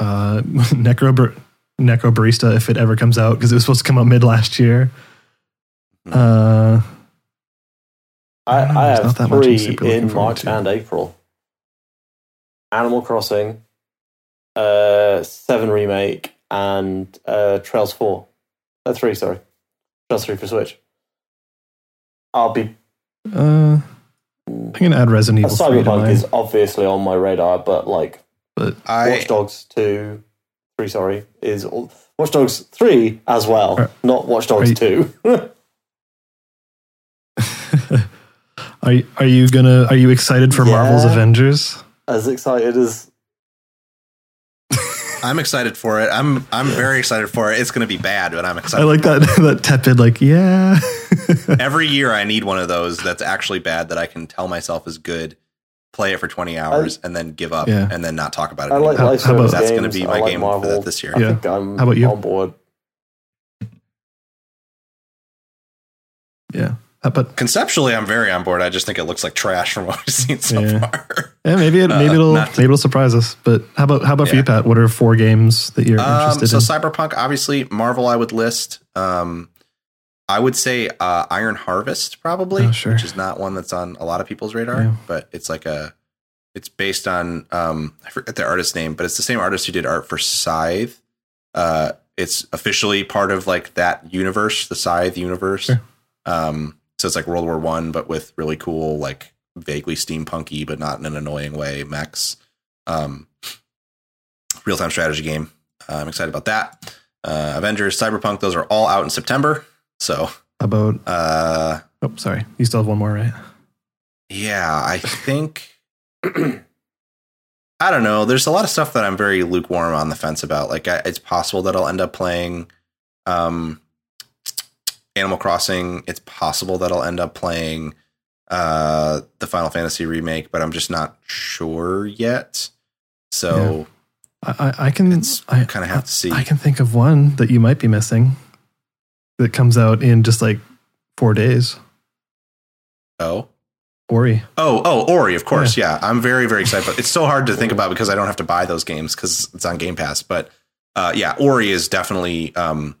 Uh, Necro Bar- Necrobarista if it ever comes out because it was supposed to come out mid last year. Mhm. Uh, I, I know, I there's have not that much three super in March to. and April. Animal Crossing, uh, Seven remake, and uh, Trails Four. Uh, three, sorry, Trails Three for Switch. I'll be. uh, I'm gonna add Resident Evil 3 to Cyberpunk is obviously on my radar, but like but I Watch Dogs Two, Three, sorry, is all, Watch Dogs Three as well, Are- not Watch Dogs you- Two. are you, are you gonna are you excited for Marvel's Avengers? as excited as I'm excited for it. I'm I'm very excited for it. It's going to be bad, but I'm excited. I like that that tepid like yeah. Every year I need one of those that's actually bad that I can tell myself is good, play it for 20 hours, and then give up Yeah. and then not talk about it I like anymore. life How about- That's games. going to be my like game for Marvel. that this year. I think I'm How about you? on board. Uh, But Conceptually, I'm very on board. I just think it looks like trash from what we've seen so Yeah. far. yeah, maybe it, Uh, maybe it'll not- maybe it'll surprise us. But how about how about for you, Pat? What are four games that you're Um, interested so in? So Cyberpunk, obviously, Marvel, I would list. Um, I would say uh, Iron Harvest, probably, Oh, sure. which is not one that's on a lot of people's radar, Yeah. but it's like a It's based on um, I forget the artist's name, but it's the same artist who did art for Scythe. Uh, it's officially part of like that universe, the Scythe universe. Sure. Um, so it's like World War One, but with really cool, like vaguely steampunky, but not in an annoying way, mechs. Um, real time strategy game. Uh, I'm excited about that. Uh, Avengers, Cyberpunk, those are all out in September. So, About uh, oh, sorry, you still have one more, right? yeah, I think. I don't know. There's a lot of stuff that I'm very lukewarm on the fence about. Like, I, it's possible that I'll end up playing um, Animal Crossing. It's possible that I'll end up playing uh, the Final Fantasy remake, but I'm just not sure yet. So I, I, I can I kind of have to see. I can think of one that you might be missing that comes out in just like four days. oh, Ori. oh, oh, Ori, of course. Yeah, I'm very, very excited. But it's so hard to think about because I don't have to buy those games because it's on Game Pass. But uh, yeah, Ori is definitely. Um,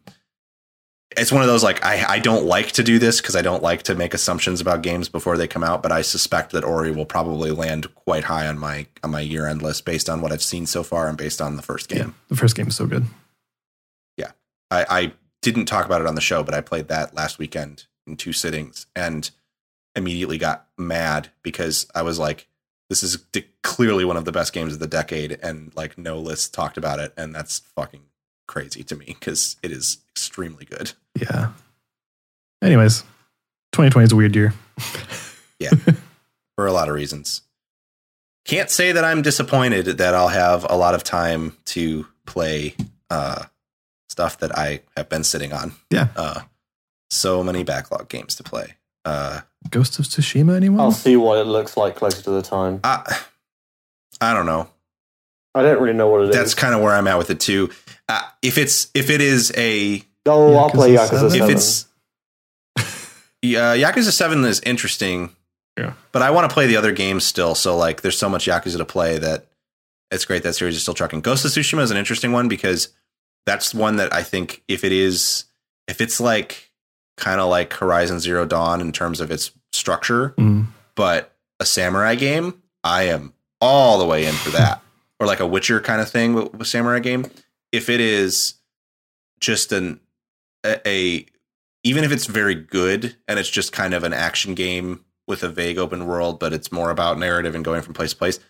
it's one of those like I, I don't like to do this because I don't like to make assumptions about games before they come out, but I suspect that Ori will probably land quite high on my on my year end list based on what I've seen so far and based on the first game. Yeah, the first game is so good. Yeah, I, I didn't talk about it on the show, but I played that last weekend in two sittings and immediately got mad because I was like, this is clearly one of the best games of the decade, and like no list talked about it, and that's fucking crazy to me because it is extremely good. Yeah. Anyways, 2020 is a weird year. Yeah, for a lot of reasons. Can't say that I'm disappointed that I'll have a lot of time to play uh, stuff that I have been sitting on. Yeah. Uh, so many backlog games to play. Uh, Ghost of Tsushima, anyone? I'll see what it looks like closer to the time. I, I don't know. I don't really know what it is. That's kind of where I'm at with it too. Uh, if it's if it is a oh, I'll play Yakuza Yakuza 7. 7. if it's yeah, Yakuza Seven is interesting. Yeah. but I want to play the other games still. So like, there's so much Yakuza to play that it's great that series is still trucking. Ghost of Tsushima is an interesting one because that's one that I think if it is if it's like kind of like Horizon Zero Dawn in terms of its structure, Mm. but a samurai game, I am all the way in for that. or like a Witcher kind of thing with, with samurai game. If it is just an a, a even if it's very good and it's just kind of an action game with a vague open world, but it's more about narrative and going from place to place,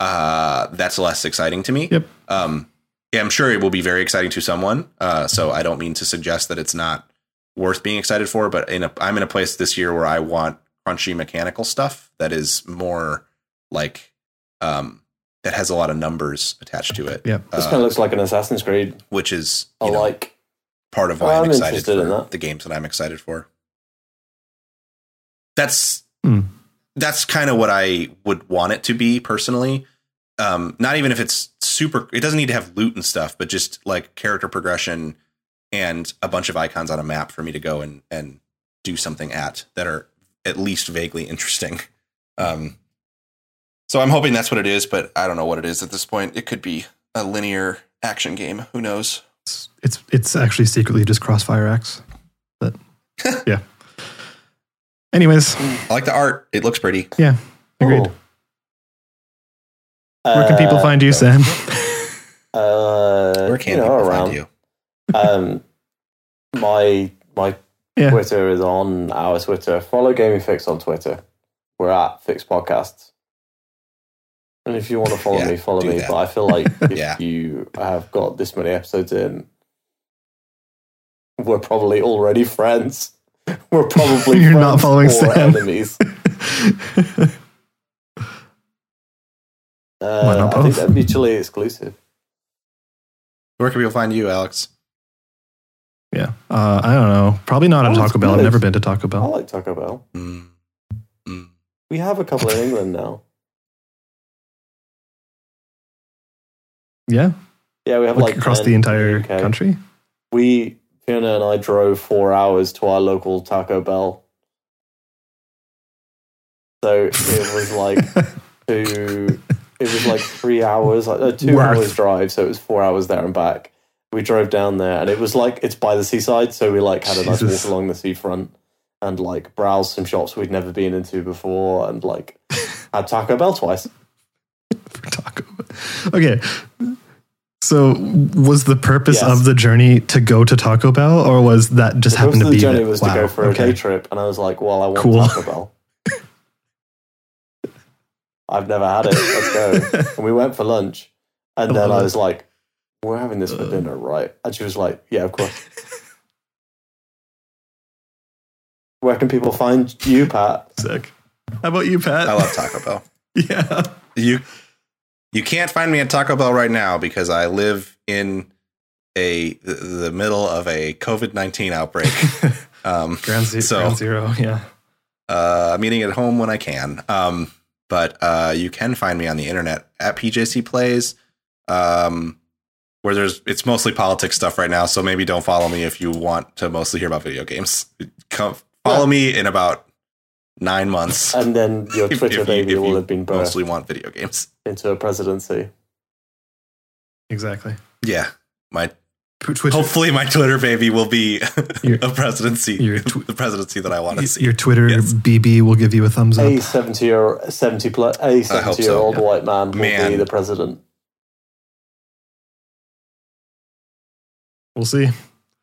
uh, that's less exciting to me. Yep. Um, yeah, I'm sure it will be very exciting to someone. Uh, so I don't mean to suggest that it's not worth being excited for, but in a, I'm in a place this year where I want crunchy mechanical stuff that is more like um, that has a lot of numbers attached to it. Yep. this uh, kind of looks like an Assassin's Creed. which is I you know, like. part of why I'm I'm excited interested in for that. the games that I'm excited for. That's Hmm. that's kind of what I would want it to be personally. Um, not even if it's super. It doesn't need to have loot and stuff, but just like character progression and a bunch of icons on a map for me to go and and do something at that are at least vaguely interesting. Um, so I'm hoping that's what it is, but I don't know what it is at this point. It could be a linear action game. Who knows? It's, it's it's actually secretly just Crossfire X. But yeah. Anyways, I like the art. It looks pretty. yeah, agreed. Cool. Where can people Uh, find you, Sam? Uh, Where can you know, people around. find you? um, my my Yeah. Twitter is on our Twitter. Follow Gaming Fyx on Twitter. We're at Fyx Podcasts. And if you want to follow Yeah, me, follow me. that. But I feel like if Yeah. you have got this many episodes in, we're probably already friends. We're probably You're not following or Sam. enemies. Why Uh, not I think both? they're mutually exclusive. Where can people find you, Alex? yeah. Uh, I don't know. Probably not at Oh, Taco Bell. I've never been to Taco Bell. I like Taco Bell. Mm. Mm. We have a couple in England now. Yeah. Yeah, we have Like like across the entire UK. country. We Fiona and I drove four hours to our local Taco Bell. So it was like two. It was like three hours, like a two Worth. hours drive. So it was four hours there and back. We drove down there, and it was like it's by the seaside. So we like had a nice walk along the seafront and like browsed some shops we'd never been into before, and like had Taco Bell twice. Taco Okay. So was the purpose Yes. of the journey to go to Taco Bell or was that just The happened purpose to of the be journey that- was wow, to go for a day trip, and I was like, "Well, I want Cool. Taco Bell." I've never had it. Let's go. and we went for lunch, and I then love I it. was like, "We're having this for Uh. dinner, right?" And she was like, "Yeah, of course." Where can people find you, Pat? Sick. How about you, Pat? I love Taco Bell. yeah. You you can't find me at Taco Bell right now because I live in a the, middle of a COVID nineteen outbreak. Um, Ground, ze- So- ground zero. Yeah. uh, I'm eating at home when I can. Um, but uh, you can find me on the internet at PJC Plays, um, where there's it's mostly politics stuff right now. So maybe don't follow me if you want to mostly hear about video games. Come follow me in about nine months. And then your Twitter if you- baby if will have been birthed mostly want video games. into a presidency. Exactly. Yeah, my Twitter, hopefully my Twitter baby will be Your- a presidency, your tw- the presidency that I want to see. your Twitter Yes. BB will give you a thumbs up. A seventy year seventy plus a seventy year so. old yeah. white man will Man. be the president. We'll see.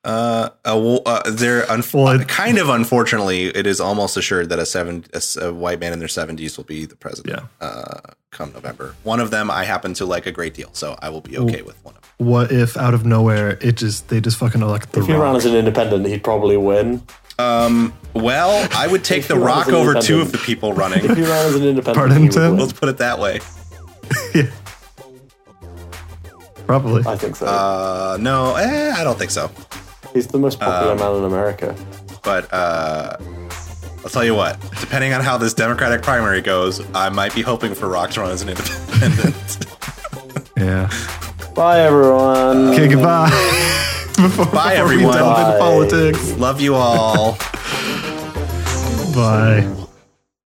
Uh, uh, well, uh they're unf- Well, kind of unfortunately, it is almost assured that a seven a, s- a white man in their seventies will be the president. Yeah. Uh, come November. One of them I happen to like a great deal, so I will be okay with one of them. What if out of nowhere it just they just fucking elect the If he ran as an independent, he'd probably win. Um, well, I would take the Rock over two of the people running. If running. he ran as an independent, Pardon, he would Tim? win. Let's put it that way. yeah. Probably. I think so. Uh, no, eh, I don't think so. He's the most popular um, man in America. But uh, I'll tell you what. Depending on how this Democratic primary goes, I might be hoping for Rock to run as an independent. yeah. Bye, everyone. Okay, goodbye. before, Bye, before we everyone. delve into Bye. politics. Love you all. Bye.